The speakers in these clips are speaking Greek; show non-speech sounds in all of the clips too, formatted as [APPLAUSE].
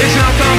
It's not confidential.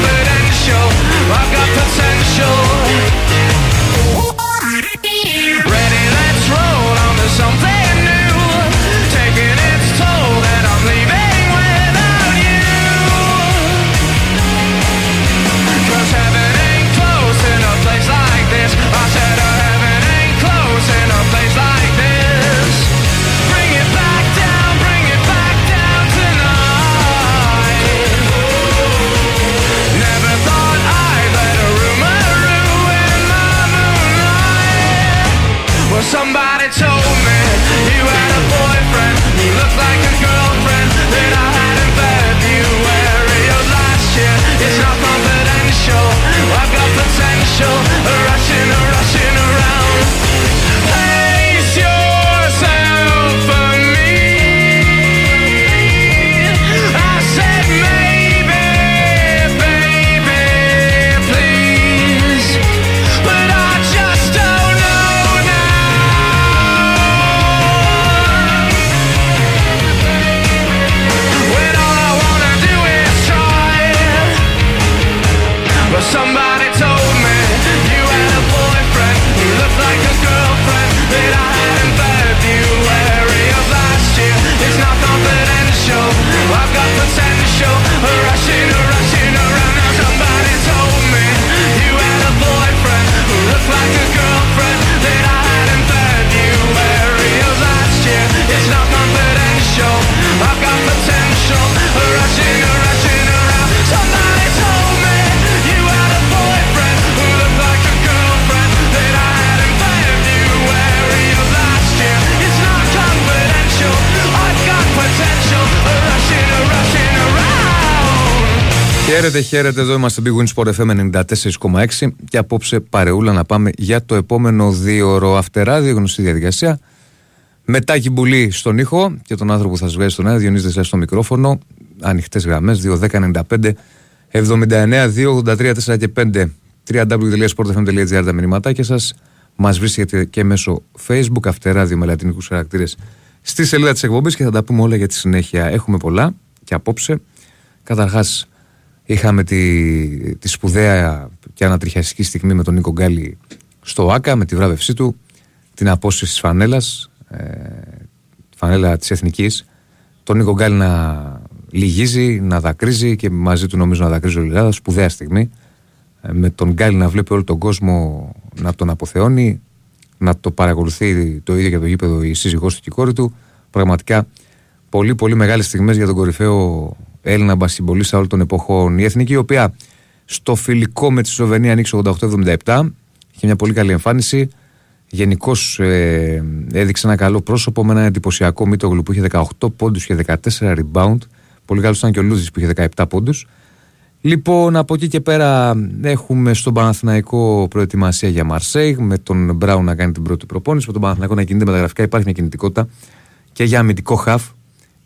Χαίρετε, χαίρετε. Εδώ είμαστε Big Win Sport FM 94,6 και απόψε παρεούλα να πάμε για το επόμενο δύο ώρο αυτεράδιο γνωστή διαδικασία. Μετά Μπουλή στον ήχο και τον άνθρωπο που θα σα βγάζει στον αέρα, Διονύσης Δεσσάς στο μικρόφωνο. Ανοιχτές γραμμές 2.10.95 79 283 4 και 5 www.sportfm.gr τα μηνύματάκια σας. Μας βρίσκεται και μέσω Facebook, αυτεράδιο με λατινικούς χαρακτήρες στη σελίδα της εκπομπής και θα τα πούμε όλα για τη συνέχεια. Έχουμε πολλά και απόψε. Καταρχάς, είχαμε τη, τη σπουδαία και ανατριχιαστική στιγμή με τον Νίκο Γκάλη στο ΆΚΑ με τη βράβευσή του, την απόσυρση της φανέλας, ε, τη φανέλα της Εθνικής. Τον Νίκο Γκάλη να λυγίζει, να δακρύζει και μαζί του νομίζω να δακρύζει ο Ελλάδα. Σπουδαία στιγμή. Ε, με τον Γκάλη να βλέπει όλο τον κόσμο να τον αποθεώνει, να το παρακολουθεί το ίδιο για το γήπεδο η σύζυγός του και η κόρη του. Πραγματικά πολύ πολύ μεγάλες στιγμές για τον κορυφαίο Έλληνα μπασιμπολίστα όλων των εποχών. Η Εθνική, η οποία στο φιλικό με τη Σλοβενία ανοίξει 88-77, είχε μια πολύ καλή εμφάνιση. Γενικώς ε, έδειξε ένα καλό πρόσωπο με ένα εντυπωσιακό Μίτογλου που είχε 18 πόντους και 14 rebound. Πολύ καλός ήταν και ο Λούδη που είχε 17 πόντους. Λοιπόν, από εκεί και πέρα έχουμε στον Παναθηναϊκό προετοιμασία για Μαρσέιγ, με τον Μπράουν να κάνει την πρώτη προπόνηση, με τον Παναθηναϊκό να κινείται μεταγραφικά. Υπάρχει μια κινητικότητα και για αμυντικό χαφ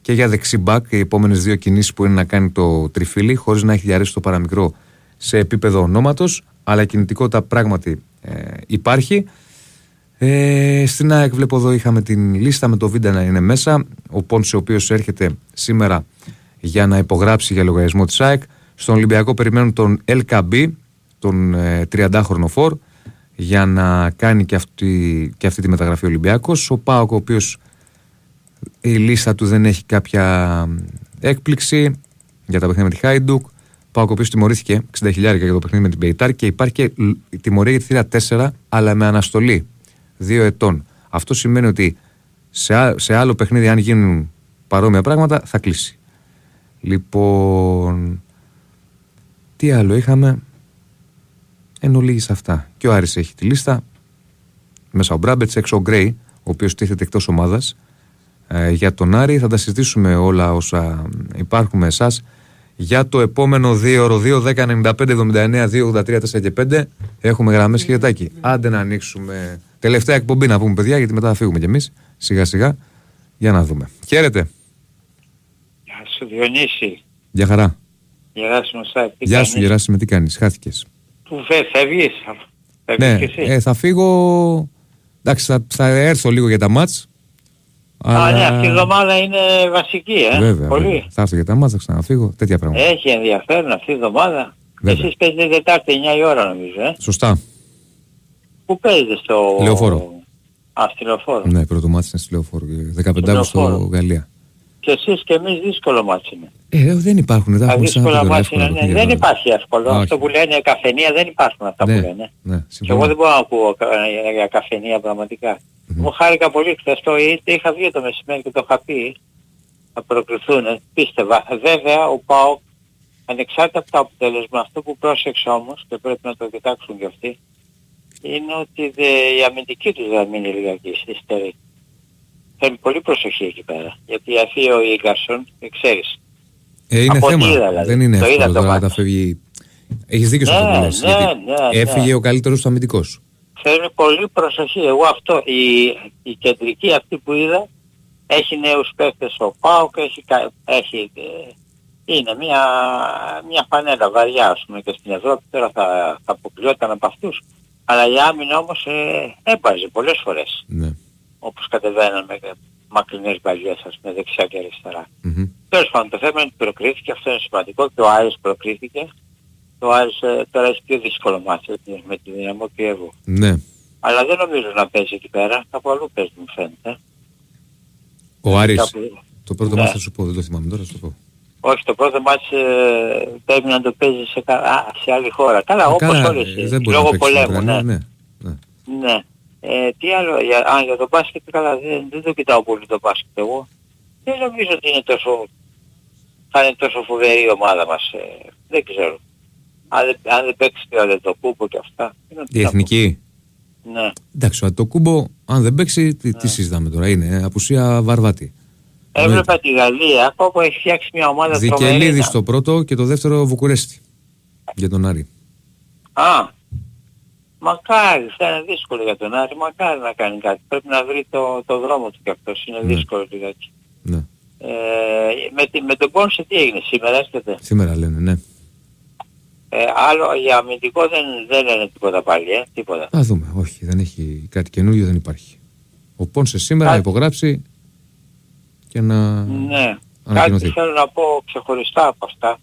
και για δεξί μπακ. Οι επόμενες δύο κινήσεις που είναι να κάνει το τριφύλι, χωρίς να έχει διαρρέσει το παραμικρό σε επίπεδο ονόματος, αλλά η κινητικότητα πράγματι ε, υπάρχει. Ε, στην ΑΕΚ βλέπω εδώ είχαμε την λίστα με το βίντεο να είναι μέσα. Ο Πόνσε ο οποίος έρχεται σήμερα για να υπογράψει για λογαριασμό της ΑΕΚ. Στον Ολυμπιακό περιμένουν τον LKB, τον ε, 30χρονο φόρ, για να κάνει και αυτή, και αυτή τη μεταγραφή Ολυμπιακός. Ο Πάοκ ο οποίος η λίστα του δεν έχει κάποια έκπληξη για τα παιχνίδια με τη Χάιντουκ. Πάοκ ο οποίο τιμωρήθηκε 60.000 για το παιχνίδι με την Πεϊτάρ και υπάρχει και λ- τιμωρία για τη θύρα 4 αλλά με αναστολή 2 ετών. Αυτό σημαίνει ότι σε, α- σε άλλο παιχνίδι, αν γίνουν παρόμοια πράγματα, θα κλείσει. Λοιπόν, τι άλλο είχαμε; Εν ολίγης αυτά. Και ο Άρης έχει τη λίστα. Μέσα ο Μπράμπετς, έξω ο Γκρέι, ο οποίος τίθεται εκτός ομάδας. Ε, για τον Άρη θα τα συζητήσουμε όλα όσα υπάρχουν με εσάς. Για το επόμενο 2 ώρο 2, 10, 95, 79, 2, 83, 4 και 5 έχουμε γραμμές χαιρετάκι. Άντε να ανοίξουμε τελευταία εκπομπή να πούμε παιδιά γιατί μετά θα φύγουμε κι εμείς σιγά σιγά για να δούμε. Χαίρετε. Γεια σου Διονύση. Γεια χαρά. Γεράσιμο Σάκη. τι Γεια σου κάνεις; Γεράσιμε τι κάνεις, χάθηκες. Πού φε, φεύγεις. Φεύγεις Ναι, κι εσύ; ε, θα φύγω. Εντάξει, θα, θα έρθω λίγο για τα μάτς. Α, ναι, αυτή η εβδομάδα είναι βασική, ε. Βέβαια, Πολύ. βέβαια. Θα έρθω για τα μάτς, θα ξαναφύγω. Τέτοια πράγματα. Έχει ενδιαφέρον αυτή η εβδομάδα. Βέβαια. Εσείς παίζετε Δετάρτη 9 η ώρα νομίζω, ε. Σωστά. Πού παίζετε στο... Λεωφόρο. Α, στη Λεωφόρο. Ναι, πρώτο μάτς είναι στη Λεωφόρο. 15 Στο Αύγουστο Λεωφόρο. Γαλλία. Και εσείς και εμείς δύσκολο μάτς είναι. Ε, δεν υπάρχουν. Δεν Τα έχουμε σαν δύσκολα το μάτς εύκολα είναι. ναι, παιχνίδια Δεν τώρα. υπάρχει εύκολο. Όχι. Αυτό που λένε καφενεία δεν υπάρχουν αυτά Ναι, που λένε. ναι, Και συμφωνώ. εγώ δεν μπορώ να ακούω κα- για καφενεία πραγματικά. Εγώ χάρηκα πολύ χθες το είτε είχα βγει το μεσημέρι και το είχα πει να προκριθούν, πίστευα. Βέβαια ο ΠΑΟΚ ανεξάρτητα από το αποτέλεσμα αυτό που πρόσεξε όμως και πρέπει να το κοιτάξουν κι αυτοί είναι ότι δε, η αμυντική τους θα μείνει λιγάκι υστερή. Θέλει πολύ προσοχή εκεί πέρα. Γιατί αφή ο Ίγκαρσον, και ξέρεις, Ε, είναι Από θέμα. ό,τι είδα, δηλαδή. Δεν είναι Το είδα εύκολο το τώρα να μάτι. τα φεύγει. Έχεις δίκιο σε Ναι, αυτό που λες. ναι, γιατί ναι, ναι. Έφυγε ο καλύτερος του αμυντικός. Θέλει πολύ προσοχή. Εγώ αυτό, η, η κεντρική αυτή που είδα, έχει νέους παίκτες ο ΠΑΟΚ, έχει, κα- έχει ε, είναι μια, μια φανέλα βαριά ας πούμε και στην Ευρώπη τώρα θα, θα αποκλειόταν από αυτούς. Αλλά η άμυνα όμως ε, έπαζε πολλές φορές Ναι. όπως κατεβαίναμε με μακρινές βαριές ας πούμε δεξιά και αριστερά. Μμμ. Τέλος πάντων το θέμα είναι ότι προκρίθηκε, αυτό είναι σημαντικό και ο Άρης προκρίθηκε. Το Άρης ε, τώρα έχει πιο δύσκολο μάτι με τη Δυναμό Κιέβου. Ναι. Αλλά δεν νομίζω να παίζει εκεί πέρα. Κάπου αλλού παίζει μου φαίνεται. Ο Άρης. Κάπου- Το πρώτο Ναι. μάτς θα σου πω, δεν το θυμάμαι τώρα, θα σου το πω. Όχι, το πρώτο μάτς ε, πρέπει να το παίζει σε, κα- α, σε άλλη χώρα. Καλά, Ε, όπως καλά, όλες. ε, ε, δεν μπορεί να λόγω παίξει πολέμου, σήμερα, ναι. ναι, ναι. ναι. Ε, τι άλλο, για, α, για το μπάσκετ, καλά, δεν, δεν το κοιτάω πολύ το μπάσκετ εγώ. Δεν νομίζω ότι είναι τόσο, θα είναι τόσο φοβερή η ομάδα μας. Ε, δεν ξέρω. Αν δεν, αν δεν παίξει και ο το κούπο και αυτά. είναι τι Η να πω. εθνική. Ναι. Εντάξει, ο το κούμπο, αν δεν παίξει, τι, τι συζητάμε τώρα, είναι ε, απουσία βαρβάτη. Έβλεπα τη Γαλλία, όπου έχει φτιάξει μια ομάδα Δικελίδη τρομερή. στο πρώτο και το δεύτερο Βουκουρέστι. Για τον Άρη. Α, μακάρι, θα είναι δύσκολο για τον Άρη, μακάρι να κάνει κάτι. Πρέπει να βρει το, το δρόμο του κι αυτός, είναι Ναι. δύσκολο λιγάκι. Ναι. Ε, με, τη, με τον Πόνσε τι έγινε σήμερα, έρχεται; Σήμερα λένε, ναι. Ε, άλλο για αμυντικό δεν, δεν λένε τίποτα πάλι, ε, τίποτα. Θα δούμε. Όχι, δεν έχει κάτι καινούριο, δεν υπάρχει. Ο Πόνσε σήμερα να Κάτι. υπογράψει και να Ναι, ανακοινωθεί. κάτι θέλω να πω ξεχωριστά από αυτά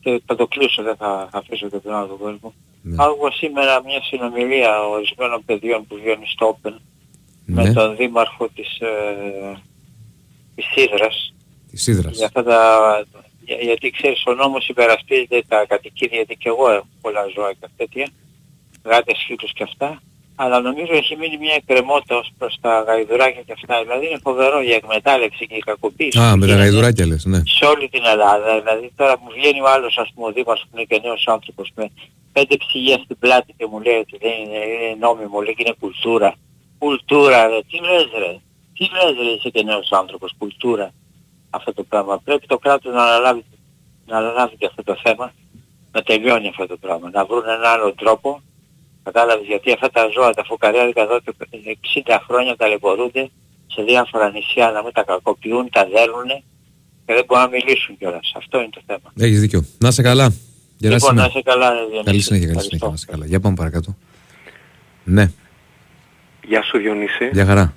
και θα το κλείσω, δεν θα, θα αφήσω και τον άλλο κόσμο. Ναι. Άκουγα σήμερα μια συνομιλία ορισμένων παιδιών που βγαίνουν στο Open Ναι, με τον δήμαρχο της, ε, της Σίδρας της Σίδρα. για αυτά τα, για- γιατί ξέρεις ο νόμος υπερασπίζεται τα κατοικίδια γιατί και εγώ έχω πολλά ζώα και τέτοια γάτες, φίλους και αυτά αλλά νομίζω έχει μείνει μια εκκρεμότητα ως προς τα γαϊδουράκια και αυτά δηλαδή είναι φοβερό η εκμετάλλευση και η κακοποίηση Α, που με τα γίνεται γαϊδουράκια λες, ναι. σε όλη την Ελλάδα. Δηλαδή τώρα μου βγαίνει ο άλλος ας πούμε ο Δήμαρχος που είναι και νέος άνθρωπος με πέντε ψυγεία στην πλάτη και μου λέει ότι δεν είναι, είναι νόμιμο, λέει και είναι κουλτούρα. Κουλτούρα ρε, τι λες ρε, τι λες ρε είσαι και νέος άνθρωπος, κουλτούρα αυτό το πράγμα. Πρέπει το κράτος να αναλάβει, να αναλάβει και αυτό το θέμα, να τελειώνει αυτό το πράγμα, να βρουν έναν άλλο τρόπο Κατάλαβες γιατί αυτά τα ζώα, τα φουκαριάδικα εδώ και 60 χρόνια ταλαιπωρούνται σε διάφορα νησιά να μην τα κακοποιούν, τα δέρνουν και δεν μπορούν να μιλήσουν κιόλας. Αυτό είναι το θέμα. Έχεις δίκιο. Να σε καλά. Λοιπόν, Γεράσιμε. να είσαι καλά, ρε Διονύση. Καλή συνέχεια, καλή Ευχαριστώ. συνέχεια. Να σε καλά. Για πάμε παρακάτω. Ναι. Γεια σου Διονύση. Γεια χαρά.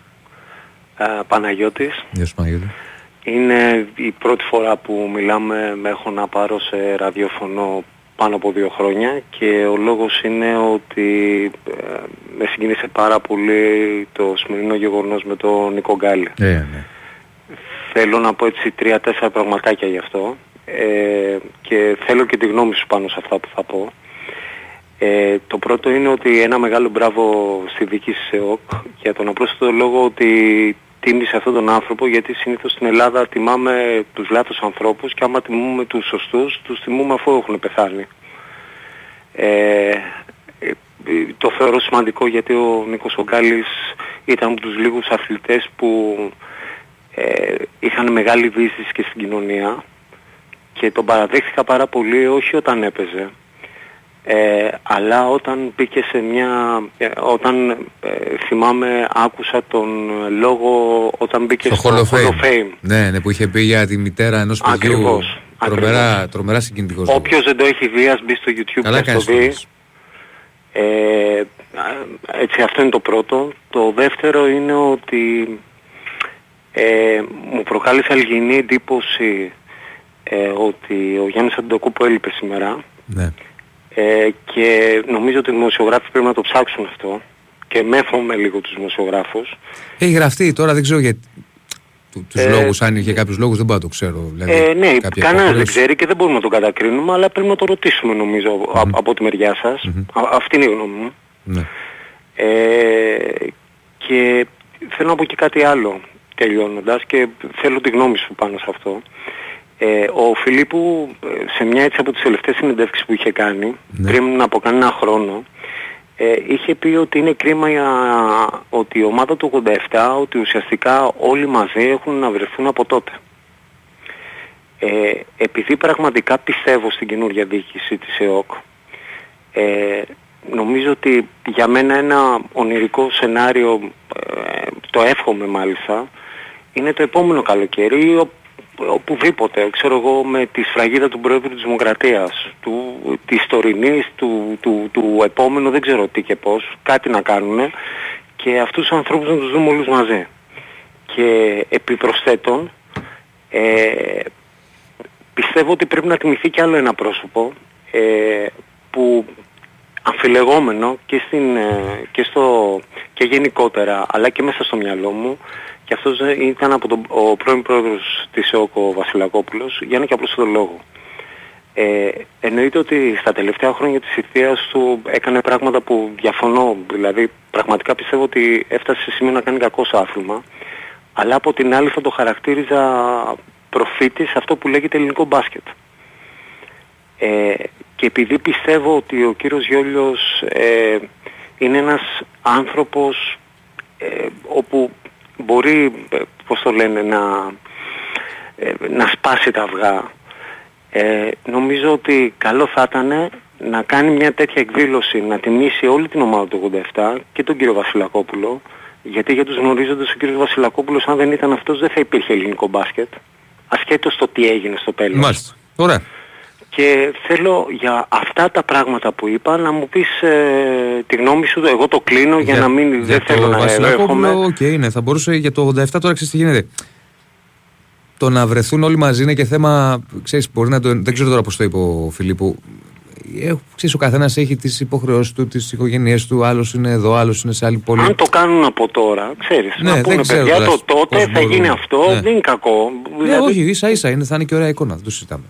Ε, Παναγιώτης. Γεια σου Παναγιώτη. Είναι η πρώτη φορά που μιλάμε, με έχω να πάρω σε ραδιοφωνό πάνω από δύο χρόνια και ο λόγος είναι ότι ε, με συγκίνησε πάρα πολύ το σημερινό γεγονός με τον Νίκο Γκάλη. Ε, ναι. Θέλω να πω έτσι τρία-τέσσερα πραγματάκια γι' αυτό ε, και θέλω και τη γνώμη σου πάνω σε αυτά που θα πω. Ε, το πρώτο είναι ότι ένα μεγάλο μπράβο στη δική της ΕΟΚ για τον απλούστατο λόγο ότι τίμησε αυτόν τον άνθρωπο γιατί συνήθως στην Ελλάδα τιμάμε τους λάθος ανθρώπους και άμα τιμούμε τους σωστούς τους τιμούμε αφού έχουν πεθάνει. Ε, ε, το θεωρώ σημαντικό γιατί ο Νίκος Ογκάλης ήταν από τους λίγους αθλητές που ε, είχαν μεγάλη βύση και στην κοινωνία και τον παραδέχθηκα πάρα πολύ όχι όταν έπαιζε ε, αλλά όταν μπήκε σε μια... ε, όταν ε, θυμάμαι άκουσα τον λόγο όταν μπήκε Στο Hall of Fame. Ναι, ναι, που είχε πει για τη μητέρα ενός παιδιού. Ακριβώς, Τρομερά, ακριβώς. τρομερά συγκινητικός. λόγος. Όποιος δεν το έχει δει ας μπει στο YouTube Καλά και κάνεις ας το το δει. λες. Ε, έτσι αυτό είναι το πρώτο. Το δεύτερο είναι ότι ε, μου προκάλεσε αλγινή εντύπωση ε, ότι ο Γιάννης Αντοκούπο έλειπε σήμερα Ναι. Ε, και νομίζω ότι οι δημοσιογράφοι πρέπει να το ψάξουν αυτό και μέθομαι λίγο τους δημοσιογράφους. Έχει γραφτεί τώρα, δεν ξέρω γιατί. Του, τους Ε, λόγους, αν είχε κάποιους λόγους, δεν μπορώ να το ξέρω. Δηλαδή, Ε, ναι, κάποια κανένας δεν υποχρέωση. ξέρει και δεν μπορούμε να το κατακρίνουμε, αλλά πρέπει να το ρωτήσουμε νομίζω α- από τη μεριά σας. Α- αυτή είναι η γνώμη μου. Ναι. Ε, και θέλω να πω και κάτι άλλο τελειώνοντας και θέλω τη γνώμη σου πάνω σε αυτό. Ε, ο Φιλίππου ε, σε μια έτσι από τις τελευταίες συνεντεύξεις που είχε κάνει Ναι. πριν από κανένα χρόνο ε, είχε πει ότι είναι κρίμα για, ότι η ομάδα του 87 ότι ουσιαστικά όλοι μαζί έχουν να βρεθούν από τότε. Ε, επειδή πραγματικά πιστεύω στην καινούργια διοίκηση της ΕΟΚ ε, νομίζω ότι για μένα ένα ονειρικό σενάριο, ε, το εύχομαι μάλιστα, είναι το επόμενο καλοκαίρι ή ο- οπουδήποτε, ξέρω εγώ, με τη σφραγίδα του Πρόεδρου της Δημοκρατίας, του, της τωρινής, του, του, του επόμενου, δεν ξέρω τι και πώς, κάτι να κάνουν και αυτούς τους ανθρώπους να τους δούμε όλους μαζί. Και επιπροσθέτων, ε, πιστεύω ότι πρέπει να τιμηθεί κι άλλο ένα πρόσωπο ε, που αμφιλεγόμενο και, στην, ε, και, στο, και γενικότερα αλλά και μέσα στο μυαλό μου και αυτός ε, ήταν από τον, ο πρώην πρόεδρος της ΕΟΚ ο Βασιλακόπουλος για ένα και απλώς τον λόγο. Ε, εννοείται ότι στα τελευταία χρόνια της ηθείας του έκανε πράγματα που διαφωνώ. Δηλαδή πραγματικά πιστεύω ότι έφτασε σε σημείο να κάνει κακό στο άθλημα. Αλλά από την άλλη θα το χαρακτήριζα προφήτη σε αυτό που λέγεται ελληνικό μπάσκετ. Ε, και επειδή πιστεύω ότι ο κύριος Γιώλιος ε, είναι ένας άνθρωπος ε, όπου μπορεί, ε, πώς το λένε, να, ε, να σπάσει τα αυγά, ε, νομίζω ότι καλό θα ήταν να κάνει μια τέτοια εκδήλωση, να τιμήσει όλη την ομάδα του 87 και τον κύριο Βασιλακόπουλο, γιατί για τους γνωρίζοντες ο κύριος Βασιλακόπουλος αν δεν ήταν αυτός δεν θα υπήρχε ελληνικό μπάσκετ, ασχέτως το τι έγινε στο τέλος. Μάλιστα. Ωραία. Και θέλω για αυτά τα πράγματα που είπα να μου πεις ε, τη γνώμη σου, εγώ το κλείνω για, να μην, για δεν θέλω το να Βασιλακόπουλο, έρχομαι. οκ, ναι, θα μπορούσε για το 87 τώρα ξέρεις τι γίνεται. Το να βρεθούν όλοι μαζί είναι και θέμα, ξέρεις, μπορεί να το, δεν ξέρω τώρα πώς το είπε ο Φιλίππου, Ε, ξέρεις, ο καθένας έχει τις υποχρεώσεις του, τις οικογένειές του, άλλος είναι εδώ, άλλος είναι σε άλλη πόλη. Αν το κάνουν από τώρα, ξέρεις, Ναι, να δεν πούνε ξέρω παιδιά τώρα το τότε πώς θα μπορούν. γίνει αυτό, Ναι. δεν είναι κακό. Ναι, Δηλαδή, όχι, ίσα ίσα είναι, θα είναι και ωραία εικόνα, δεν το συζητάμε.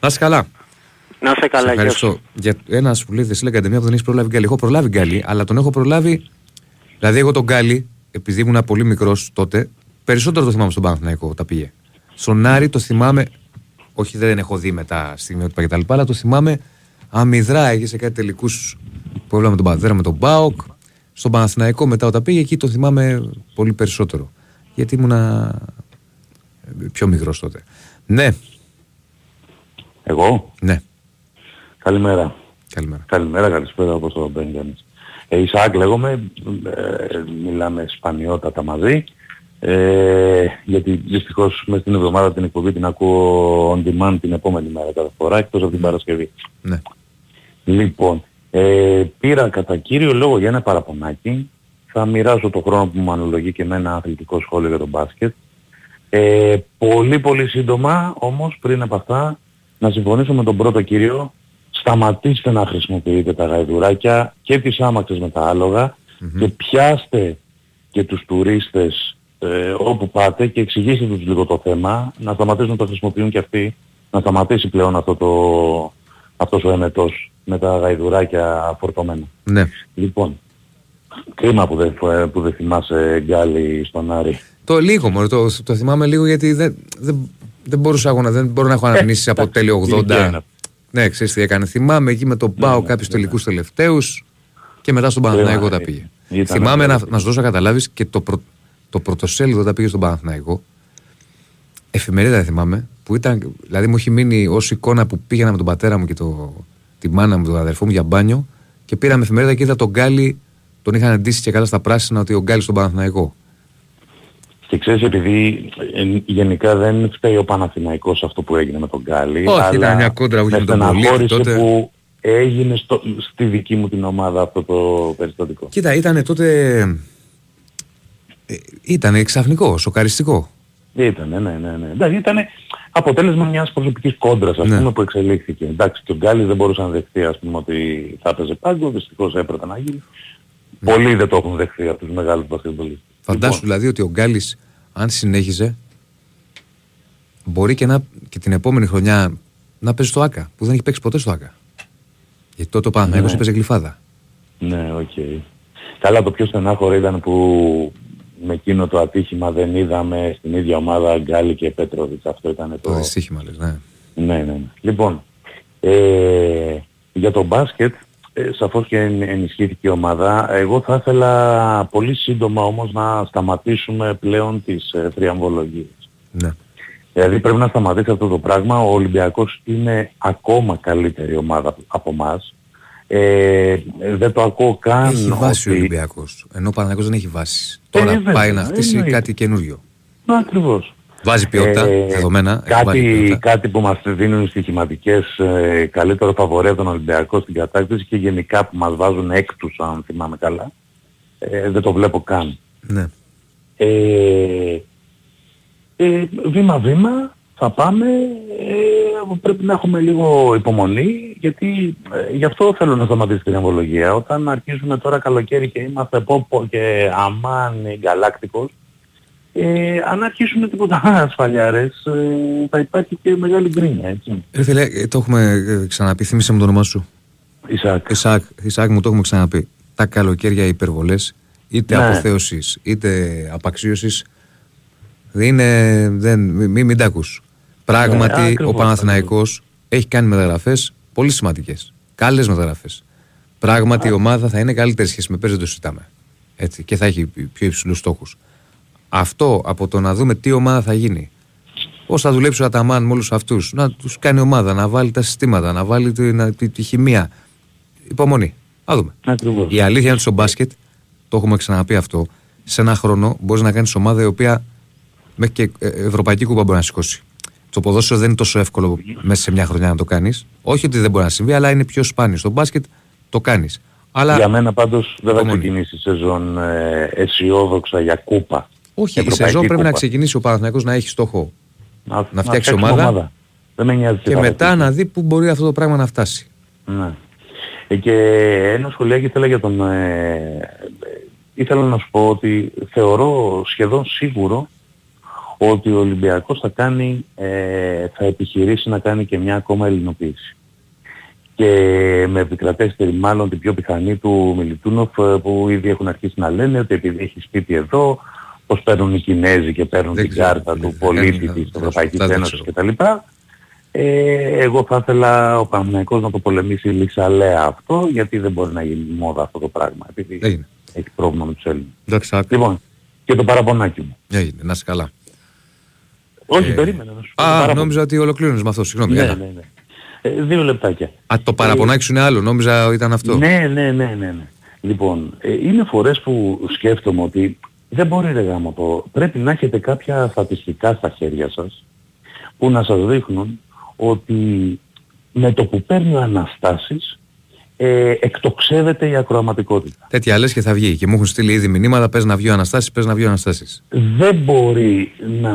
Να είσαι καλά. Να είσαι καλά, Σε γεια ευχαριστώ. σου. Για ένα που λέει Δεσίλα Καντεμία που δεν έχεις προλάβει Γκάλη. Έχω προλάβει Γκάλη, αλλά τον έχω προλάβει. Δηλαδή, εγώ τον γκάλι, επειδή ήμουν πολύ μικρός τότε, περισσότερο το θυμάμαι στον Παναθηναϊκό τα πήγε. Στον Άρη το θυμάμαι. Όχι, δεν έχω δει μετά στιγμιότυπα κτλ. Αλλά το θυμάμαι αμυδρά. Έγινε σε κάτι τελικούς που έβλεπα με τον Παναθέρα με τον Μπάοκ. Στον Παναθηναϊκό μετά όταν πήγε, εκεί το θυμάμαι πολύ περισσότερο. Γιατί ήμουνα ε, πιο μικρός τότε. Ναι, Εγώ; ναι. Καλημέρα. Καλημέρα. Καλημέρα, καλησπέρα όπως το μπαίνει κανείς. Ε, Ισαάκ λέγομαι, ε, μιλάμε σπανιότατα μαζί. Ε, γιατί δυστυχώς μέσα στην εβδομάδα την εκπομπή την ακούω on demand την επόμενη μέρα κάθε φορά εκτός από την Παρασκευή. Ναι. Λοιπόν, ε, πήρα κατά κύριο λόγο για ένα παραπονάκι θα μοιράσω το χρόνο που μου αναλογεί και με ένα αθλητικό σχόλιο για τον μπάσκετ. Ε, πολύ πολύ σύντομα όμως πριν από αυτά να συμφωνήσω με τον πρώτο κύριο σταματήστε να χρησιμοποιείτε τα γαϊδουράκια και τις άμαξες με τα αλογα και πιάστε και τους τουρίστες ε, όπου πάτε και εξηγήστε τους λίγο το θέμα, να σταματήσουν να το χρησιμοποιούν και αυτοί, να σταματήσει πλέον αυτό το, αυτός ο εμετός με τα γαϊδουράκια φορτωμένα. Ναι. Λοιπόν, κρίμα που δεν, που δεν θυμάσαι γκάλι στον Άρη. Το λίγο μόνο, το, το θυμάμαι λίγο γιατί δεν, δεν, δεν μπορούσα να, δεν μπορώ να έχω αναμνήσεις από τέλειο 80. Ναι, ξέρεις τι έκανε. Θυμάμαι εκεί με τον Πάο ναι, κάποιους ναι, ναι. τελικούς τελευταίους και μετά στον Παναθηναϊκό τα πήγε. Ήταν Θυμάμαι να, αυτό. να σου δώσω να καταλάβεις και το, πρω, το πρωτοσέλιδο τα πήγε στον Παναθηναϊκό. Εφημερίδα δεν θυμάμαι. Που ήταν, δηλαδή μου έχει μείνει ως εικόνα που πήγαινα με τον πατέρα μου και το, τη μάνα μου, τον αδερφό μου για μπάνιο και πήραμε εφημερίδα και είδα τον Γκάλι, τον είχαν εντύσει και καλά στα πράσινα ότι ο Γκάλι στον Παναθηναϊκό. Και ξέρεις επειδή ε, γενικά δεν φταίει ο Παναθηναϊκός αυτό που έγινε με τον Γκάλι. Όχι, αλλά ήταν μια κόντρα που είχε με με τον Πολίτη στεναχώρησε τότε. που έγινε στο, στη δική μου την ομάδα αυτό το περιστατικό. Κοίτα, ήταν τότε. Ε, ήταν ξαφνικό, σοκαριστικό. Ήτανε, ναι, ναι, ναι. Εντάξει, ήταν αποτέλεσμα μιας προσωπικής κόντρας, ας Ναι. πούμε, που εξελίχθηκε. Εντάξει, και ο Γκάλης δεν μπορούσε να δεχτεί, ας πούμε, ότι θα έπαιζε πάγκο, δυστυχώς έπρεπε να γίνει. Πολλοί δεν το έχουν δεχτεί από τους μεγάλους μπασκετμπολίστες. Φαντάσου δηλαδή ότι ο Γκάλης, αν συνέχιζε, μπορεί και, να, και την επόμενη χρονιά να παίζει στο ΟΑΚΑ, που δεν έχει παίξει ποτέ στο ΟΑΚΑ. Γιατί τότε ο Παναθηναϊκός Ναι. έπαιζε Γλυφάδα. Ναι, οκ. Καλά, το πιο στενάχωρο ήταν που με εκείνο το ατύχημα δεν είδαμε στην ίδια ομάδα Γκάλη και Πέτροβιτς. Αυτό ήταν Το το... δυστύχημα λες, ναι. Ναι, ναι, ναι. Λοιπόν, ε, για το μπάσκετ, ε, σαφώς και εν- ενισχύθηκε η ομάδα. Εγώ θα ήθελα πολύ σύντομα όμως να σταματήσουμε πλέον τις ε, τριαμβολογίες. ναι. Δηλαδή πρέπει να σταματήσει αυτό το πράγμα. Ο Ολυμπιακός είναι ακόμα καλύτερη ομάδα από εμάς. Ε, δεν το ακούω καν Έχει βάση ο ότι- Ολυμπιακός, ενώ ο Παναθηναϊκός δεν έχει βάσεις. Τώρα βέβαια, πάει να χτίσει εννοείται. κάτι καινούριο. Ναι, ακριβώς. Βάζει ποιότητα, Ε, δεδομένα. έχει βάλει Κάτι, ποιότητα. κάτι που μας δίνουν οι στοιχηματικές ε, καλύτερο φαβορέ από τον Ολυμπιακό στην κατάκτηση και γενικά που μας βάζουν έκτους αν θυμάμαι καλά. Ε, δεν το βλέπω καν. Ναι. Ε, ε, βήμα-βήμα θα πάμε. Ε, πρέπει να έχουμε λίγο υπομονή γιατί ε, γι' αυτό θέλω να σταματήσει την εμβολογία. Όταν αρχίζουμε τώρα καλοκαίρι και είμαστε πόπο και αμάν γκαλάκτικος ε, αν αρχίσουμε τίποτα [LAUGHS] ασφαλιάρες ε, θα υπάρχει και μεγάλη γκρίνια έτσι. Ρε φίλε, ε, το έχουμε ε, ξαναπεί, θύμισε μου το όνομά σου. Ισακ. Ισάκ, Ισάκ μου το έχουμε ξαναπεί. Τα καλοκαίρια υπερβολές, είτε Ναι. αποθέωσης, είτε απαξίωσης, δεν είναι, δεν, μην, μην, μην τα ακούς. Πράγματι, Ναι, ο ακριβώς, Παναθηναϊκός έχει κάνει μεταγραφές πολύ σημαντικές. Καλές μεταγραφές. Πράγματι, η ομάδα θα είναι καλύτερη σχέση με πέρσι, δεν το συζητάμε. Έτσι, και θα έχει πιο υψηλούς στόχους. Αυτό από το να δούμε τι ομάδα θα γίνει. Πώς θα δουλέψει ο Αταμάν με όλους αυτούς, να τους κάνει ομάδα, να βάλει τα συστήματα, να βάλει τη, να- τη, τη χημεία. Υπομονή. Α δούμε. Ακριβώς. Η αλήθεια είναι ότι στο μπάσκετ, το έχουμε ξαναπεί αυτό, σε ένα χρόνο μπορείς να κάνεις ομάδα η οποία μέχρι και ε, ευρωπαϊκή κούπα μπορεί να σηκώσει. Το ποδόσφαιρο δεν είναι τόσο εύκολο μέσα σε μια χρονιά να το κάνεις. Όχι ότι δεν μπορεί να συμβεί, αλλά είναι πιο σπάνιο. Στο μπάσκετ το κάνεις. Αλλά Για μένα πάντως δεν θα Υπομονή. ξεκινήσει η σεζόν ε, αισιόδοξα για κούπα. Όχι, η Ευρωπαϊκή σεζόν πρέπει να κούπα. ξεκινήσει ο Παναθηναϊκός να έχει στόχο Να, φτιάξει φτιάξουμε ομάδα. Δεν με νοιάζει τι και θα μετά παίξει. να δει πού μπορεί αυτό το πράγμα να φτάσει. Ναι. Ε, και ένα σχολιάκι ήθελα για τον... Ε, ε, ήθελα να σου πω ότι θεωρώ σχεδόν σίγουρο ότι ο Ολυμπιακός θα κάνει, ε, θα επιχειρήσει να κάνει και μια ακόμα ελληνοποίηση. Και με επικρατέστερη μάλλον την πιο πιθανή του Μιλιτούνοφ ε, που ήδη έχουν αρχίσει να λένε ότι επειδή έχει σπίτι εδώ, πως παίρνουν οι Κινέζοι και παίρνουν Δεν την ξέρω, κάρτα δεν- του δεν- πολίτη δεν- της δεν- Ευρωπαϊκής δεν- δεν Ένωσης ξέρω. κτλ. Ε, εγώ θα ήθελα ο Παναθηναϊκός να το πολεμήσει λιξαλέα αυτό, γιατί δεν μπορεί να γίνει μόδα αυτό το πράγμα, επειδή Έγινε. έχει πρόβλημα με τους Έλληνες. Εντάξει, άκου. Λοιπόν, και το παραπονάκι μου. Έγινε, να είσαι καλά. Όχι, Ε, περίμενα να σου πω. το Α, παράπονο. νόμιζα ότι ολοκλήρωνες με αυτό, συγγνώμη. Ναι, έλα. ναι, ναι. Ε, δύο λεπτάκια. Α, το παραπονάκι σου είναι άλλο, νόμιζα ήταν αυτό. Ναι, ναι, ναι, ναι, ναι. Λοιπόν, ε, είναι φορές που σκέφτομαι ότι δεν μπορεί ρε γάμο το... Πρέπει να έχετε κάποια στατιστικά στα χέρια σας που να σας δείχνουν ότι με το που παίρνει ο Αναστάσεις ε, εκτοξεύεται η ακροαματικότητα. Τέτοια λες και θα βγει. Και μου έχουν στείλει ήδη μηνύματα. Πες να βγει ο Αναστάσης, πες να βγει ο Αναστάσης. Δεν μπορεί να,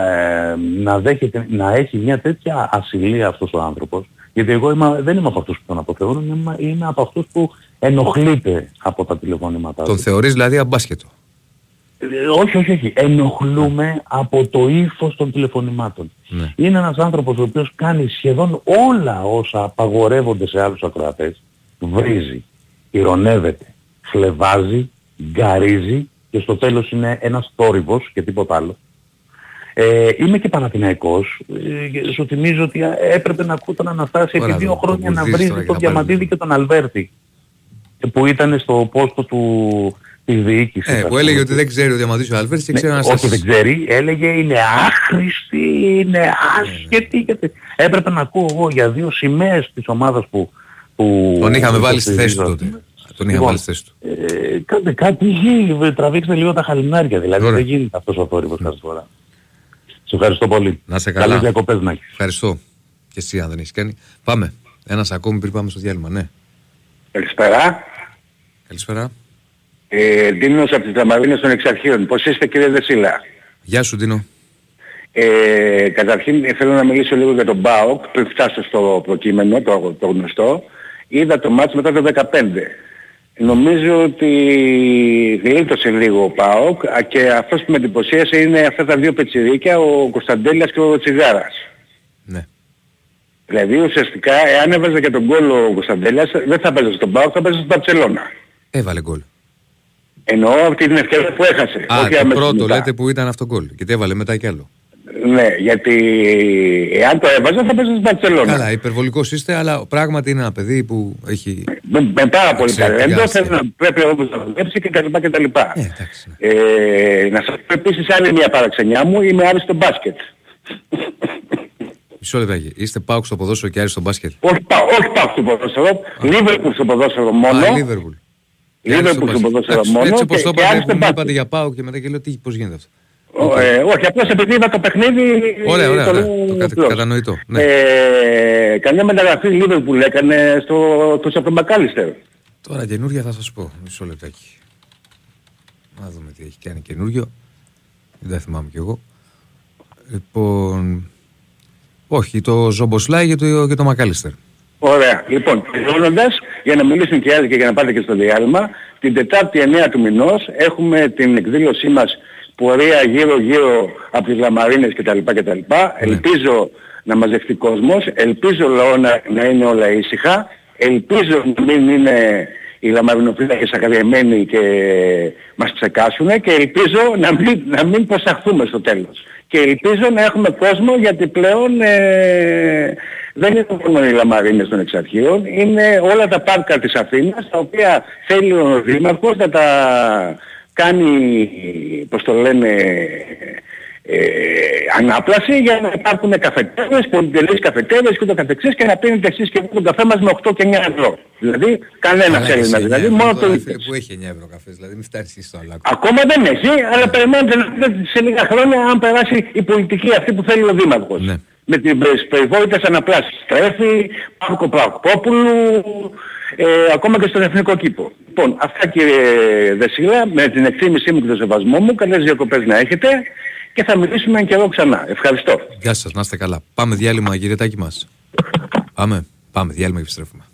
ε, να, δέχεται, να έχει μια τέτοια ασυλία αυτός ο άνθρωπος. Γιατί εγώ είμαι, δεν είμαι από αυτούς που τον αποφεύγουν, είμαι, είμαι από αυτούς που ενοχλείται από τα τηλεφωνήματά Τον του. θεωρείς δηλαδή αμπάσχετο. Ε, όχι, όχι, όχι. Ενοχλούμε από το ύφος των τηλεφωνημάτων. Ναι. Είναι ένας άνθρωπος ο οποίος κάνει σχεδόν όλα όσα απαγορεύονται σε άλλους ακροατές. Βρίζει, ηρωνεύεται, φλεβάζει, γκαρίζει και στο τέλος είναι ένας θόρυβος και τίποτα άλλο. Ε, είμαι και Παναθηναϊκός. Ε, και σου θυμίζω ότι έπρεπε να ακούω τον Αναστάση Ωραία, επί δύο το- το χρόνια να βουλδίζεις βρίζει τώρα και τον να πάρεις Διαμαντίδη και τον Αλβέρτη ε, που ήταν στο πόστο του, της διοίκησης. Ε, ας που πούμε. έλεγε ότι δεν ξέρει ο Διαμαντής ο Άλβερτς και Ναι, ξέρει ο όχι Αναστάσης. δεν ξέρει, έλεγε είναι άχρηστη, είναι άσχετη. και τε- Έπρεπε να ακούω εγώ για δύο σημαίες της ομάδας που... που Τον είχαμε βάλει στη θέση του υποστηρίζω. τότε. Τον είχαμε Λοιπόν, βάλει στη θέση του. Ε, κάντε κάτι, γη, τραβήξτε λίγο τα χαλινάρια, δηλαδή Ωραία. δεν γίνεται αυτός ο θόρυβος κάθε φορά. Σε ευχαριστώ πολύ. Να σε καλά. Καλές διακοπές να έχεις. Ευχαριστώ. Και εσύ αν δεν έχεις κάνει. Πάμε. Ένας ακόμη πριν πάμε στο διάλειμμα. Ναι. Καλησπέρα. Καλησπέρα. Ε, Δίνος από τις Δαμαρίνες των Εξαρχείων. Πώς είστε κύριε Δεσίλα; Γεια σου Ντίνο. Ε, καταρχήν θέλω να μιλήσω λίγο για τον ΠΑΟΚ πριν φτάσω στο προκείμενο, το, το γνωστό. Είδα το μάτς μετά το 15. Νομίζω ότι γλίτωσε λίγο ο ΠΑΟΚ α, και αυτός που με εντυπωσίασε είναι αυτά τα δύο πετσιρίκια, ο Κωνσταντέλιας και ο Τσιγάρας. Ναι. Δηλαδή ουσιαστικά εάν έβαζε και τον κόλλο ο Κωνσταντέλιας δεν θα παίζε στον ΠΑΟΚ, θα παίζε στην Παρτσελώνα. Έβαλε γκολ. Εννοώ από την ευκαιρία που έχασε. Α, όχι το αμέσως πρώτο μετά. λέτε που ήταν αυτό γκολ. Και τι έβαλε μετά κι άλλο. Ναι, γιατί εάν το έβαζα θα παίζει στην Μπαρτσελώνα. Καλά, υπερβολικός είστε, αλλά πράγματι είναι ένα παιδί που έχει... Με, με πάρα πολύ Ξέρετε, ταλέντο, για θέλω να πρέπει όμως να δουλέψει και τα λοιπά και τα λοιπά. Ε, εντάξει. ναι. Ε, να σας πω επίσης άλλη μια παραξενιά μου, είμαι άρης στο μπάσκετ. Μισό λεπτάκι. Είστε πάω στο ποδόσφαιρο και Άρης στο μπάσκετ. όχι, πάω, όχι πάω στο ποδόσφαιρο, Λίβερπουλ στο ποδόσφαιρο μόνο. Α, Λίβερπουλ. Λίβερπουλ στο ποδόσφαιρο Εντάξει, μόνο Έτσι όπως και- το και Άρης είπατε, στο που μου μπάσκετ. είπατε για πάω και μετά και λέω τι, πώς γίνεται αυτό; Ο- ε, όχι, απλώς επειδή είδα το παιχνίδι... Ωραία, ωραία, το ωραία. λέω Το κατα- απλώς. κατανοητό, ναι. Ε, καμιά μεταγραφή Λίβερπουλ έκανε στο, στο από τον Μακάλιστερ. Τώρα καινούργια θα σας πω. Μισό λεπτάκι. Να δούμε τι έχει κάνει καινούργιο. Δεν τα θυμάμαι κι εγώ. Λοιπόν... Όχι, το Ζομποσλάι και το, και το Μακάλιστερ. Ωραία. Λοιπόν, τελειώνοντας, για να μιλήσουν και οι άλλοι και για να πάτε και στο διάλειμμα, την Τετάρτη 9 του μηνός έχουμε την εκδήλωσή μας πορεία γύρω-γύρω από τις Λαμαρίνες κτλ. κτλ. Ελπίζω να μαζευτεί κόσμος, ελπίζω λαό να, να είναι όλα ήσυχα, ελπίζω να μην είναι οι λαμαρινοφύλακες ακαδεμένοι και μας ψεκάσουν και ελπίζω να μην, να μην προσαχθούμε στο τέλος. Και ελπίζω να έχουμε κόσμο γιατί πλέον ε, δεν είναι μόνο οι λαμαρίνες των εξαρχείων, είναι όλα τα πάρκα της Αθήνας τα οποία θέλει ο Δήμαρχος να τα κάνει, πώς το λένε, ε, ανάπλαση για να υπάρχουν καφετέρες, πολυτελείς καφετέρες και το καθεξής και να πίνετε εσείς και τον καφέ μας με 8 και 9 ευρώ. Δηλαδή κανένας Έλληνας, δηλαδή μόνο το Που έχει 9 ευρώ καφές, δηλαδή μην φτάνεις στο άλλο. Ακόμα δεν έχει, αλλά περιμένετε να δείτε σε λίγα χρόνια αν περάσει η πολιτική αυτή που θέλει ο Δήμαρχος. Ναι. Με τις περιβόητες αναπλάσεις. Στρέφει, Παύκο Παυκόπουλου, ε, ακόμα και στον Εθνικό Κήπο. Λοιπόν, αυτά κύριε Δεσίλα, με την εκτίμησή μου και το σεβασμό μου, καλές διακοπές να έχετε και θα μιλήσουμε εν καιρό ξανά. Ευχαριστώ. Γεια σας, να είστε καλά. Πάμε διάλειμμα, κύριε Τάκη μας. [LAUGHS] Πάμε, πάμε, διάλειμμα και επιστρέφουμε.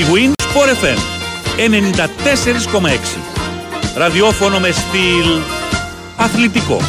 Η Winsport FM 94,6. Ραδιόφωνο με στυλ αθλητικό.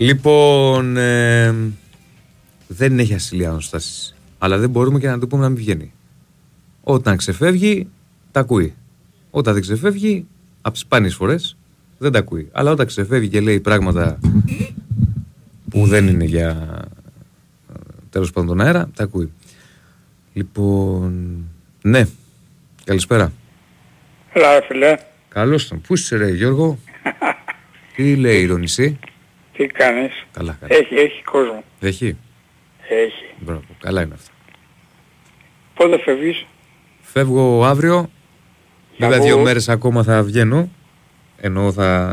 Λοιπόν, ε, δεν έχει ασυλία αναστάσει. Αλλά δεν μπορούμε και να του πούμε να μην βγαίνει. Όταν ξεφεύγει, τα ακούει. Όταν δεν ξεφεύγει, από τις σπάνιες φορές, δεν τα ακούει. Αλλά όταν ξεφεύγει και λέει πράγματα που δεν είναι για τέλος πάντων τον αέρα, τα ακούει. Λοιπόν, ναι. Καλησπέρα. Έλα, ρε φίλε. Καλώς τον. Πού είσαι, ρε Γιώργο; [LAUGHS] Τι λέει η Ρονισή. Τι κάνεις; Καλά, καλά. Έχει, έχει κόσμο. Έχει; Έχει. Μπράβο. Καλά είναι αυτά. Πότε φεύγεις; Φεύγω αύριο. Βέβαια Εγώ- δύο μέρες ακόμα θα βγαίνω. Ενώ θα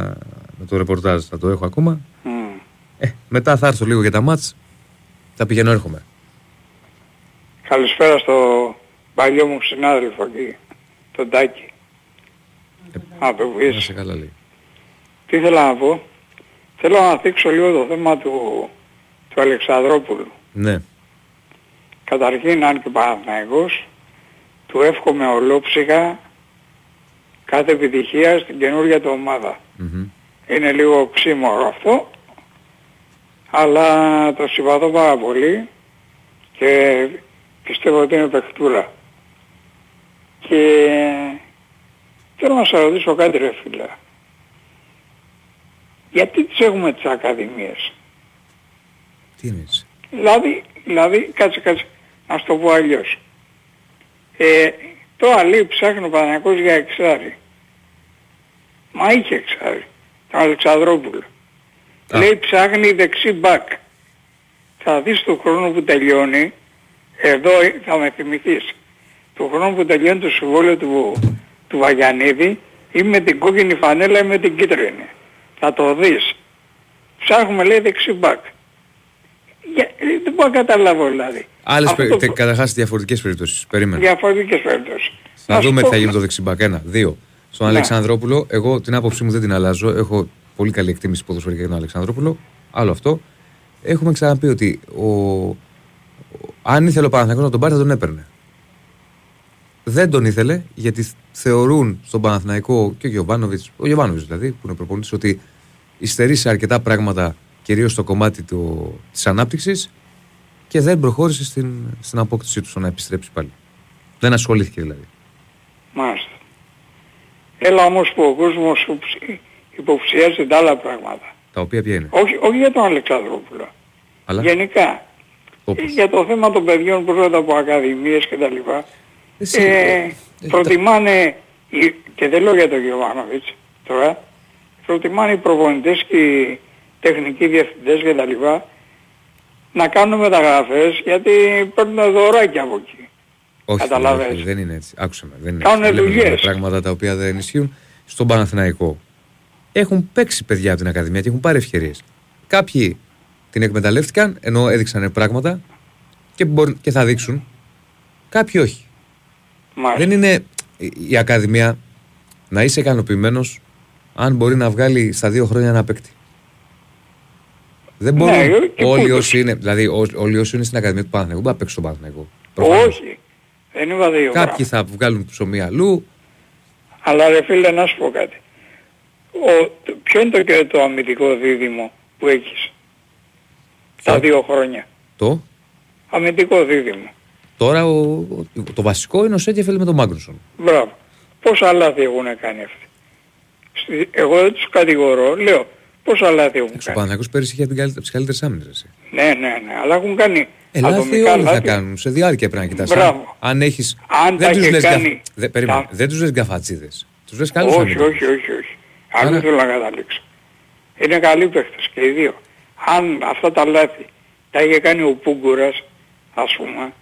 με το ρεπορτάζ θα το έχω ακόμα. Μμ. Ε, μετά θα έρθω λίγο για τα μάτς. Θα πηγαίνω έρχομαι. Καλησπέρα στο παλιό μου συνάδελφο εκεί. Τον Τάκη. Α, το Να βγεις. σε καλά λέει. Τι ήθελα να πω; Θέλω να δείξω λίγο το θέμα του, του Αλεξανδρόπουλου. Ναι. Καταρχήν, αν και Παναθηναϊκός, του εύχομαι ολόψυχα κάθε επιτυχία στην καινούργια του ομάδα. Μμμ. Είναι λίγο οξύμορο αυτό, αλλά το συμπαθώ πάρα πολύ και πιστεύω ότι είναι παιχτούρα. Και θέλω να σας ρωτήσω κάτι ρε φίλε. Γιατί τις έχουμε τις ακαδημίες. Τι είναι έτσι. Δηλαδή, δηλαδή, κάτσε κάτσε, να σου το πω αλλιώς. Ε, το Αλή ψάχνει ο Παναγιακός για εξάρι. Μα είχε εξάρι. Τον Αλεξανδρόπουλο. Α. Λέει ψάχνει δεξί μπακ. Θα δεις του χρόνου που τελειώνει, εδώ θα με θυμηθείς, του χρόνου που τελειώνει το συμβόλαιο του, του Βαγιανίδη ή με την κόκκινη φανέλα ή με την κίτρινη. Θα το δεις. Ψάχνουμε λέει δεξί μπακ. Για, ε, δεν μπορώ να καταλάβω δηλαδή. Άλλες Αυτό πε, το- καταρχάς διαφορετικές περιπτώσεις. Περίμενε. Διαφορετικές περιπτώσεις. Θα Να σου δούμε πω- τι θα γίνει το δεξιμπακ. Ένα, δύο. Στον Ναι. Αλεξανδρόπουλο, εγώ την άποψή μου δεν την αλλάζω. Έχω πολύ καλή εκτίμηση ποδοσφαιρικά για τον Αλεξανδρόπουλο. Άλλο αυτό. Έχουμε ξαναπεί ότι ο... ο- αν ήθελε ο Παναθηναϊκός να τον πάρει, θα τον έπαιρνε. Δεν τον ήθελε γιατί θεωρούν στον Παναθηναϊκό και ο Γιωβάνοβιτς, ο Γιωβάνοβιτς δηλαδή, που είναι προπονητής, ότι υστερεί σε αρκετά πράγματα, κυρίως στο κομμάτι της ανάπτυξης και δεν προχώρησε στην, στην απόκτησή του στο να επιστρέψει πάλι. Δεν ασχολήθηκε δηλαδή. Μάλιστα. Έλα όμως που ο κόσμος υποψη- υποψιάζει τα άλλα πράγματα. Τα οποία ποια είναι; Όχι, όχι για τον Αλεξανδρόπουλο. Αλλά; Γενικά. όπως; Για το θέμα των παιδιών που έρχονται από ακαδημίες και τα λοιπά. Εσύ, Ε, ε, προτιμάνε, οι- και δεν λέω για τον Γιωβάνοβιτς τώρα, προτιμάνε οι προπονητές και οι τεχνικοί διευθυντές και τα λοιπά να κάνουν μεταγραφές γιατί παίρνουν δωράκια από εκεί. όχι, καταλαβες. όχι, δεν είναι έτσι. Άκουσα με. Δεν είναι Κάνουνε έτσι. Λέμε δουλειές. πράγματα τα οποία δεν ισχύουν στον Παναθηναϊκό. Έχουν παίξει παιδιά από την Ακαδημία και έχουν πάρει ευκαιρίες. Κάποιοι την εκμεταλλεύτηκαν ενώ έδειξαν πράγματα και, μπορεί, και θα δείξουν. Κάποιοι όχι. Μάλιστα. Δεν είναι η- η Ακαδημία να είσαι ικανοποιημένος αν μπορεί να βγάλει στα δύο χρόνια ένα παίκτη. Δεν μπορούν Ναι, και όλοι πού το- όσοι είναι, δηλαδή ό- όλοι όσοι είναι στην Ακαδημία του Παναθηναϊκού μπορούν να παίξουν στον Παναθηναϊκό. Προφανώς. Όχι. Δεν είπα δύο Κάποιοι θα βγάλουν ψωμί αλλού. Αλλά ρε φίλε να σου πω κάτι. Ο, το- ποιο είναι το, και το αμυντικό δίδυμο που έχεις τα Ποιο; δύο χρόνια; Το; Αμυντικό δίδυμο. Τώρα ο, ο- το βασικό είναι ο Σέκεφελ με τον Μάγκνουσον. Μπράβο. Πόσα λάθη έχουν κάνει αυτοί. Στη- Εγώ δεν τους κατηγορώ. Λέω πόσα λάθη έχουν Ο κάνει. Παναθηναϊκός πέρυσι είχε την καλύτερη- από τις καλύτερες άμυνες. εσύ. Ναι, ναι, ναι. Αλλά έχουν κάνει Ε, λάθη ατομικά όλοι θα λάθη. κάνουν. Σε διάρκεια πρέπει να κοιτάς. Μπράβο. Αν, αν έχεις... Αν τα δεν τους είχε λες κάνει γκαφ- δεν, περίμενε, τα- δεν τους λες γκαφατσίδες. Τους λες καλούς όχι, αμυντικούς. όχι, όχι, όχι. Άρα- Αν θέλω να καταλήξω. Είναι καλοί παίχτες και οι δύο. Αν αυτά τα λάθη τα είχε κάνει ο Πούγκουρας, ας πούμε,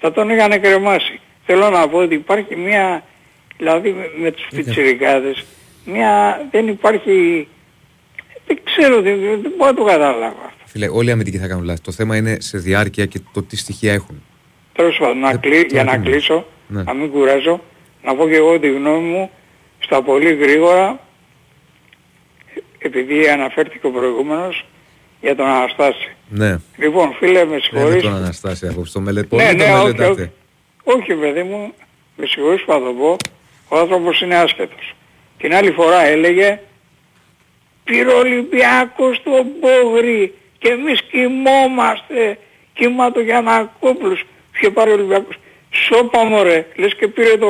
θα τον είχαν κρεμάσει. Θέλω να πω ότι υπάρχει μια, δηλαδή με, με τους πιτσιρικάδες, μια, δεν υπάρχει, δεν ξέρω, δεν, δεν μπορώ να το καταλάβω αυτό. Φίλε, όλοι οι αμυντικοί θα κάνουν λάθη. Το θέμα είναι σε διάρκεια και το τι στοιχεία έχουν. Τέλος πάντων, να Δεν- κλει- για τώρα να τι κλείσω, Ναι. να μην κουράζω, να πω και εγώ τη γνώμη μου στα πολύ γρήγορα, επειδή αναφέρθηκε ο προηγούμενος, για τον Αναστάση. Ναι. Λοιπόν, φίλε, με Δεν είναι συγχωρείς. τον Αναστάση απόψε. Το μελε... Πολύ Ναι, το ναι, όχι, μελετάτε. όχι. Όχι, παιδί μου, με συγχωρείς που θα το πω, ο άνθρωπος είναι άσχετος. Την άλλη φορά έλεγε πήρε ο Ολυμπιάκος τον Πόγρη και εμείς κοιμόμαστε κύμα του Γιανακόπουλος είχε πάρει ο Ολυμπιάκος σώπα μωρέ λες και πήρε το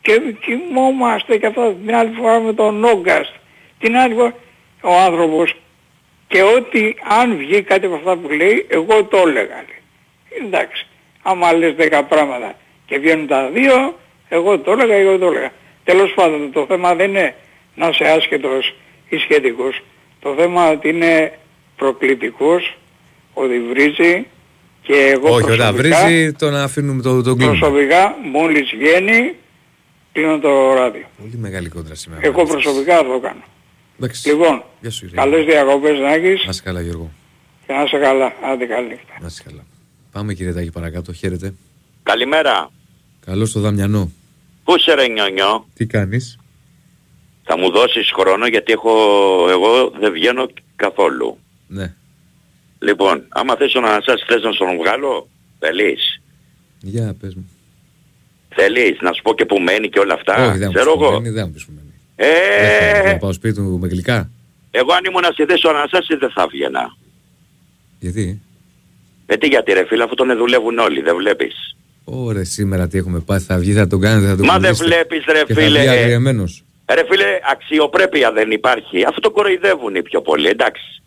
και κοιμόμαστε και αυτά την άλλη φορά με τον Όγκαστ την άλλη φορά ο άνθρωπος και ότι αν βγει κάτι από αυτά που λέει εγώ το έλεγα λέει. εντάξει άμα λες 10 πράγματα και βγαίνουν τα δύο εγώ το έλεγα εγώ το έλεγα τέλος πάντων το θέμα δεν είναι να είσαι άσχετος ή σχετικός το θέμα ότι είναι προκλητικός ότι βρίζει και εγώ Όχι, όταν προσωπικά, βρίζει τον αφήνουμε το, τον κλείνουμε. προσωπικά μόλις βγαίνει κλείνω το ράδιο. Πολύ μεγάλη κόντρα σήμερα. Εγώ προσωπικά θα το κάνω. Εντάξει. Λοιπόν, Γεια σου, Ιρήνη. καλές διακοπές να έχεις Να είσαι καλά Γιώργο. και να είσαι καλά. Άντε καλή νύχτα. Να είσαι καλά. Πάμε κύριε Τάκη παρακάτω. Χαίρετε. Καλημέρα. Καλώς στο Δαμιανό. Πού σε ρε νιονιό. Τι κάνεις; Θα μου δώσεις χρόνο γιατί έχω, εγώ δεν βγαίνω καθόλου. Ναι. Λοιπόν, άμα θες να σας θες να στον βγάλω, θέλεις. Για πες μου. Θέλεις να σου πω και που μένει και όλα αυτά. Όχι, δεν μου Ξέρω πεις που εγώ. μένει, δεν μου πεις που μένει. Δεν θέλω Ε, Να πάω σπίτι του με γλυκά. εγώ αν ήμουν σε θέση ο Αναστάσης δεν θα βγαίνα. Γιατί; Ε, τι γιατί ρε φίλε, αφού τον δουλεύουν όλοι, δεν βλέπεις; Ωραία, σήμερα τι έχουμε πάθει. Θα βγει, θα τον κάνετε, θα τον Μα δεν κουνήσετε. βλέπεις ρε Και θα φίλε. βγει ε, αγριεμένος. Ρε φίλε, αξιοπρέπεια δεν υπάρχει. Αυτό το κοροϊδεύουν οι πιο πολύ, εντάξει.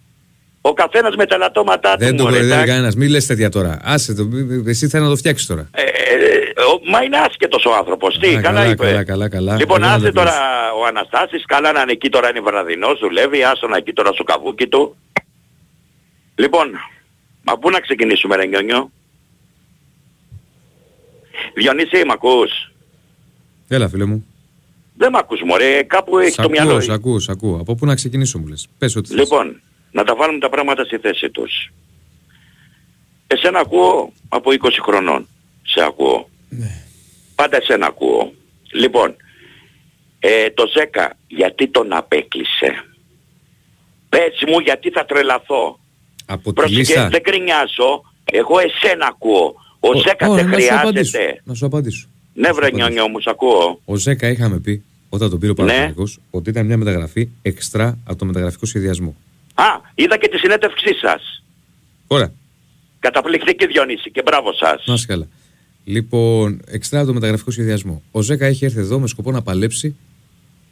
Ο καθένας με τα λατώματά του. Δεν τον μωρέ, κοροϊδεύει εντάξει. κανένας. Μην λες τέτοια τώρα. Άσε το. Εσύ θέλει να το φτιάξεις τώρα. Ε, ε, ο- μα είναι άσχετος ο άνθρωπος. Τι, Α, καλά, είπε. καλά, καλά, καλά. Λοιπόν, Εγώ να άσε το τώρα πεις. ο Αναστάσης, καλά να είναι εκεί τώρα είναι βραδινός, δουλεύει, άσο να εκεί τώρα στο καβούκι του. Λοιπόν, μα πού να ξεκινήσουμε ρε νιόνιο; Διονύση, μ' ακούς; Έλα φίλε μου. Δεν μ' ακούς μωρέ, κάπου έχει Σ' το μυαλό. ακούω, σ' ακούω, σ' ακούω. Από πού να ξεκινήσω μου λες. Πες ό,τι θες. Λοιπόν, να τα βάλουμε τα πράγματα στη θέση τους. Εσένα ακούω από 20 χρονών. Σε ακούω. Ναι. Πάντα εσένα ακούω. Λοιπόν, ε, το Ζέκα γιατί τον απέκλεισε; Πες μου γιατί θα τρελαθώ; Από τη Πρόσεχε, λίστα. δεν κρινιάζω. Εγώ εσένα ακούω. Ο, Ω, Ζέκα ωραία, δεν να σου απαντήσω. χρειάζεται. Να σου απαντήσω. Ναι Να σου βρε απαντήσω. νιόνιο μου, σ' ακούω. Ο Ζέκα είχαμε πει όταν τον πήρε ο Ναι. Παναθηναϊκός ότι ήταν μια μεταγραφή εξτρά από το μεταγραφικό σχεδιασμό. Α, είδα και τη συνέντευξή σας. Ωραία, Καταπληκτική Διονύση και μπράβο σας. να είσαι καλά. Λοιπόν, εξτρά από το μεταγραφικό σχεδιασμό. Ο Ζέκα έχει έρθει εδώ με σκοπό να παλέψει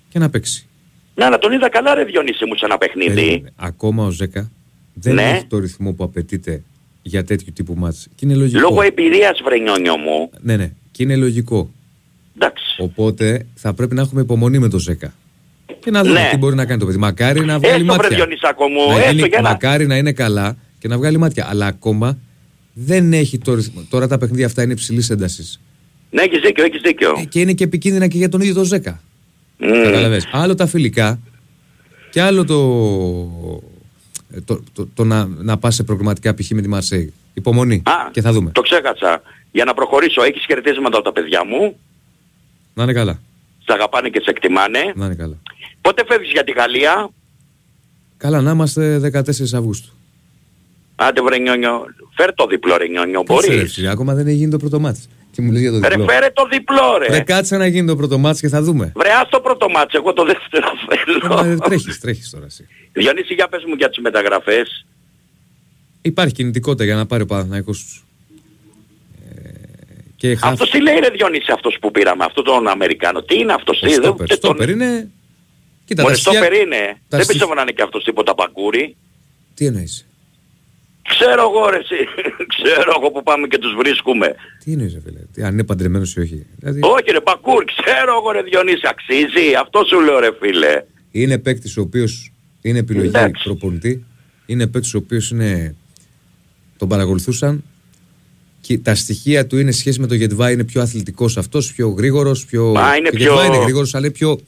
και να παίξει. Να, να τον είδα καλά ρε Διονύση μου σε ένα παιχνίδι. Περίμενε. Ακόμα ο Ζέκα δεν Ναι. έχει το ρυθμό που απαιτείται για τέτοιου τύπου μάτς. Και είναι λογικό. Λόγω εμπειρίας βρε νιόνιο μου. Ναι, ναι. Και είναι λογικό. Εντάξει. Οπότε θα πρέπει να έχουμε υπομονή με το Ζέκα. Και να δούμε Ναι. τι μπορεί να κάνει το παιδί. Μακάρι να βγάλει Έστω βρε μάτια. Διονυσάκο μου, Να έστω γίνει- για να... Μακάρι να είναι καλά και να βγάλει μάτια. Αλλά ακόμα δεν έχει το ρυθμό. Τώρα τα παιχνίδια αυτά είναι υψηλής έντασης. Ναι, έχεις δίκιο, έχεις δίκιο. Και είναι και επικίνδυνα και για τον ίδιο τον Ζέκα. Μμμ. Καταλαβες. Άλλο τα φιλικά και άλλο το, το, το, το να, να πας σε προγραμματικά π.χ. με τη Μαρσέη. Υπομονή. Α, και θα δούμε. Το ξέχασα. Για να προχωρήσω, έχεις χαιρετίσματα από τα παιδιά μου. Να είναι καλά. Σε αγαπάνε και σε εκτιμάνε. Να είναι καλά. Πότε φεύγεις για τη Γαλλία; Καλά, να είμαστε 14 Αυγούστου. Άντε βρε νιόνιο. Φέρ το διπλό ρε νιόνιο. Κάτσε, ρε, Μπορείς. φίλε, ακόμα δεν έχει γίνει το πρώτο μάτς. Και μου λες για το Ρε διπλό. φέρε το διπλό ρε. Ρε, κάτσε να γίνει το πρώτο μάτς και θα δούμε. Βρε ας το πρώτο μάτς, εγώ το δεύτερο Ε, θέλω. τρέχεις, τρέχεις τώρα εσύ. Διονύση για πες μου για τις μεταγραφές. Υπάρχει κινητικότητα για να πάρει ο Παναθηναϊκός τους. Ε, και χαφ... Αυτός τι λέει ρε Διονύση αυτός που πήραμε, αυτόν τον Αμερικάνο; Τι είναι αυτός, Ο τι, δεν- στόπερ. δεν τον- Στόπερ είναι... Κοίτα, Μωρέ τα στοιχεία- στόπερ είναι. τα Δεν στοιχ- πιστεύω να είναι και αυτός τίποτα παγκούρι. Τι εννοείς; Ξέρω εγώ ρε εσύ. [LAUGHS] Ξέρω εγώ που πάμε και τους βρίσκουμε. Τι εννοείς ρε φίλε. Τι, αν είναι παντρεμένος ή όχι. Δηλαδή, Όχι ρε πακούρ, ξέρω εγώ ρε Διονύση, αξίζει. Αυτό σου λέω ρε φίλε. είναι παίκτης ο οποίος είναι επιλογή Εντάξει. προπονητή. Είναι παίκτης ο οποίος είναι... τον παρακολουθούσαν και τα στοιχεία του είναι σε σχέση με το Γετβά είναι πιο αθλητικός αυτός, πιο γρήγορος, πιο... Μα είναι το πιο- Γετβάη είναι γρήγορος, αλλά είναι πιο,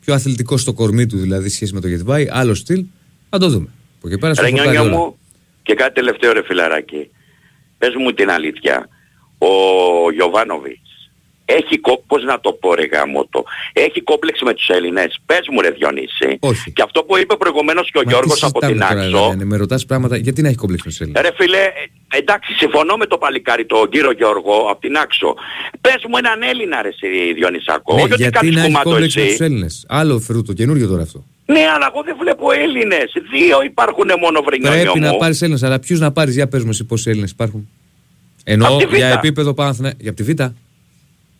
πιο αθλητικός στο κορμί του δηλαδή σε σχέση με το Γετβάη, άλλο στυλ, θα το δούμε. Από εκεί πέρα στο Ρε φορτάρι νιόνιο όλα. μου και κάτι τελευταίο ρε φιλαράκι. Πες μου την αλήθεια. Ο Γιωβάνοβιτς έχει κο... πώς να το πω ρε γάμο το. Έχει κόμπλεξ με τους Έλληνες. Πες μου ρε Διονύση. Όχι. Και αυτό που είπε προηγουμένως και ο Μα Γιώργος τι από την συζητάμε τώρα, Άξο. Γιάννη, με ρωτάς πράγματα, γιατί να έχει κόμπλεξ με τους Έλληνες; Ρε φίλε, ε, εντάξει, συμφωνώ με το παλικάρι τον κύριο Γιώργο από την Άξο. Πες μου έναν Έλληνα ρε εσύ Διονυσάκο. Ναι, Όχι ότι γιατί κάνεις να έχει κουμάτο κόμπλεξ με τους εσύ. Έλληνες. Άλλο φρούτο, καινούριο τώρα αυτό. Ναι, αλλά εγώ δεν βλέπω Έλληνες. Δύο υπάρχουν μόνο βρενιόνιο Πρέπει μου. να πάρεις Έλληνες, αλλά ποιους να πάρεις, για πες μου εσύ πόσοι Έλληνες υπάρχουν. Εννοώ Απ' τη Β. για επίπεδο Παναθηνα... Για από τη Β. Δεν θα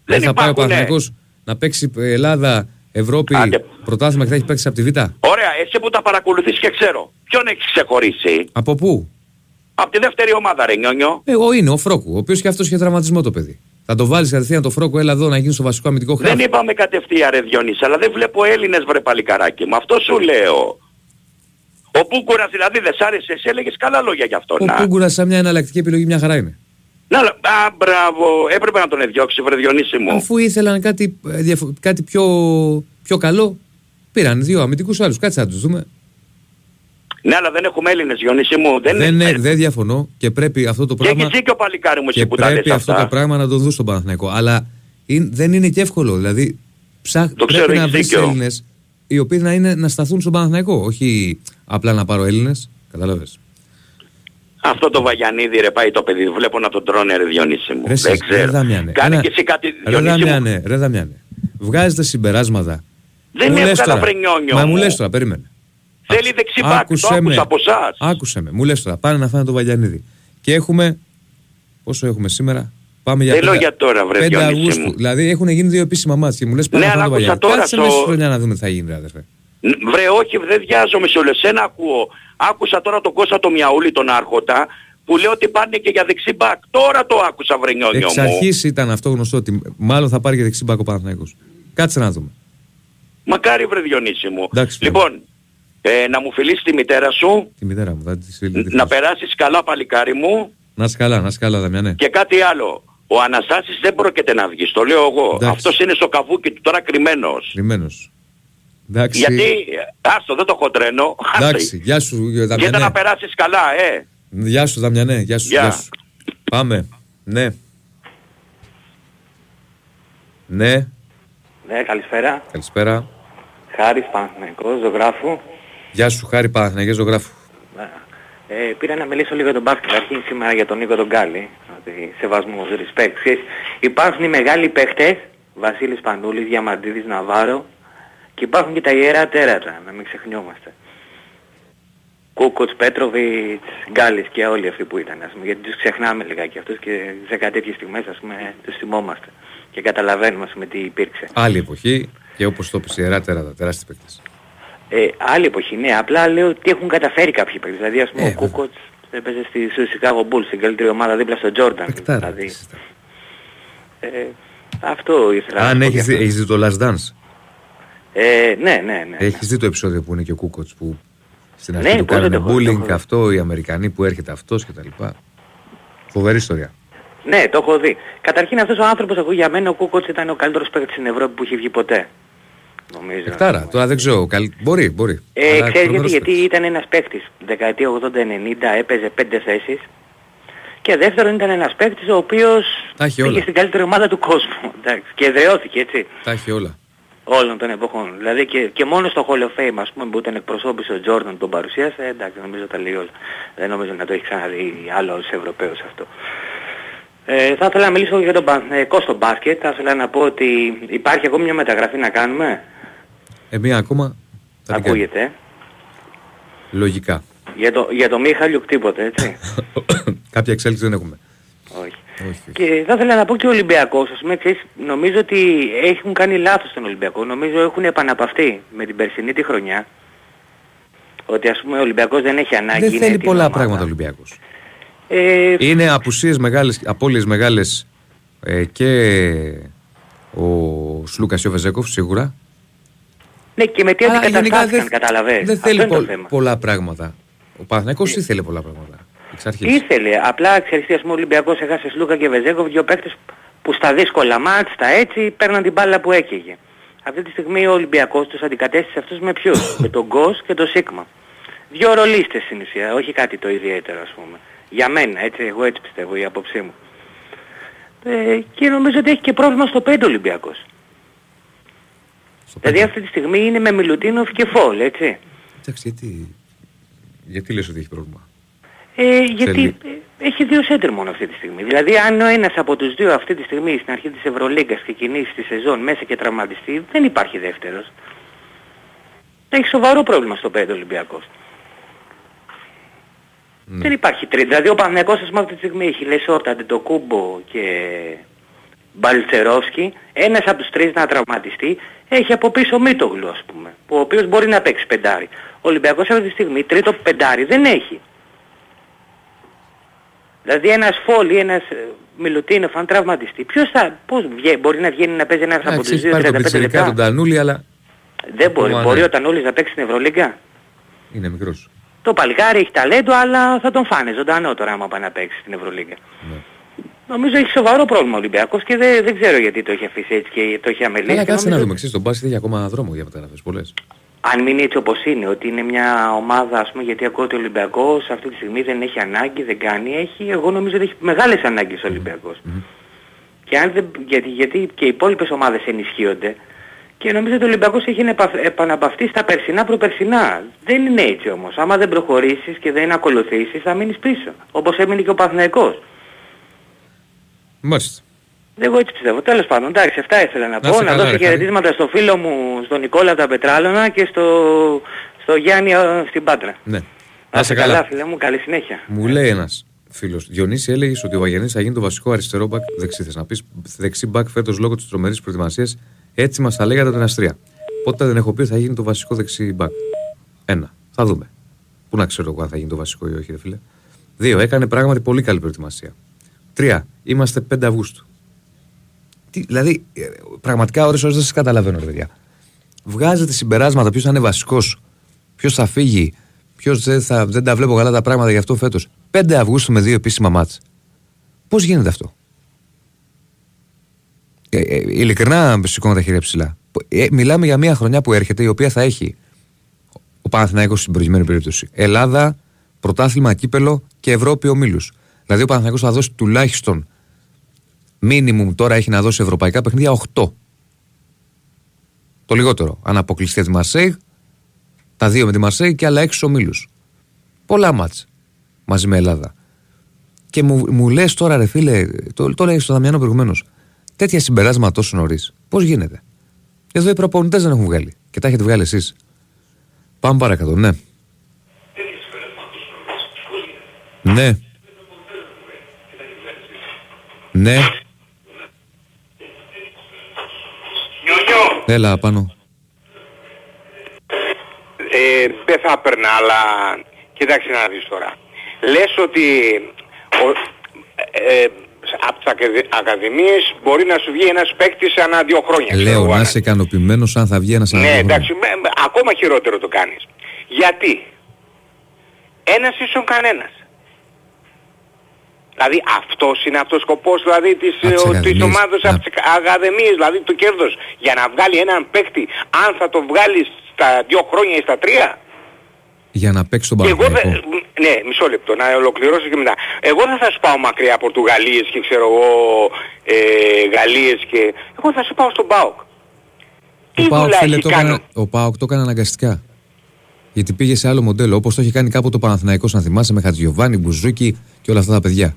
πάει ο υπάρχουνε. Παναθηναϊκός να παίξει Ελλάδα, Ευρώπη, Άντε. πρωτάθλημα και θα έχει παίξει από τη Β. Ωραία, εσύ που τα παρακολουθείς και ξέρω. Ποιον έχεις ξεχωρίσει; Από πού; Από τη δεύτερη ομάδα ρε Νιόνιο. Εγώ είναι ο Φρόκου, ο οποίος και αυτός είχε τραυματισμό το παιδί. Θα το βάλεις κατευθείαν το Φρόκου, έλα εδώ να γίνεις στο βασικό αμυντικό Δεν χάφι. είπαμε κατευθείαν ρε Διονύση, αλλά δεν βλέπω Έλληνες βρε παλικαράκι μου. Αυτό σου λέω. Ο Πούκουρας δηλαδή δεν σ' άρεσε, εσύ έλεγες καλά λόγια γι' αυτό. Ο να. Κούγκουρα σαν μια εναλλακτική επιλογή μια χαρά είναι. Να, αλλά- α, μπράβο, έπρεπε να τον εδιώξει βρε Διονύση μου. Αφού ήθελαν κάτι, ε, διαφο- κάτι πιο, πιο καλό, πήραν δύο αμυντικούς άλλους. Κάτσε να τους δούμε. Ναι, αλλά δεν έχουμε Έλληνες Διονύση μου. Δεν, Δεν, είναι. δεν, δεν διαφωνώ και πρέπει αυτό το Και πράγμα. έχεις δίκιο παλικάρι μου εσύ Και που τα λες πρέπει αυτό αυτά. το πράγμα να το δουν στον Παναθηναϊκό. Αλλά είναι- δεν είναι και εύκολο. Δηλαδή, ψάχ, Το ξέρω, πρέπει να έχεις βρεις δίκιο. Έλληνες οι οποίοι να, είναι, να σταθούν στον Παναθηναϊκό. Όχι απλά να πάρω Έλληνες. Κατάλαβε. Αυτό το Βαγιανίδη ρε πάει το παιδί, βλέπω να τον τρώνε ρε Διονύση μου. Ρε, δεν εσύ, ρε ξέρω. Δαμιάνε. Κάνε Ένα- και εσύ κάτι Ρε Διονύση μου. Δαμιάνε, ρε Δαμιάνε. Βγάζετε συμπεράσματα. Δεν Μου λες έβγαλα τώρα. βρενιόνιο Μα μου μου. λες τώρα, περίμενε. Θέλει δεξιμπάκ, το άκουσα από εσάς. Άκουσε με. Μου λες τώρα, πάνε να φάνε το Βαγιανίδη. Και έχουμε. Πόσο έχουμε σήμερα; Πάμε για Δεν λέω πέντε- για τώρα, βρε, 5 Διονύση Αυγούστου. μου. Δηλαδή έχουν γίνει δύο επίσημα μάτια και μου λες πάμε Ναι, να φάνε αλλά το άκουσα Βαγιανίδη. τώρα Κάτσε στο- μέσα στη χρονιά να δούμε τι θα γίνει, ρε αδερφέ. Ν- Βρε όχι δεν βιάζομαι σε όλες, ένα ακούω. Άκουσα τώρα τον Κώστα το Μιαούλη τον Άρχοντα που λέει ότι πάνε και για δεξιμπάκ. Τώρα το άκουσα βρε νιόνιο Εξ μου. αρχής ήταν αυτό γνωστό ότι μάλλον θα πάρει και δεξί μπάκο Παναθηναϊκός. Κάτσε να δούμε. Μακάρι βρε Διονύση μου. Εντάξει, φίλε. λοιπόν, ε, να μου φιλήσεις τη μητέρα σου, Τη μητέρα μου, θα τη στείλει. τη να φίλη. περάσεις καλά παλικάρι μου Να είσαι καλά, να είσαι καλά, Δαμιανέ. και κάτι άλλο. Ο Αναστάσης δεν πρόκειται να βγει, το λέω εγώ. Εντάξει. Αυτός είναι στο καβούκι του τώρα κρυμμένος. Κρυμμένος. Εντάξει. Γιατί, ε, άστο δεν το έχω τρένο. Εντάξει, γεια σου Γιατί Δαμιανέ. να περάσεις καλά, ε. Γεια σου Δαμιανέ, γεια σου, Γεια. γεια σου. Πάμε. Ναι. Ναι, Ναι, καλησπέρα. καλησπέρα. Χάρης Παναθηναϊκός, ζωγράφου. Γεια σου, χάρη Παναθηναϊκέ ζωγράφου. Ναι. Ε, πήρα να μιλήσω λίγο για τον μπάσκετ αρχήν σήμερα για τον Νίκο τον Γκάλη. Ότι σεβασμός, respect. Ξέρεις, υπάρχουν οι μεγάλοι παίχτες, Βασίλης Πανούλης, Διαμαντίδης, Ναβάρο και υπάρχουν και τα ιερά τέρατα, να μην ξεχνιόμαστε. Κούκοτς, Πέτροβιτς, Γκάλης και όλοι αυτοί που ήταν, ας πούμε, γιατί τους ξεχνάμε λιγάκι αυτούς και σε κάτι τέτοιες στιγμές, ας πούμε, τους θυμόμαστε και καταλαβαίνουμε, ας πούμε, τι υπήρξε. Άλλη εποχή και όπως το είπες ιερά τέρατα, τεράστιοι παίκτες. Ε, άλλη εποχή, ναι. Απλά λέω τι έχουν καταφέρει κάποιοι παίκτες. Δηλαδή, ας πούμε, Ε, ο Κούκοτς έπαιζε στη, στο Chicago Bulls, στην καλύτερη ομάδα δίπλα στον Jordan. Παικτάρα. Δηλαδή, ε, αυτό ήθελα να Αν πω έχεις γι' δει, αυτό. έχεις δει το Last Dance, Ε, ναι, ναι, ναι. έχεις δει το επεισόδιο που είναι και ο Κούκοτς που στην Ναι, αρχή του πώς δεν κάνανε το έχω- το bullying έχω- αυτό, οι Αμερικανοί που έρχεται αυτός και τα λοιπά. Φοβερή ιστορία. Ναι, το έχω δει. Καταρχήν αυτός ο άνθρωπος, εγώ για μένα ο Κούκοτς ήταν ο καλύτερος παίκτης στην Ευρώπη που έχει βγει ποτέ. Νομίζω. Εκτάρα, τώρα δεν ξέρω, καλ- μπορεί, μπορεί. Ε, Αλλά ξέρεις γιατί, τρομερός γιατί παίκτης. ήταν ένας παίκτης, δεκαετία 80-90 έπαιζε πέντε θέσεις και δεύτερον ήταν ένας παίκτης ο οποίος Τα έχει πήγε όλα. στην καλύτερη ομάδα του κόσμου [LAUGHS] εντάξει, και εδραιώθηκε έτσι Τα έχει όλα. όλων των εποχών. Δηλαδή και, και μόνο στο Hall of Fame ας πούμε που ήταν εκπροσώπησε ο Τζόρνταν τον παρουσίασε, εντάξει νομίζω τα λέει όλα. Δεν νομίζω να το έχει ξαναδεί άλλος Ευρωπαίος αυτό. Ε, θα ήθελα να μιλήσω για τον Παναθηναϊκό στο μπάσκετ. Θα ήθελα να πω ότι υπάρχει ακόμη μια μεταγραφή να κάνουμε. Ε, μία ακόμα. θα την Ακούγεται. ε. κάνει. Λογικά. Για το, για το Μίχαλιουκ τίποτε, έτσι. [COUGHS] Κάποια εξέλιξη δεν έχουμε. Όχι. Όχι, όχι. Και θα ήθελα να πω και ο Ολυμπιακός, ας πούμε, ξέρεις, νομίζω ότι έχουν κάνει λάθος τον Ολυμπιακό. Νομίζω έχουν επαναπαυτεί με την περσινή τη χρονιά. Ότι ας πούμε ο Ολυμπιακός δεν έχει ανάγκη. Δεν είναι θέλει έτοιμη πολλά ομάδα. πράγματα ο Ολυμπιακός. Ε, Είναι απουσίες μεγάλες, απώλειες μεγάλες ε, και ο Σλούκας και ο Βεζέκοφ σίγουρα. Ναι, και με τι Αλλά γενικά αντικαταστάθηκαν, δεν, καταλαβαίνεις. δεν Αυτό θέλει είναι το πο- θέμα. πολλά πράγματα. Ο Παναθηναϊκός ήθελε πολλά πράγματα. Εξ αρχής. Ήθελε, απλά ξέρεις τι, ας πούμε ο Ολυμπιακός έχασε Λούκα και Βεζέκοβ, δύο παίκτες που στα δύσκολα μάτς, στα έτσι, παίρναν την μπάλα που έκαιγε. Αυτή τη στιγμή ο Ολυμπιακός τους αντικατέστησε αυτούς με ποιους, [COUGHS] με τον Γκος και τον Σίγμα. Δύο ρολίστες στην ουσία, όχι κάτι το ιδιαίτερο ας πούμε. Για μένα, έτσι, εγώ έτσι πιστεύω, η άποψή μου. Ε, και νομίζω ότι έχει και πρόβλημα στο 5 ο Ολυμπιακός. Στο Δηλαδή πέντε. αυτή τη στιγμή είναι με Μιλουτίνοφ και Φόλ, έτσι. Εντάξει, γιατί, γιατί λες ότι έχει πρόβλημα; Ε, γιατί Θέλει. ε, έχει δύο σέντερ μόνο αυτή τη στιγμή. Δηλαδή αν ο ένας από τους δύο αυτή τη στιγμή στην αρχή της Ευρωλίγκας ξεκινήσει τη σεζόν μέσα και τραυματιστεί, δεν υπάρχει δεύτερος. Έχει σοβαρό πρόβλημα στο 5 Ολυμπιακός. Ναι. Δεν υπάρχει τρίτη. Δηλαδή ο Παναγιακός ας πούμε αυτή τη στιγμή έχει Λεσόρτα, Αντιτοκούμπο και Μπαλτσερόφσκι. Ένας από τους τρεις να τραυματιστεί. Έχει από πίσω Μίτογλου ας πούμε. Ο οποίος μπορεί να παίξει πεντάρι. Ο Ολυμπιακός αυτή τη στιγμή τρίτο πεντάρι δεν έχει. Δηλαδή ένας Φόλι, ένας ε, Μιλουτίνοφ αν τραυματιστεί. Ποιος θα, πώς βγαίνει, μπορεί να βγαίνει να παίζει ένας από Εντάξει, τους έχει πάρει το 2-35 πιτσιρικά τον λεπτά. Τανούλη, αλλά Δεν μπορεί. Ακόμα, Μπορεί ναι. ο Τανούλης να παίξει στην Ευρωλίγκα. είναι μικρός. Το παλικάρι έχει ταλέντο αλλά θα τον φάνε ζωντανό τώρα άμα πάει να παίξει στην Ευρωλίγκα. Ναι. Νομίζω έχει σοβαρό πρόβλημα ο Ολυμπιακός και δεν, δεν ξέρω γιατί το έχει αφήσει έτσι και το έχει αμελήσει. Αλλά Και κάτσε να νομίζω- δούμε. Ξέρεις, τον μπάσκετ έχει ακόμα δρόμο για μεταγραφές πολλές. Αν μείνει έτσι όπως είναι, ότι είναι μια ομάδα, ας πούμε, γιατί ακούω ότι ο Ολυμπιακός αυτή τη στιγμή δεν έχει ανάγκη, δεν κάνει, έχει, εγώ νομίζω ότι έχει μεγάλες ανάγκες ο Ολυμπιακός. Και αν δεν, γιατί, γιατί και οι υπόλοιπες ομάδες ενισχύονται και νομίζω ότι ο Ολυμπιακός έχει επα- επαναπαυτεί στα περσινά προπερσινά. Δεν είναι έτσι όμως. Άμα δεν προχωρήσεις και δεν ακολουθήσεις θα μείνεις πίσω. Όπως έμεινε και ο Παθηναϊκός. Μάλιστα. Εγώ έτσι πιστεύω. Τέλος πάντων, εντάξει, αυτά ήθελα να Να πω. είσαι Να καλά, δώσω ρε, χαιρετίσματα στο φίλο μου, στον Νικόλα τα Πετράλωνα και στο, στο Γιάννη ε, στην Πάτρα. Ναι. Να είσαι καλά, φίλε μου, καλή συνέχεια. Μου λέει ένας φίλος. Διονύση, έλεγες ότι ο Βαγενής θα γίνει το βασικό αριστερό μπακ δεξί. Θες να πεις δεξί μπακ φέτος λόγω της τρομερής προετοιμασίας. Έτσι μας τα λέγατε την Αστρία. Πότε δεν έχω πει ότι θα γίνει το βασικό δεξί μπακ. Ένα. Θα δούμε. Πού να ξέρω εγώ αν θα γίνει το βασικό ή όχι, ρε φίλε. Δύο. Έκανε πράγματι πολύ καλή προετοιμασία. Τρία. Είμαστε 5 Αυγούστου. Τι, δηλαδή, ε, πραγματικά ώρες ώρες δεν σας καταλαβαίνω, ρε παιδιά. Βγάζετε συμπεράσματα ποιος θα είναι βασικός, ποιος θα φύγει, ποιος δεν, θα- δεν τα βλέπω καλά τα πράγματα γι' αυτό φέτος. 5 Αυγούστου με δύο επίσημα μάτς. Πώς γίνεται αυτό; Ε, ε, ειλικρινά σηκώνω τα χέρια ψηλά. Ε, μιλάμε για μια χρονιά που έρχεται η οποία θα έχει ο Παναθηναϊκός στην προηγούμενη περίπτωση. Ελλάδα, πρωτάθλημα, κύπελο και Ευρώπη ομίλους. Δηλαδή ο Παναθηναϊκός θα δώσει τουλάχιστον μίνιμουμ τώρα έχει να δώσει ευρωπαϊκά παιχνίδια 8. Το λιγότερο. Αν αποκλειστεί από τη Μαρσέη, τα δύο με τη Μαρσέη και άλλα έξι ομίλους. Πολλά μάτς μαζί με Ελλάδα. Και μου, μου λες τώρα, ρε φίλε, το, το λέει στο Δαμιανό προηγουμένως, τέτοια συμπεράσματα τόσο νωρίς. Πώς γίνεται; Εδώ οι προπονητές δεν έχουν βγάλει. Και τα έχετε βγάλει εσείς. Πάμε παρακάτω, ναι. Ναι. Ναι. Έλα πάνω. Ε, δεν θα έπαιρνα, αλλά κοίταξε να δεις τώρα. Λες ότι ο, ε, ε, από τις ακαδε- ακαδημίες μπορεί να σου βγει ένας παίκτης ανά δύο χρόνια. ξέρω Λέω εγώ, να ανά- είσαι ικανοποιημένος αν θα βγει ένας Ναι, εντάξει, με- με- ακόμα χειρότερο το κάνεις. Γιατί; Ένας ίσον κανένας. Δηλαδή αυτός είναι αυτός ο σκοπός δηλαδή της, Από τις ο- της ακαδημίες, ομάδας να- από τις ακαδημίες, δηλαδή το κέρδος. Για να βγάλει έναν παίκτη, αν θα το βγάλει στα δύο χρόνια ή στα τρία. Για να παίξει τον Και εγώ δεν... Παναθηναϊκό. Ναι, μισό λεπτό, να ολοκληρώσω και μετά. Εγώ δεν θα σου πάω μακριά Πορτογαλίες και ξέρω εγώ ε, Γαλλίες και... Εγώ θα σου πάω στον ΠΑΟΚ. Ο Τι Πάοκ, δουλειά φίλε, έχει το κάνει. έκανε, ο Πάοκ το έκανε αναγκαστικά. Γιατί πήγε σε άλλο μοντέλο. Όπως το είχε κάνει κάποτε ο Παναθηναϊκός να θυμάσαι με Χατζιωβάνι, Μπουζούκι και όλα αυτά τα παιδιά.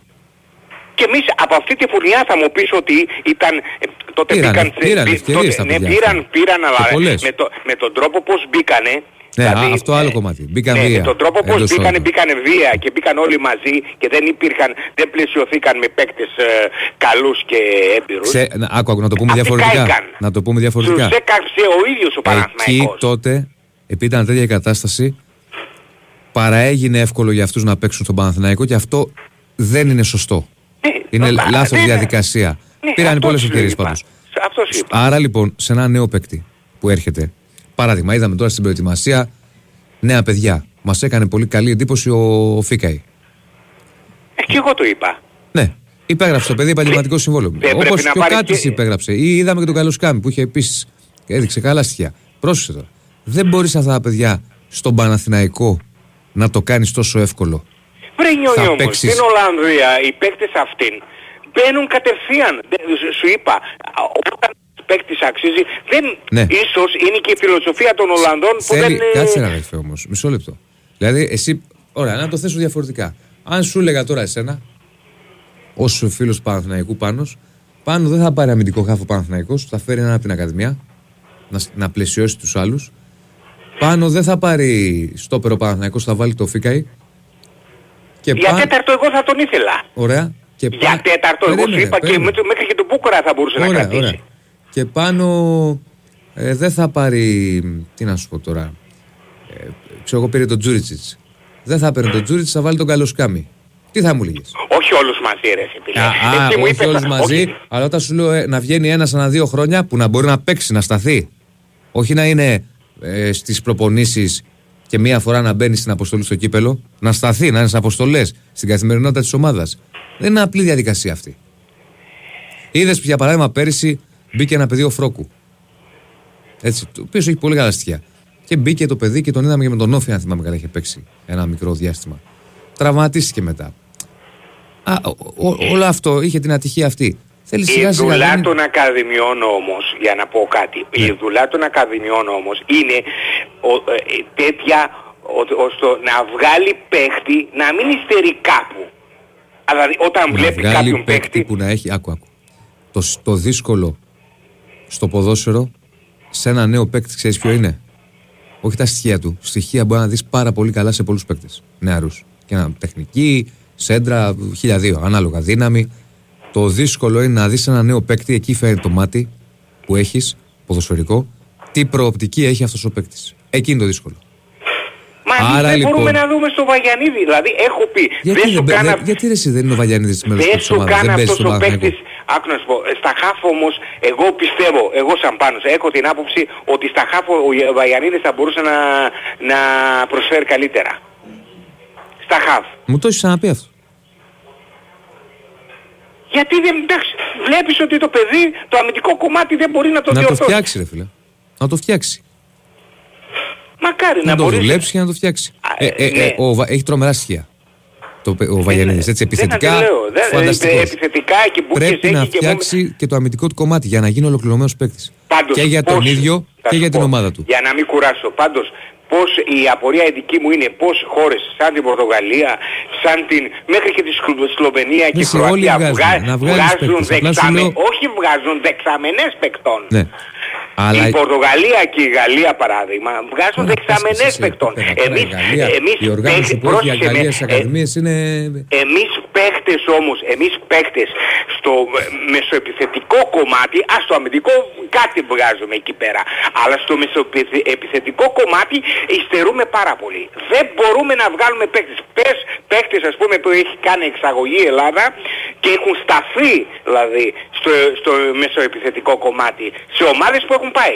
Και εμείς από αυτή τη φουρνιά θα μου πεις ότι ήταν... ε, τότε Πήραν- μπήκαν... πήραν μπή- ευκαιρίες τα ναι, παιδιά πήραν, αυτά. πήραν, αλλά Και πολλές. με, το, με τον τρόπο πώς μπήκανε... Ναι, δηλαδή, α, αυτό άλλο κομμάτι. Μπήκαν ναι, βία. με τον τρόπο πώς εντός μπήκανε, όρων. μπήκανε βία και μπήκαν όλοι μαζί και δεν υπήρχαν, δεν πλαισιωθήκαν με παίκτες ε, καλούς και έμπειρους. Ξέ, να, άκου, άκου, να το πούμε Αυτοί διαφορετικά. κάηκαν. Να το πούμε διαφορετικά. Τους έκαψε ο ίδιος ο Εκεί Παναθηναϊκός. τότε, επειδή ήταν τέτοια η κατάσταση, παραέγινε εύκολο για αυτούς να παίξουν στον Παναθηναϊκό και αυτό δεν είναι σωστό. Είναι μα, λάθος ναι, ναι. διαδικασία. Ναι, Πήραν αυτός πολλέ σου ευκαιρίε είπα. πάντως. Αυτός σου είπα. Άρα λοιπόν, σε ένα νέο παίκτη που έρχεται, παράδειγμα, είδαμε τώρα στην προετοιμασία νέα παιδιά. Μας έκανε πολύ καλή εντύπωση ο, ο Φίκαη. Ε, και εγώ το είπα. Ναι, υπέγραψε το παιδί επαγγελματικό συμβόλαιο. δεν Όπως πρέπει και να ο πάρει Κάτρι και- υπέγραψε. Ή είδαμε και τον Καλουσκάμι που είχε επίσης έδειξε καλά στοιχεία. Πρόσεξε τώρα. Δεν μπορείς αυτά τα παιδιά στον Παναθηναϊκό να το κάνεις τόσο εύκολο. Βρε νιώνει Θα όμως, παίξεις. στην Ολλανδία οι παίκτες αυτήν μπαίνουν κατευθείαν. Δεν- σου- Σου είπα, α, όταν ο παίκτης αξίζει, δεν, Ναι. ίσως είναι και η φιλοσοφία των Ολλανδών που Θέλει, δεν... ε, κάτσε να αδερφέ όμω, μισό λεπτό. Δηλαδή, εσύ, ωραία, να το θέσω διαφορετικά. Αν σου έλεγα τώρα εσένα, ως φίλος του Παναθηναϊκού πάνω, πάνω δεν θα πάρει αμυντικό χάφο Παναθηναϊκός, θα φέρει έναν από την Ακαδημία να, σ- να πλαισιώσει τους άλλους Πάνω δεν θα πάρει στόπερο Παναθηναϊκός, θα βάλει το Φίκαη. Και Για πά- τέταρτο εγώ θα τον ήθελα. Ωραία. Και Για τέταρτο εγώ σου Περίμενε, είπα και περίμενε. με- μέχρι και τον Μπούκορα θα μπορούσε να Ωραία, κρατήσει. ωραία. Και πάνω ε, δεν θα πάρει. Τι να σου πω τώρα. Ε, ξέρω εγώ πήρε τον Τζούριτσιτς. Δεν θα παίρνει τον Τζούριτσιτς, θα βάλει τον Καλοσκάμι. Τι θα μου λέγε. Όχι όλους μαζί ρε φίλε. Α, Εσύ μου όχι είπες- όλους μαζί, όχι. αλλά όταν σου λέω ε, να βγαίνει ένας ανά δύο χρόνια που να μπορεί να παίξει, να σταθεί. Όχι να είναι ε, στις προπονήσεις και μία φορά να μπαίνει στην αποστολή στο κύπελο, να σταθεί, να είναι σε αποστολές, στην καθημερινότητα της ομάδας. Δεν είναι απλή διαδικασία αυτή. Είδες για παράδειγμα πέρυσι μπήκε ένα παιδί ο Φρόκου. Έτσι, το οποίο έχει πολύ καλά στοιχεία. Και μπήκε το παιδί και τον είδαμε και με τον Όφη, αν θυμάμαι καλά, είχε παίξει ένα μικρό διάστημα. Τραυματίστηκε μετά. Α, ο- ο- όλο αυτό είχε την ατυχία αυτή. Θέλει Η σιγά σιγά. δουλειά δεν- των ακαδημιών όμως, για να πω κάτι, Ναι. η δουλειά των ακαδημιών όμως είναι ο, ε, ε, τέτοια ο- ώστε να βγάλει παίχτη να μην υστερεί κάπου. Δηλαδή όταν να βλέπει βγάλει κάποιον παίκτη παίχτη, που να έχει. Άκου, άκου. Το, σ- το δύσκολο στο ποδόσφαιρο σε ένα νέο παίκτη, ξέρεις ποιο είναι; Όχι τα στοιχεία του. Στοιχεία μπορεί να δεις πάρα πολύ καλά σε πολλούς παίκτες. Νεαρούς. Και να τεχνική, σέντρα, χιλιαδίο. Ανάλογα δύναμη. Το δύσκολο είναι να δεις ένα νέο παίκτη, εκεί φέρει το μάτι που έχεις, ποδοσφαιρικό, τι προοπτική έχει αυτός ο παίκτης. Εκεί είναι το δύσκολο. μα εμείς Άρα, δεν λοιπόν- μπορούμε να δούμε στο Βαγιανίδη. Δηλαδή έχω πει, Γιατί, δεν σου δεν, κάνα δεν, γιατί ρε, εσύ δεν είναι ο Βαγιανίδης μέλο Δεν της σου ομάδας, κάνει δεν παίζει αυτός στον ο Παναθηναϊκό. παίκτης, άκου να σου πω, ε, στα χάφ όμως, εγώ πιστεύω, εγώ σαν Πάνος, έχω την άποψη ότι στα χάφ ο Βαγιανίδης θα μπορούσε να, να προσφέρει καλύτερα. Στα χάφ. Μου το έχεις ξαναπεί αυτό. Γιατί δεν, εντάξει, βλέπεις ότι το παιδί, το αμυντικό κομμάτι δεν μπορεί να το να το διορθώσει. φτιάξει, ρε φίλε. Να το φτιάξει. Μακάρι να, να, το μπορείς. δουλέψει και να το φτιάξει. Ε, ε, ε, ναι. ο, Βα- έχει τρομερά στοιχεία. Το, παι- ο Βαγιανίδης. Έτσι, επιθετικά. Δεν, λέω, δεν, φανταστικός. ε, επιθετικά και μπουκες Πρέπει έχει να και φτιάξει και το αμυντικό του κομμάτι για να γίνει ολοκληρωμένος παίκτης. Πάντως, Και για τον πώς- ίδιο θα και σου για την πω, ομάδα του. Για να μην κουράσω. Πάντως, πώς η απορία η δική μου είναι πώς χώρες σαν την Πορτογαλία, σαν την, μέχρι και τη Σλο- Σλοβενία και η σε όλοι Κροατία βγάζουν. βγα- Να βγάλεις βγάζουν παίκτες. Απλά σου δεξαμε, λέω- όχι βγάζουν δεξαμενές παικτών. Ναι. Αλλά Η Πορτογαλία και η Γαλλία παράδειγμα βγάζουν Τώρα, δεξαμενές πες και εσύ, παικτών. πέρα, τώρα, Εμείς, η Γαλλία, εμείς η οργάνωση παίχ- που έχει η πρόσεξε με, Γαλλία στις ε, ακαδημίες είναι. εμείς παίχτες όμως, εμείς παίχτες στο ε, μεσοεπιθετικό κομμάτι, ας το αμυντικό κάτι βγάζουμε εκεί πέρα, αλλά στο μεσοεπιθετικό κομμάτι υστερούμε πάρα πολύ. Δεν μπορούμε να βγάλουμε παίχτες. Πες παίχτες ας πούμε που έχει κάνει εξαγωγή η Ελλάδα και έχουν σταθεί δηλαδή στο, στο μεσοεπιθετικό κομμάτι σε ομάδες που έχουν πάει.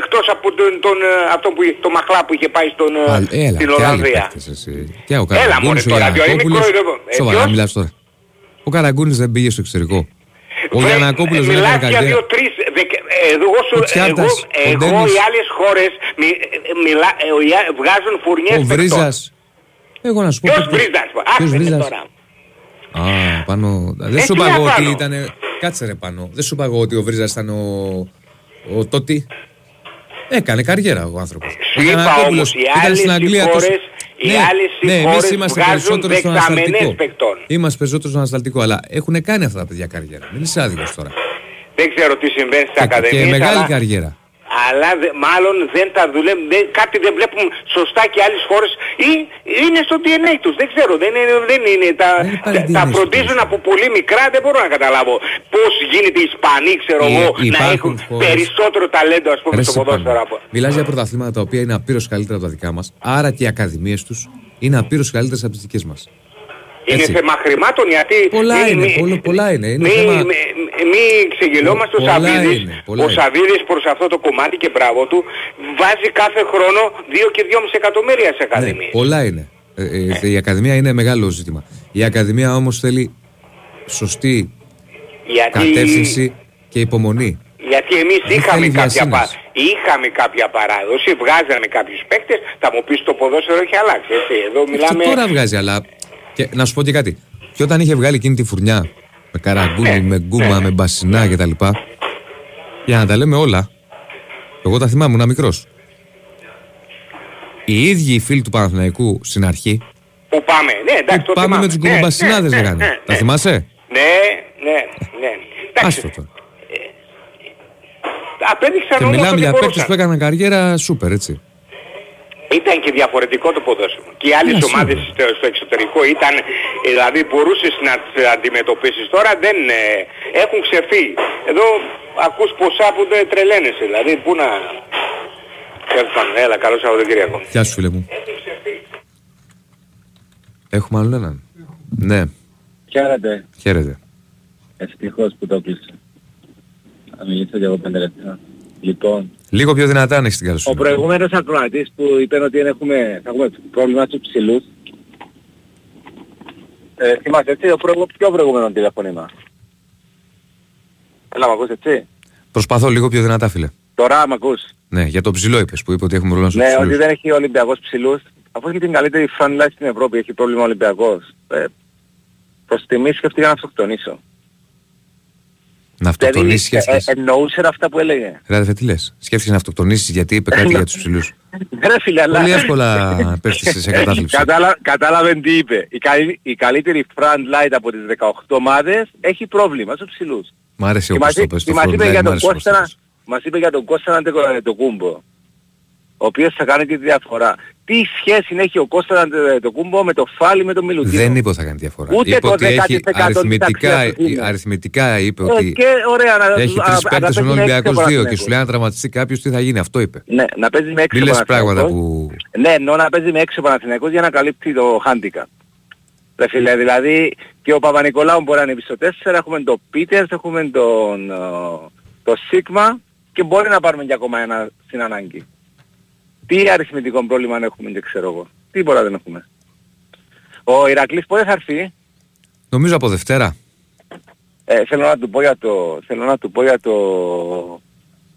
Εκτός από τον, τον, ε, αυτόν που, το Μαχλά που είχε πάει στον, ε, Α, Έλα, στην και άλλοι Ολλανδία. παίκτες, εσύ. Και ο Έλα Καραγκούνης, μωρέ ο τώρα, διότι Γιανακόπουλος. μικρό είναι- ε, Σοβαρά ποιος; μιλάς τώρα. Ο Καραγκούνης δεν πήγε στο εξωτερικό. Ο Βρε, Γιανακόπουλος ε, δεν μιλάς έκανε για καριέρα. δύο-τρεις, δεκ- ε, εγώ, σου, Ο Τσιάρτας, εγώ, ο εγώ Ντένις. οι άλλες χώρες μι, ε, μιλά, ε, ο Ιά- βγάζουν φουρνιές Ο παικτών. Βρίζας. Εγώ να σου πω. Ποιος παίκτες. Βρίζας, Ποιος άκουσε Βρίζας. τώρα. Α, πάνω. Δεν Ε, σου τι είπα να εγώ ότι κάνω. ήταν. Κάτσε ρε πάνω. Δεν σου είπα εγώ ότι ο Βρίζας ήταν ο. Ο Τότι. Έκανε καριέρα ο άνθρωπος. Σου είπα όμως, οι άλλες οι χώρες, οι άλλες οι ναι, εμείς χώρες είμαστε βγάζουν περισσότερο στον δεξαμενές ανασταλτικό. παικτών. Είμαστε περισσότερο στον ανασταλτικό, αλλά έχουν κάνει αυτά τα παιδιά καριέρα. Μην είσαι άδικος τώρα. Δεν ξέρω τι συμβαίνει στις Και, και ακαδημίες, μεγάλη αλλά, καριέρα. Αλλά δε- μάλλον δεν τα δουλεύουν, δεν, κάτι δεν βλέπουν σωστά και άλλες χώρες ή είναι στο DNA τους, δεν ξέρω, δεν είναι, δεν είναι τα, τα, τα φροντίζουν από πολύ μικρά, δεν μπορώ να καταλάβω πώς γίνεται οι Ισπανοί, ξέρω Ε, εγώ, να υπάρχουν έχουν χώρες- περισσότερο ταλέντο ας πούμε Ρε στο σε ποδόσφαιρο πάνω. από... Μιλάς για πρωταθλήματα τα οποία είναι απείρως καλύτερα από τα δικά μας, άρα και οι ακαδημίες τους είναι απείρως καλύτερες από τις δικές μας. Είναι Έτσι. θέμα χρημάτων γιατί... Πολλά μη- είναι, μη- πολλά- πολλά είναι. Είναι Μη, θέμα- μη, μη ξεγελόμαστε ο Πολλά Σαββίδης. είναι, πολλά Ο είναι. Σαββίδης προς αυτό το κομμάτι και μπράβο του βάζει κάθε χρόνο 2 και 2,5 εκατομμύρια σε Ναι, ακαδημίες. πολλά είναι. Ε, ε, η Ακαδημία είναι μεγάλο ζήτημα. Η Ακαδημία όμως θέλει σωστή γιατί, κατεύθυνση και υπομονή. γιατί εμείς Δεν είχαμε θέλει κάποια, βιασύνες. πα, είχαμε κάποια παράδοση, βγάζαμε κάποιους παίκτες, θα μου πεις το ποδόσφαιρο έχει αλλάξει. Έτσι. Εδώ μιλάμε... Και τώρα βγάζει, αλλά. Και, να σου πω και κάτι. Και όταν είχε βγάλει εκείνη τη φουρνιά με καραγκούνι, Ναι, με γκούμα, με μπασινά κτλ. Για να τα λέμε όλα. Εγώ τα θυμάμαι, ήμουν μικρός. Οι ίδιοι οι φίλοι του Παναθηναϊκού στην αρχή Που πάμε. Ναι, εντάξει, το πάμε θυμάμαι. με τους Ναι, γκουμπασινάδε ναι, ναι, λέγανε. ναι, Τα ναι. θυμάσαι; Ναι, ναι, ναι. Εντάξει, Άστο τώρα. απέδειξαν Και όμως μιλάμε ότι για παίκτες μπορούσαν. που έκαναν καριέρα σούπερ, έτσι. Ήταν και διαφορετικό το ποδόσφαιρο. Και οι άλλες Ναι, ομάδες στο, στο εξωτερικό ήταν, ε, δηλαδή μπορούσες να τις αντιμετωπίσεις. Τώρα δεν ε, έχουν ξεφύγει. Εδώ ακούς ποσά που δεν τρελαίνεσαι. Δηλαδή πού να... Τέλος πάντων, Έλα, καλό Σαββατοκύριακο. Γεια σου φίλε μου. Έχουμε άλλον έναν; Ναι, Χαίρετε. χαίρετε. Ευτυχώς που το κλείσα. Θα μιλήσω και εγώ πέντε λεπτά. Λοιπόν, Λίγο πιο δυνατά αν έχεις την ο καλοσύνη. προηγούμενος ακροατής που είπε ότι δεν έχουμε, θα έχουμε πρόβλημα στους ψηλούς. Ε, θυμάσαι έτσι, το προηγου, πιο προηγούμενο τηλεφωνήμα. Έλα, μ' ακούς έτσι; Προσπαθώ λίγο πιο δυνατά φίλε. Τώρα μ' ακούς; Ναι, για το ψηλό είπες που είπε ότι έχουμε πρόβλημα στους Ναι, ψηλούς. ότι δεν έχει ο Ολυμπιακός ψηλούς. Αφού έχει την καλύτερη front line στην Ευρώπη, έχει πρόβλημα ο Ολυμπιακός. Ε, προς τιμή σκέφτηκα να αυτοκτονήσω. Να αυτοκτονήσεις και Δηλαδή, ε, αυτές. ε, εννοούσε αυτά που έλεγε. Ρε αδερφέ, τι λες; Σκέφτηκες να αυτοκτονήσεις γιατί είπε κάτι για τους ψηλούς; Ρε φίλε, αλλά... Πολύ εύκολα πέφτεις σε κατάθλιψη. Κατάλα, κατάλαβε τι είπε. Η, καλή, η καλύτερη front line από τις 18 ομάδες έχει πρόβλημα στους ψηλούς. Μ' άρεσε Και όπως μας, το είπε- πες. και Το μας front είπε line, για μ' τον άρεσε όπως το Κώστας, πες. μας είπε για τον Κώστα το κούμπο. Ο οποίος θα κάνει τη διαφορά. Τι σχέση έχει ο Κώστα το κούμπο με το Φάλι με τον Μιλουτίνο; Δεν είπε ότι θα κάνει διαφορά. Ούτε είπε το ότι έχει 10% αριθμητικά, της αξίας του αριθμητικά είπε Ε, ότι και ωραία, να, έχει α, τρεις να παίκτες παίζει ο με Ολυμπιακός έξι δύο και Παναθηναϊκούς. σου λέει αν τραυματιστεί κάποιος τι θα γίνει. Αυτό είπε. Ναι, να παίζει με έξι Μη λες ο πράγματα Παναθηναϊκός. που... Ναι, εννοώ να παίζει με έξι ο Παναθηναϊκός για να καλύπτει το handicap. Ρε φίλε, δηλαδή και ο Παπα-Νικολάου μπορεί να είναι πίσω 4, έχουμε τον Πίτερς, έχουμε τον ε, το Σίγμα και μπορεί να πάρουμε και ακόμα ένα στην ανάγκη. Τι αριθμητικό πρόβλημα έχουμε και ξέρω εγώ. Τίποτα δεν έχουμε. Ο Ηρακλής πότε θα έρθει; Νομίζω από Δευτέρα. Ε, θέλω να του πω για το... Θέλω να του πω για το...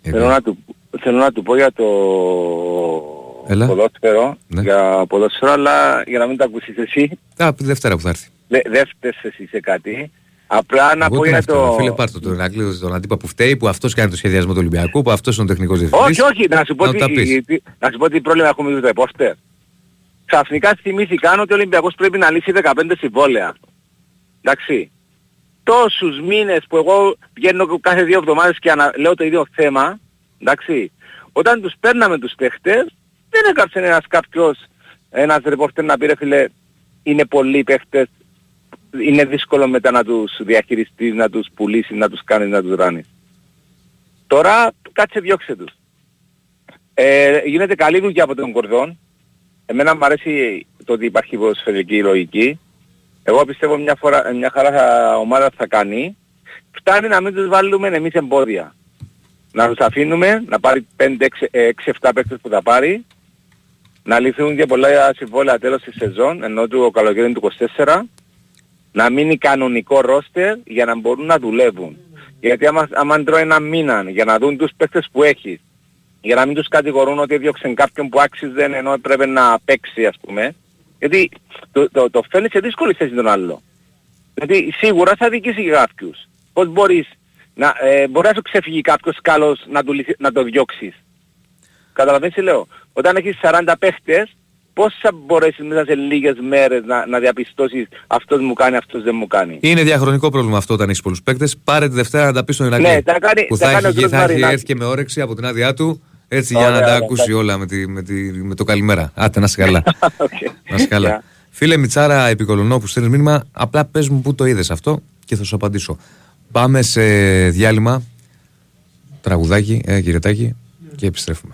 Θέλω να, του, θέλω να του πω για το Έλα. ποδόσφαιρο, Ναι. για ποδόσφαιρο, αλλά για να μην το ακούσεις εσύ, Α, από τη Δευτέρα που θα έρθει. δε, δεν φταίς εσύ σε κάτι. Απλά να Εγώ πω τι για να φταίω, το... Φίλε, πάρτε τον Ηρακλή, τον αντίπα που φταίει, που αυτός κάνει το σχεδιασμό του Ολυμπιακού, που αυτός είναι ο τεχνικός διευθυντής. Όχι, όχι, να σου πω, Να τα τι, πεις. τι- να σου πω τι πρόβλημα έχουμε με το ρεπόρτερ. Ξαφνικά θυμήθηκαν ότι ο Ολυμπιακός πρέπει να λύσει 15 συμβόλαια. Εντάξει. Τόσους μήνες που εγώ βγαίνω κάθε δύο εβδομάδες και ανα... λέω το ίδιο θέμα, εντάξει. Όταν τους παίρναμε τους παίχτες, δεν έκαψε ένας κάποιος, ένας ρεπόρτερ να πει ρε φίλε, είναι πολλοί παίχτες, είναι δύσκολο μετά να τους διαχειριστείς, να τους πουλήσεις, να τους κάνεις, να τους ράνεις. Τώρα κάτσε διώξε τους. Ε, γίνεται καλή δουλειά από τον Κορδόν. Εμένα μου αρέσει το ότι υπάρχει ποδοσφαιρική λογική. Εγώ πιστεύω μια, φορά, μια χαρά θα, ομάδα θα κάνει. Φτάνει να μην τους βάλουμε εμείς εμπόδια. Να τους αφήνουμε, να πάρει 5-6-7 παίκτες που θα πάρει. Να λυθούν και πολλά συμβόλαια τέλος της σεζόν, ενώ του καλοκαίρι του 24. Να μείνει κανονικό ρόστερ για να μπορούν να δουλεύουν. Γιατί άμα, άμα τρώει ένα μήνα για να δουν τους παίκτες που έχεις, για να μην τους κατηγορούν ότι έδιωξαν κάποιον που άξιζε ενώ έπρεπε να παίξει ας πούμε. Γιατί το, το, το φέρνεις σε δύσκολη θέση τον άλλο. Γιατί σίγουρα θα δικήσει και κάποιους. Πώς μπορείς να, ε, μπορεί να σου ξεφύγει κάποιος καλός να, του, λυθ- να το διώξεις. Καταλαβαίνεις τι λέω; Όταν έχεις 40 παίχτες, πώς θα μπορέσεις μέσα σε λίγες μέρες να, να διαπιστώσεις αυτός μου κάνει, αυτός δεν μου κάνει. Είναι διαχρονικό πρόβλημα αυτό όταν έχεις πολλούς παίκτες. Πάρε τη Δευτέρα να τα πεις στον Ηρακλή. Ναι, τα κάνει- που τα θα, κάνει ο έχει, κύριος θα έχει Μαρινάκης. έρθει και με όρεξη από την άδειά του. Έτσι για Ωραία, να τα ωραία, ακούσει εντάξει. όλα με, τη, με, τη, με το καλημέρα. Άτε να είσαι καλά. [LAUGHS] Okay. να είσαι καλά. Φίλε Μιτσάρα, επικολονό που στέλνει μήνυμα, απλά πες μου πού το είδες αυτό και θα σου απαντήσω. Πάμε σε διάλειμμα. Τραγουδάκι, ε, κύριε Τάκη, και επιστρέφουμε.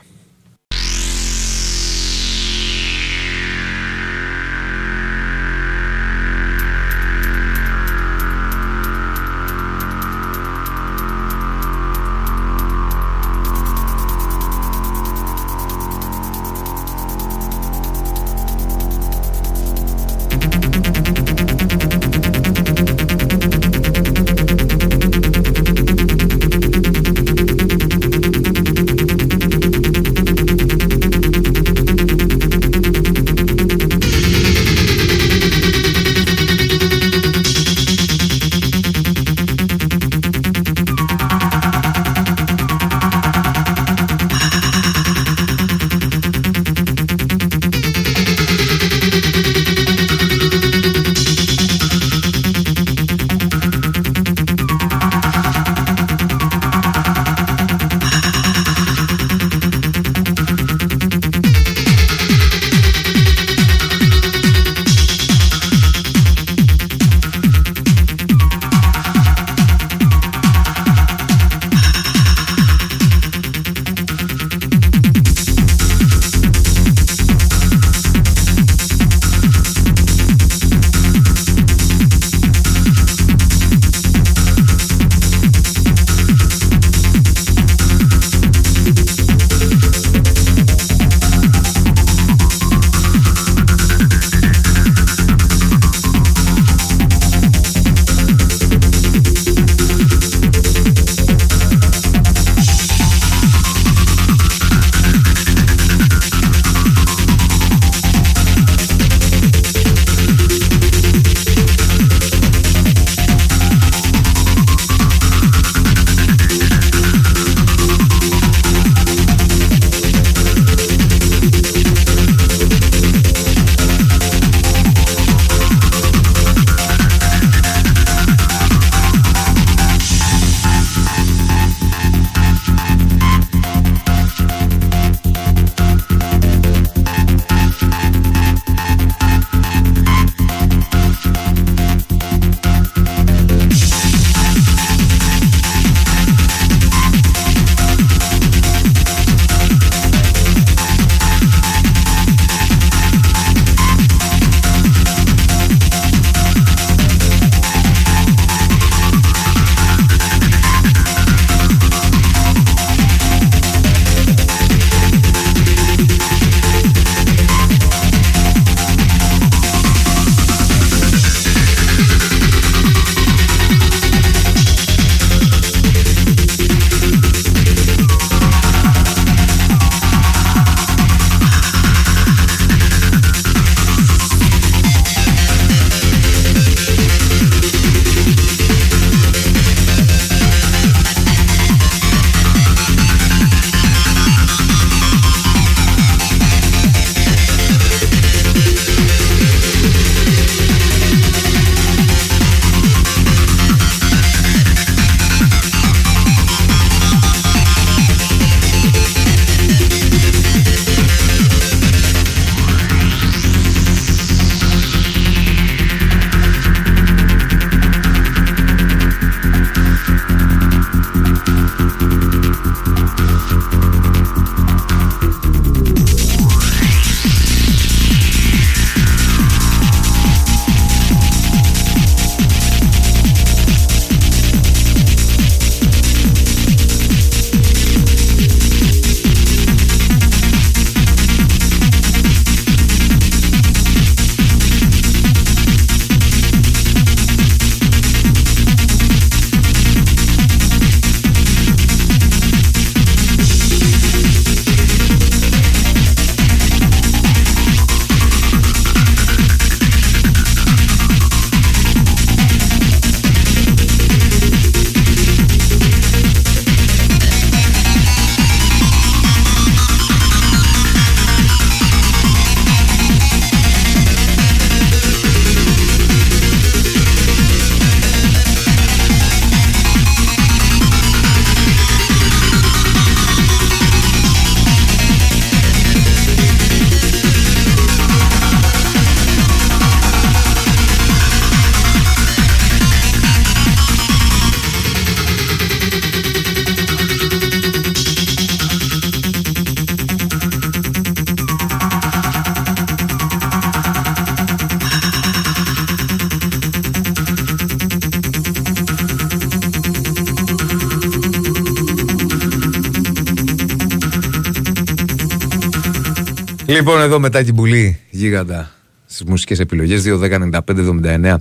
Λοιπόν, εδώ μετά την πουλή γίγαντα στις μουσικές επιλογές 2-10-95-79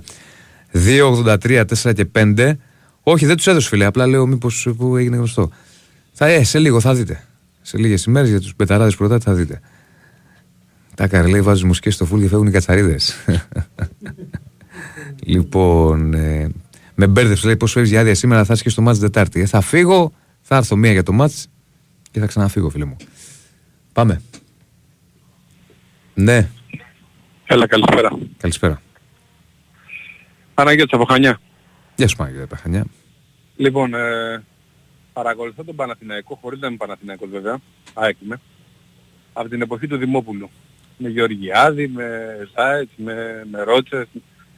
2-83, 4 και 5. Όχι, δεν τους έδωσε φίλε. Απλά λέω μήπως που έγινε γνωστό. Θα, ε, σε λίγο θα δείτε. Σε λίγες ημέρες για τους πεταράδες πρώτα θα δείτε. Τα καρλέει βάζει μουσικές στο φουλ και φεύγουν οι κατσαρίδες. [LAUGHS] λοιπόν, ε, με μπέρδεψε λέει πώς φεύγεις για άδεια σήμερα. Θα είσαι και στο μάτς Δετάρτη. Ε, θα φύγω, θα έρθω μία για το μάτς και θα ξαναφύγω, φίλε μου. Πάμε. Ναι, Έλα, καλησπέρα. καλησπέρα. Παναγιώτης από Χανιά. Γεια σου, Μάγια Παχανιά. Λοιπόν, ε, παρακολουθώ τον Παναθηναϊκό, χωρίς να είμαι Παναθηναϊκός βέβαια, ΑΕΚ είμαι, από την εποχή του Δημόπουλου. Με Γεωργιάδη, με Ζάιτς, με, με Ρότσες,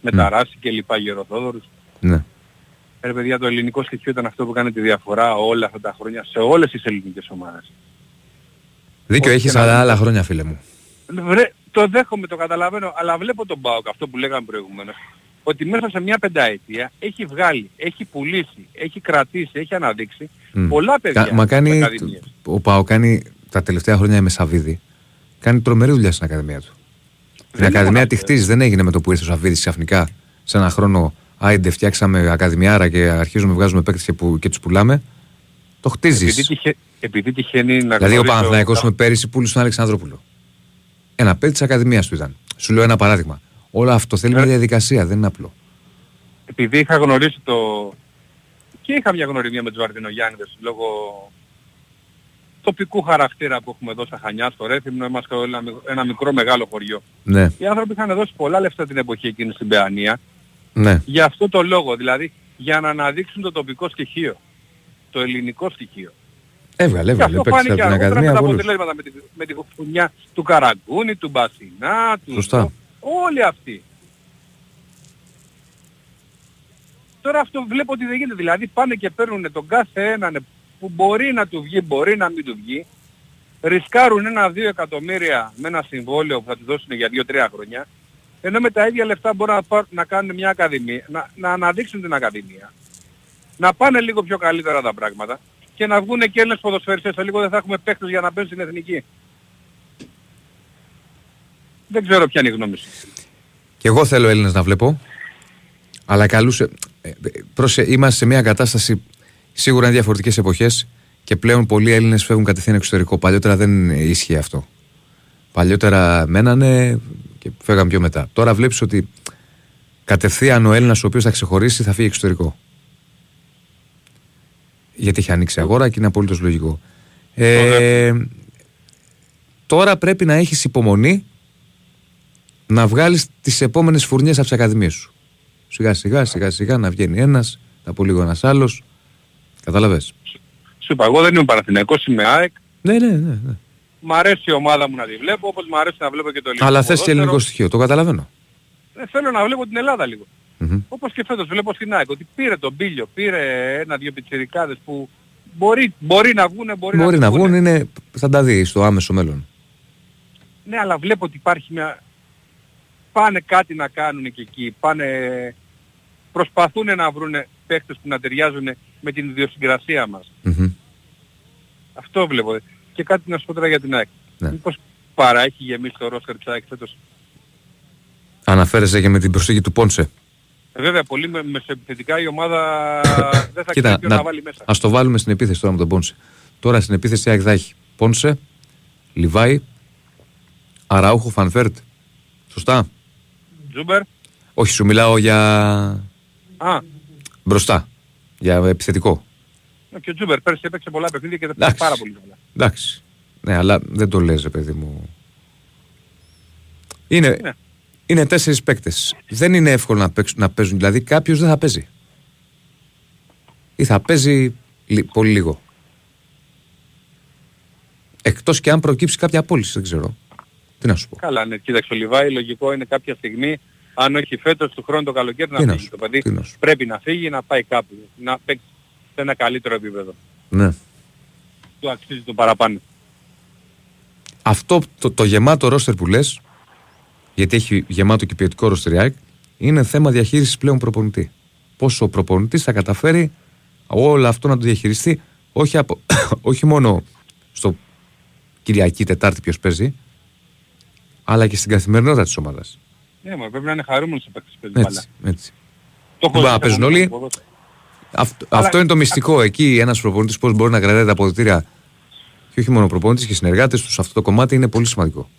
με Ταράση και λοιπά Γεροδόδωρους. Ναι. Ε, παιδιά, το ελληνικό στοιχείο ήταν αυτό που έκανε τη διαφορά όλα αυτά τα χρόνια σε όλες τις ελληνικές ομάδες. Δίκιο Όχι έχεις και να- αλλά άλλα χρόνια, φίλε μου. Βρε, το δέχομαι, το καταλαβαίνω, αλλά βλέπω τον Μπάουκ, αυτό που λέγαμε προηγουμένως, ότι μέσα σε μια πενταετία έχει βγάλει, έχει πουλήσει, έχει κρατήσει, έχει αναδείξει Μμ. πολλά παιδιά. Κα- Μα κάνει. στις ακαδημίες. Ο Πάο κάνει τα τελευταία χρόνια με Σαββίδη. Κάνει τρομερή δουλειά στην Ακαδημία του. Την είναι Ακαδημία μόνο τη αυτό. χτίζει, δεν έγινε με το που ήρθε ο Σαββίδης ξαφνικά σε ένα χρόνο. Άιντε, φτιάξαμε Ακαδημιάρα και αρχίζουμε, βγάζουμε παίκτες και, που, και τους πουλάμε. Το χτίζεις. Επειδή, τυχε, επειδή τυχαίνει να Δηλαδή, ο γνωρίζω- Παναθηναϊκός με πέρυσι πούλησε τον Αλεξανδρόπουλο. Ένα παιδί της Ακαδημίας του ήταν. Σου λέω ένα παράδειγμα. Όλο αυτό θέλει μια διαδικασία, δεν είναι απλό. επειδή είχα γνωρίσει το... και είχα μια γνωριμία με τους Βαρδινογιάννηδες λόγω τοπικού χαρακτήρα που έχουμε εδώ στα Χανιά, στο Ρέθυμνο, είμαστε ένα, μικ- ένα μικρό μεγάλο χωριό. Ναι, Οι άνθρωποι είχαν δώσει πολλά λεφτά την εποχή εκείνη στην Παιανία ναι. για αυτό το λόγο, δηλαδή για να αναδείξουν το τοπικό στοιχείο, το ελληνικό στοιχείο. Έβγαλε, Και έβγαλε. αυτό Παίξει από φάνηκε την αργότερα με Ακαδημία τα πολλούς. αποτελέσματα με τη, με τη φουνιά του Καραγκούνη, του Μπασινά, του Σωστά. όλοι αυτοί. Τώρα αυτό βλέπω ότι δεν γίνεται. Δηλαδή πάνε και παίρνουν τον κάθε έναν που μπορεί να του βγει, μπορεί να μην του βγει. Ρισκάρουν ένα-δύο εκατομμύρια με ένα συμβόλαιο που θα τους δώσουν για δύο-τρία χρόνια. Ενώ με τα ίδια λεφτά μπορούν να, πάρουν, να κάνουν μια ακαδημία, να, να αναδείξουν την ακαδημία. Να πάνε λίγο πιο καλύτερα τα πράγματα και να βγουν και Έλληνες ποδοσφαιριστές. Σε λίγο δεν θα έχουμε παίκτες για να παίζουν στην εθνική. Δεν ξέρω ποια είναι η γνώμη σου. Και εγώ θέλω Έλληνες να βλέπω. Αλλά καλούσε. ε, ε, Πρόσε, είμαστε σε μια κατάσταση σίγουρα είναι διαφορετικές εποχές και πλέον πολλοί Έλληνες φεύγουν κατευθείαν εξωτερικό. Παλιότερα δεν ίσχυε αυτό. Παλιότερα μένανε και φεύγαν πιο μετά. Τώρα βλέπεις ότι κατευθείαν ο Έλληνας ο οποίος θα ξεχωρίσει θα φύγει εξωτερικό. Γιατί έχει ανοίξει αγορά και είναι απολύτω λογικό. Ε, τώρα πρέπει να έχεις υπομονή να βγάλεις τις επόμενες φουρνιές από τις ακαδημίες σου. Σιγά σιγά σιγά σιγά να βγαίνει ένας, θα πω λίγο ένας άλλος. Κατάλαβες. Σου είπα, εγώ δεν είμαι Παναθηναϊκός, είμαι ΑΕΚ. Ναι, ναι, ναι. ναι. Μ' αρέσει η ομάδα μου να τη βλέπω, όπως μ' αρέσει να βλέπω και το ελληνικό Αλλά θες και ποδόσφαιρο. ελληνικό στοιχείο, το καταλαβαίνω. Ε, θέλω να βλέπω την Ελλάδα λίγο. Μμμ. Όπως και φέτος βλέπω στην ΑΕΚ ότι πήρε τον Πίλιο, πήρε ένα-δύο πιτσιρικάδες που μπορεί, μπορεί να βγουνε, μπορεί, Μπορεί να, να μην βγουν, είναι, θα τα δει στο άμεσο μέλλον. Ναι, αλλά βλέπω ότι υπάρχει μια... Πάνε κάτι να κάνουν και εκεί. Πάνε... Προσπαθούν να βρουν παίκτες που να ταιριάζουν με την ιδιοσυγκρασία μας. Μμμ. Αυτό βλέπω. Και κάτι να σου πω τώρα για την ΑΕΚ. Ναι. Μήπως παρά έχει γεμίσει το ρόστερ της ΑΕΚ φέτος; Αναφέρεσαι και με την προσθήκη του Πόνσε. Ε, βέβαια, πολύ με, μεσοεπιθετικά η ομάδα [COUGHS] δεν θα Κοίτα, ξέρει ποιος να, να βάλει μέσα. ας το βάλουμε στην επίθεση τώρα με τον Πόνσε. Τώρα στην επίθεση η ΑΕΚ θα έχει Πόνσε, Λιβάια, Αραούχο, Φαν Βέερτ. Σωστά; Τσούμπερ. Όχι, σου μιλάω για Α, μπροστά. Για επιθετικό. και ο Τσούμπερ πέρσι έπαιξε πολλά παιχνίδια και δεν παίξει Εντάξει. πάρα πολύ καλά. Εντάξει. Ναι, αλλά δεν το λες, ρε παιδί μου. Είναι, Ναι. Είναι τέσσερις παίκτες. Δεν είναι εύκολο να, παίξουν, να παίζουν. Δηλαδή κάποιος δεν θα παίζει. Ή θα παίζει λι- πολύ λίγο. Εκτός και αν προκύψει κάποια απόλυση, δεν ξέρω. Τι να σου πω. Καλά, ναι, κοίταξε ο Λιβάη, λογικό είναι κάποια στιγμή, αν όχι φέτος του χρόνου το καλοκαίρι να Τι να φύγει σου το παιδί. τι να σου Πρέπει να φύγει, να πάει κάπου, να παίξει σε ένα καλύτερο επίπεδο. Ναι. Του αξίζει το παραπάνω. Αυτό το, το γεμάτο ρόστερ που λες, γιατί έχει γεμάτο και ποιοτικό ρόστερ η ΑΕΚ, είναι θέμα διαχείρισης πλέον προπονητή. Πόσο ο προπονητής θα καταφέρει όλο αυτό να το διαχειριστεί, όχι, από, [COUGHS] όχι μόνο στο Κυριακή, Τετάρτη ποιος παίζει, αλλά και στην καθημερινότητα της ομάδας. Ναι, μα πρέπει να είναι χαρούμενος ο παίκτης που παίζει μπάλα. Έτσι, έτσι. Το Δεν μπορεί να έχω παίζουν ζήσει όλοι. από ποδόσφαιρο. Αυτό, Αλλά- αυτό είναι το μυστικό. Εκεί ένας προπονητής πώς μπορεί να κρατάει τα αποδητήρια και όχι μόνο ο προπονητής και οι συνεργάτες τους σε αυτό το κομμάτι είναι πολύ σημαντικό.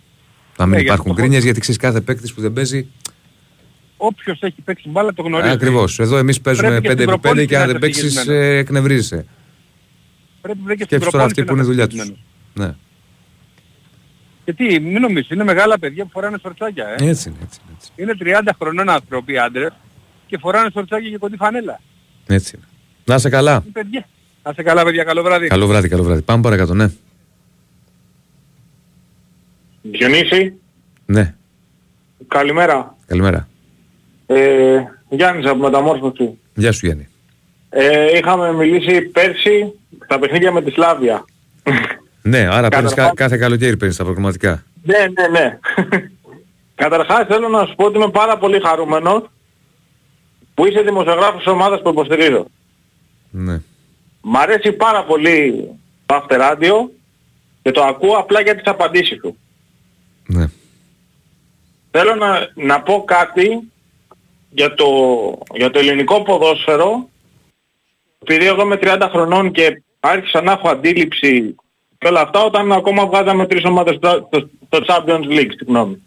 Να μην Ναι, γιατί υπάρχουν το γκρίνιες γιατί ξέρεις κάθε παίκτης που δεν παίζει. Όποιος έχει παίξει μπάλα το γνωρίζει. Ακριβώς. Εδώ εμείς παίζουμε Πρέπει και 5 στην επί 5 προπόνηση και αν να δεν είσαι παίξεις ευτυχισμένος. ε, εκνευρίζεσαι. Πρέπει να και στην Σκέψου τώρα αυτοί προπόνηση που είναι η να δουλειά είσαι τους. ευτυχισμένος. Ναι. Γιατί μην νομίζεις, είναι μεγάλα παιδιά που φοράνε σορτσάκια. Ε. Έτσι είναι, έτσι, έτσι. Είναι 30 χρονών άνθρωποι άντρες και φοράνε σορτσάκια και κοντή φανέλα. έτσι είναι. Να είσαι καλά. Είναι παιδιά. Να σε καλά παιδιά, καλό βράδυ. Καλό βράδυ, καλό βράδυ. Πάμε παρακάτω, ναι. Διονύση, Ναι, καλημέρα. καλημέρα. Ε, Γιάννης από Μεταμόρφωση. Γεια σου Γιάννη. Ε, είχαμε μιλήσει πέρσι στα παιχνίδια με τη Σλάβια. Ναι, άρα παίρνεις κα- Καταρχάς- κάθε καλοκαίρι παίρνεις τα προγραμματικά. ναι, ναι, ναι. Καταρχάς θέλω να σου πω ότι είμαι πάρα πολύ χαρούμενος που είσαι δημοσιογράφος της ομάδας που υποστηρίζω. Ναι. Μ' αρέσει πάρα πολύ το After Radio και το ακούω απλά για τις απαντήσεις του. Ναι. Θέλω να, να πω κάτι για το, για το ελληνικό ποδόσφαιρο επειδή εγώ είμαι 30 χρονών και άρχισα να έχω αντίληψη και όλα αυτά όταν ακόμα βγάζαμε τρεις ομάδες στο, στο, στο Champions League, συγγνώμη.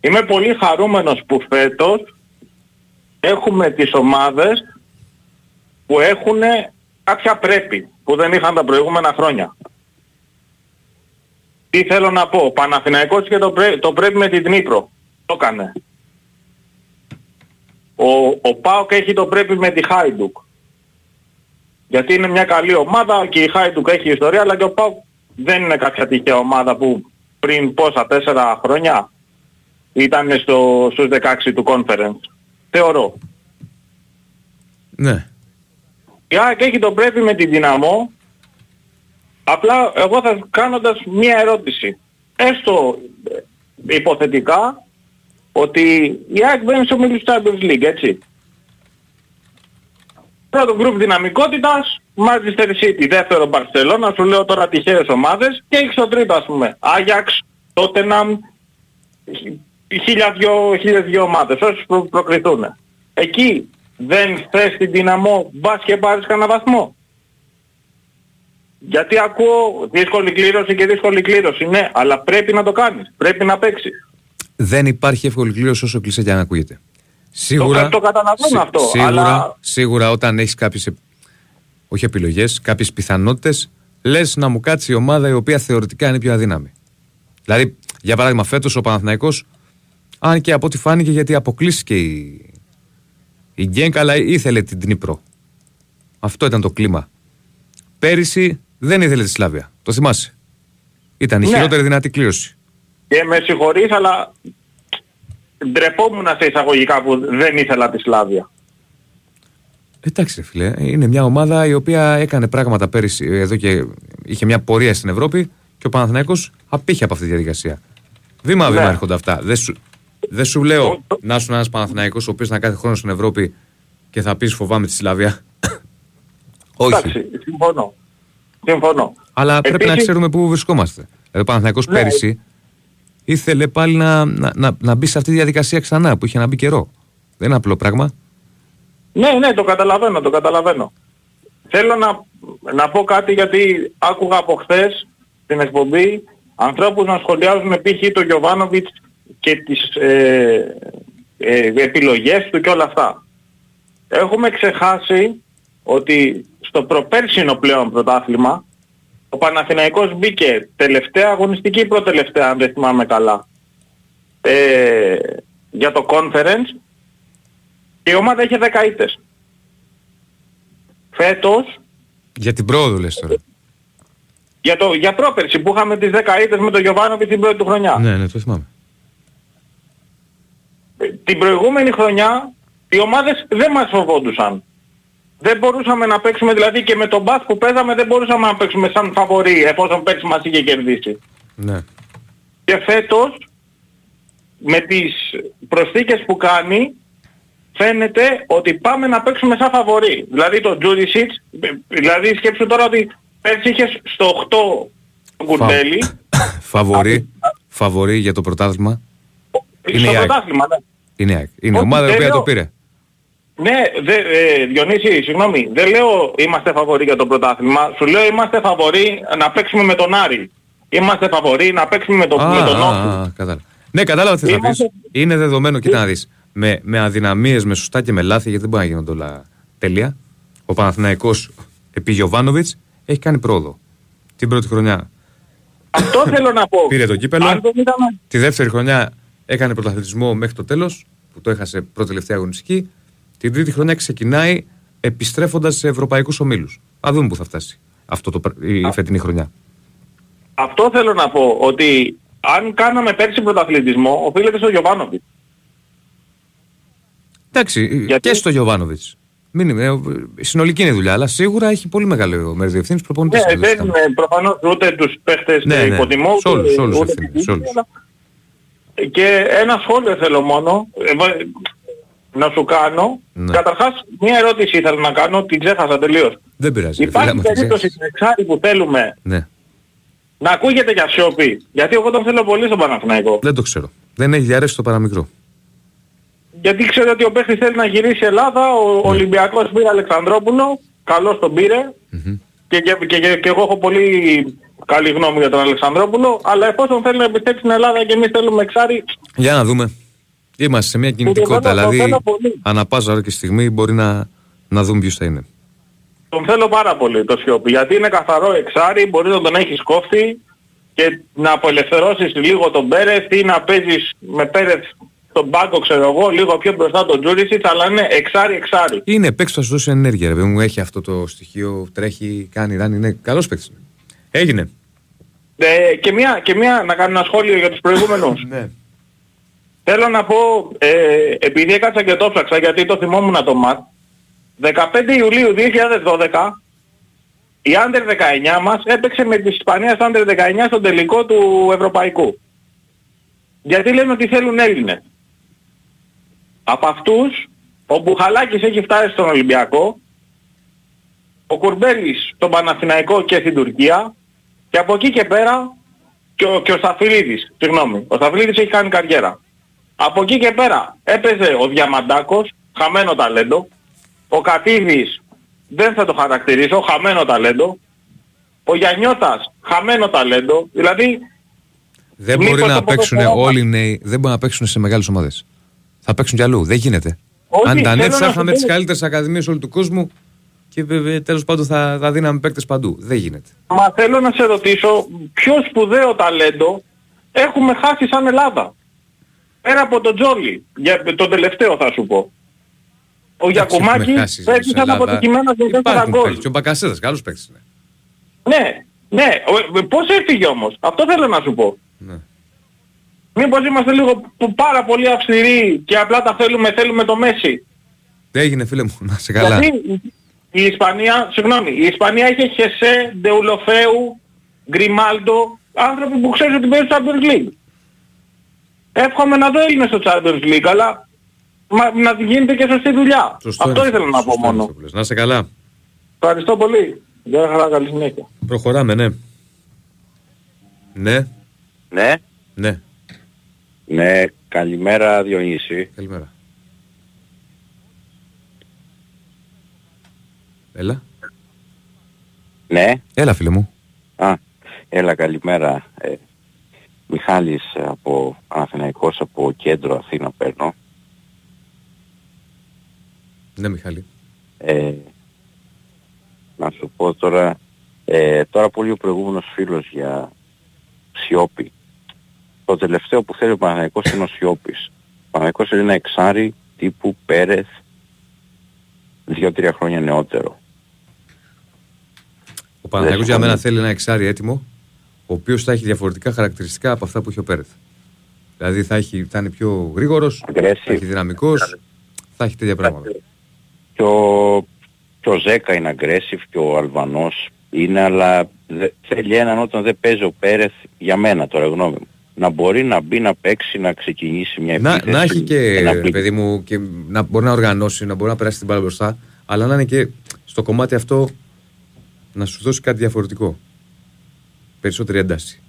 Είμαι πολύ χαρούμενος που φέτος έχουμε τις ομάδες που έχουν κάποια πρέπει που δεν είχαν τα προηγούμενα χρόνια. Τι θέλω να πω, ο Παναθηναϊκός και το, πρέ, το πρέπει με την Δνήπρο. Το έκανε. Ο, ο ΠΑΟΚ έχει το πρέπει με τη Χάιντουκ. Γιατί είναι μια καλή ομάδα και η Χάιντουκ έχει ιστορία, αλλά και ο ΠΑΟΚ δεν είναι κάποια τυχαία ομάδα που πριν πόσα τέσσερα χρόνια ήταν στο, στους 16 του conference. Θεωρώ. Ναι. Η ΑΕΚ έχει το πρέπει με την δυναμό. Απλά εγώ θα κάνοντας μία ερώτηση. Έστω ε, υποθετικά ότι η ΑΕΚ μπαίνει στο Middle Champions League, έτσι. Πρώτο γκρουπ δυναμικότητας, Manchester City, δεύτερο Barcelona, σου λέω τώρα τυχαίες ομάδες και έχεις το τρίτο ας πούμε. Ajax, Tottenham, χίλια δυο, χίλιες δυο ομάδες, όσους προ, προκριθούν. Εκεί δεν θες την δυναμό, μπας και πάρεις κανένα βαθμό; Γιατί ακούω δύσκολη κλήρωση και δύσκολη κλήρωση. Ναι, αλλά πρέπει να το κάνεις. Πρέπει να παίξεις. Δεν υπάρχει εύκολη κλήρωση όσο κλεισέ και αν ακούγεται. Σίγουρα, το, το καταλαβαίνω αυτό. σίγουρα, αλλά σίγουρα όταν έχεις κάποιες, επ- όχι επιλογές, κάποιες πιθανότητες, λες να μου κάτσει η ομάδα η οποία θεωρητικά είναι πιο αδύναμη. Δηλαδή, για παράδειγμα, φέτος ο Παναθηναϊκός, αν και από ό,τι φάνηκε γιατί αποκλείστηκε η, η Γκένκα, αλλά ήθελε την Δνήπρο. Αυτό ήταν το κλίμα. Πέρυσι δεν ήθελε τη Σλάβια. Το θυμάσαι. Ήταν η Ναι. χειρότερη δυνατή κλήρωση. και με συγχωρείς, αλλά ντρεπόμουν σε εισαγωγικά που δεν ήθελα τη Σλάβια. Εντάξει, ρε φίλε. Είναι μια ομάδα η οποία έκανε πράγματα πέρυσι εδώ και είχε μια πορεία στην Ευρώπη και ο Παναθηναϊκός απήχε από αυτή τη διαδικασία. Βήμα-βήμα Ναι. έρχονται αυτά. Δεν σου, δεν σου λέω να σου ένας Παναθηναϊκός ο οποίος να κάθε χρόνο στην Ευρώπη και θα πεις φοβάμαι τη Σλαβία. Όχι. Εντάξει, συμφωνώ. Συμφωνώ. Αλλά πρέπει να Επίσης- ξέρουμε πού βρισκόμαστε. Δηλαδή, ο Παναθηναϊκός Ναι. πέρυσι ήθελε πάλι να, να, να, να μπει σε αυτή τη διαδικασία ξανά που είχε να μπει καιρό. Δεν είναι απλό πράγμα. Ναι, ναι, το καταλαβαίνω, το καταλαβαίνω. Θέλω να, να πω κάτι γιατί άκουγα από χθες στην εκπομπή ανθρώπους να σχολιάζουν π.χ. το Γιωβάνοβιτς και τις ε, ε, επιλογές του και όλα αυτά. Έχουμε ξεχάσει ότι στο προπέρσινο πλέον πρωτάθλημα ο Παναθηναϊκός μπήκε τελευταία αγωνιστική ή προτελευταία αν δεν θυμάμαι καλά ε, για το conference και η ομάδα είχε 10 ήττες. Φέτος, Για την πρόοδο λες τώρα. για, το, για πρόπερση που είχαμε τις 10 ήττες με τον Γιωβάνοβιτς την πρώτη του χρονιά. Ναι, ναι, το θυμάμαι. Ε, Την προηγούμενη χρονιά οι ομάδες δεν μας φοβόντουσαν. Δεν μπορούσαμε να παίξουμε, δηλαδή και με τον μπας που παίζαμε δεν μπορούσαμε να παίξουμε σαν φαβορή εφόσον πέρσι μας είχε κερδίσεις. Ναι. Και φέτος με τις προσθήκες που κάνει φαίνεται ότι πάμε να παίξουμε σαν φαβορή. Δηλαδή το Τζούρισιτς, δηλαδή σκέψου τώρα ότι πέρσι είχες στο 8 τον Κουρμπέλη, Φαβορή. [COUGHS] φαβορεί για το πρωτάθλημα. Είναι Στο η ΑΕΚ. πρωτάθλημα, ναι. Είναι η ΑΕΚ. Είναι η Όχι, ομάδα η δεν οποία λέω. το πήρε. Ναι, δε, ε, Διονύση, συγγνώμη, δεν λέω είμαστε φαβοροί για το πρωτάθλημα. Σου λέω είμαστε φαβοροί να παίξουμε με τον Άρη. Είμαστε φαβοροί να παίξουμε με, το, Α, με τον α, Όφη. α, κατάλαβα. Ναι, κατάλαβα τι θες να πεις. Είμαστε- Είναι δεδομένο, κοίτα να δεις. Με, με αδυναμίες, με σωστά και με λάθη, γιατί δεν μπορεί να γίνονται όλα τέλεια. Ο Παναθηναϊκός επί Γιωβάνοβιτς έχει κάνει πρόοδο. Την πρώτη χρονιά Αυτό θέλω να πω. πήρε το κύπελο. Αν δεν είδαμε... Τη δεύτερη χρονιά έκανε πρωταθλητισμό μέχρι το τέλος, που το έχασε πρώτη τελευταία αγωνιστική. Την τρίτη χρονιά ξεκινάει επιστρέφοντας σε ευρωπαϊκούς ομίλους. Α δούμε που θα φτάσει αυτό το, πρα- η φετινή χρονιά. Αυτό θέλω να πω, ότι αν κάναμε πέρσι πρωταθλητισμό, οφείλεται στο Γιωβάνοβιτς. Εντάξει, και στο Γιωβάνοβιτς. Μην, είναι, ε, συνολική είναι η δουλειά, αλλά σίγουρα έχει πολύ μεγάλο μέρος διευθύνης προπονητής. Ναι, δεν είναι προφανώς ούτε τους παίχτες Ναι, ναι, ναι. υποτιμώ, Σε όλους, σε όλους ούτε ευθύνη, την σε όλους. ίδια, αλλά- Και ένα σχόλιο θέλω μόνο ε, βα- να σου κάνω. Ναι. Καταρχάς, μια ερώτηση ήθελα να κάνω, την ξέχασα τελείως. Δεν πειράζει. ρε φίλε, Υπάρχει άμα την περίπτωση στην εξάρι που θέλουμε Ναι, να ακούγεται για σιωπή. Γιατί εγώ τον θέλω πολύ στον Παναθηναϊκό. δεν το ξέρω. Δεν έχει διαρρέσει το παραμικρό. Γιατί ξέρω ότι ο παίχτης θέλει να γυρίσει Ελλάδα, ο Ναι. Ολυμπιακός πήρε Αλεξανδρόπουλο, καλώς τον πήρε. Και, και, και, και, και εγώ έχω πολύ καλή γνώμη για τον Αλεξανδρόπουλο, αλλά εφόσον θέλει να επιστρέψει στην Ελλάδα και εμείς θέλουμε εξάρι, Για να δούμε. Είμαστε σε μια κινητικότητα. θέλω- το Δηλαδή, θέλω πολύ. ανά πάσα ώρα και στιγμή μπορεί να, να δούμε ποιος θα είναι. τον θέλω πάρα πολύ το Σιώπη, γιατί είναι καθαρό εξάρι, μπορείς να τον έχεις κόφτη και να απελευθερώσεις λίγο τον Πέρεθ ή να παίζεις με Πέρεθ στον πάγκο, ξέρω εγώ, λίγο πιο μπροστά τον Τζούρισιτς, αλλά είναι εξάρι εξάρι. Είναι παίκτη που θα σου δώσει ενέργεια, ρε παιδί μου. Έχει αυτό το στοιχείο, τρέχει, κάνει, ράνει. Είναι καλός παίκτης. Έγινε. Ε, και, μια, και μια, να κάνω ένα σχόλιο για τους προηγούμενους. [LAUGHS] ναι. Θέλω να πω, ε, επειδή έκατσα και το ψάξα, γιατί το θυμόμουν το ΜΑΤ, 15 Ιουλίου 2012, η Under 19 μας έπαιξε με της Ισπανίας Under 19 στον τελικό του Ευρωπαϊκού. Γιατί λένε ότι θέλουν Έλληνες. Από αυτούς, ο Μπουχαλάκης έχει φτάσει στον Ολυμπιακό, ο Κουρμπέλης στον Παναθηναϊκό και στην Τουρκία, και από εκεί και πέρα και ο, και ο Σταφυλίδης, συγγνώμη, ο Σταφυλίδης έχει κάνει καριέρα. Από εκεί και πέρα έπαιζε ο Διαμαντάκος, χαμένο ταλέντο, ο Κατίδης δεν θα το χαρακτηρίσω, χαμένο ταλέντο, ο Γιαννιώτας, χαμένο ταλέντο, δηλαδή Δεν Μήπως μπορεί να το παίξουν ποδοσφαιρό όλοι οι νέοι, δεν μπορεί να παίξουν σε μεγάλες ομάδες. Θα παίξουν κι αλλού. Δεν γίνεται. Όχι, Αν τα θέλω νέα να θα σου είχαμε πω- τι καλύτερες ακαδημίες όλου του κόσμου και τέλος πάντων θα, θα δίναμε παίκτες παντού. Δεν γίνεται. Μα θέλω να σε ρωτήσω ποιο σπουδαίο ταλέντο έχουμε χάσει σαν Ελλάδα; Πέρα από τον Τζόλι, για τον τελευταίο θα σου πω. Ο Γιακουμάκη Έχουμε χάσει παίζει στην σαν Ελλάδα. αποτυχημένα σε 4 Υπάρχουν γκολ. παίκτες. Και ο Μπακασέτα, καλός παίκτης είναι. Ναι, ναι. Ο- ε, Πώς έφυγε όμως. Αυτό θέλω να σου πω. Ναι. Μήπως είμαστε λίγο που- πάρα πολύ αυστηροί και απλά τα θέλουμε, θέλουμε το Μέση. Δεν έγινε φίλε μου, να σε καλά. Γιατί η Ισπανία, συγγνώμη, η Ισπανία είχε Χεσέ, Ντεουλοφέου, Γκριμάλντο, άνθρωποι που ξέρουν ότι παίζουν στο Champions League. Εύχομαι να δω Έλληνες στο Champions League, αλλά μα, να γίνεται και σωστή δουλειά. Σωστό Αυτό είναι, ήθελα να πω σωστό είναι μόνο. αυτό που λες. Να σε καλά. Ευχαριστώ πολύ. Γεια χαρά, καλή συνέχεια. Προχωράμε, ναι. Ναι, Ναι, ναι. ναι, καλημέρα Διονύση. Καλημέρα. Έλα. Ναι, Έλα φίλε μου. α, έλα καλημέρα. Ε, Μιχάλης ε, από Αναθηναϊκός από κέντρο Αθήνα παίρνω. Ναι Μιχάλη. Ε, να σου πω τώρα, ε, τώρα πολύ ο προηγούμενος φίλος για Σιώπη. Το τελευταίο που θέλει ο Παναθηναϊκός είναι ο Σιώπης. Ο Παναθηναϊκός είναι ένα εξάρι τύπου Πέρεθ δύο-τρία χρόνια νεότερο. Ο Παναθηναϊκός για συμφωνώ. μένα θέλει ένα εξάρι έτοιμο, ο οποίος θα έχει διαφορετικά χαρακτηριστικά από αυτά που έχει ο Πέρεθ. Δηλαδή θα, έχει, θα είναι πιο γρήγορος, θα έχει δυναμικός, θα έχει τέτοια πράγματα. Και ο, και ο Ζέκα είναι aggressive και ο Αλβανός είναι, αλλά δε, θέλει έναν όταν δεν παίζει ο Πέρεθ για μένα τώρα γνώμη μου. Να μπορεί να μπει να παίξει, να ξεκινήσει μια Να, επίθεση. να έχει και, να ρε μπει. παιδί μου, και να μπορεί να οργανώσει, να μπορεί να περάσει την μπάλα μπροστά, αλλά να είναι και στο κομμάτι αυτό να σου δώσει κάτι διαφορετικό. Περισσότερη ένταση.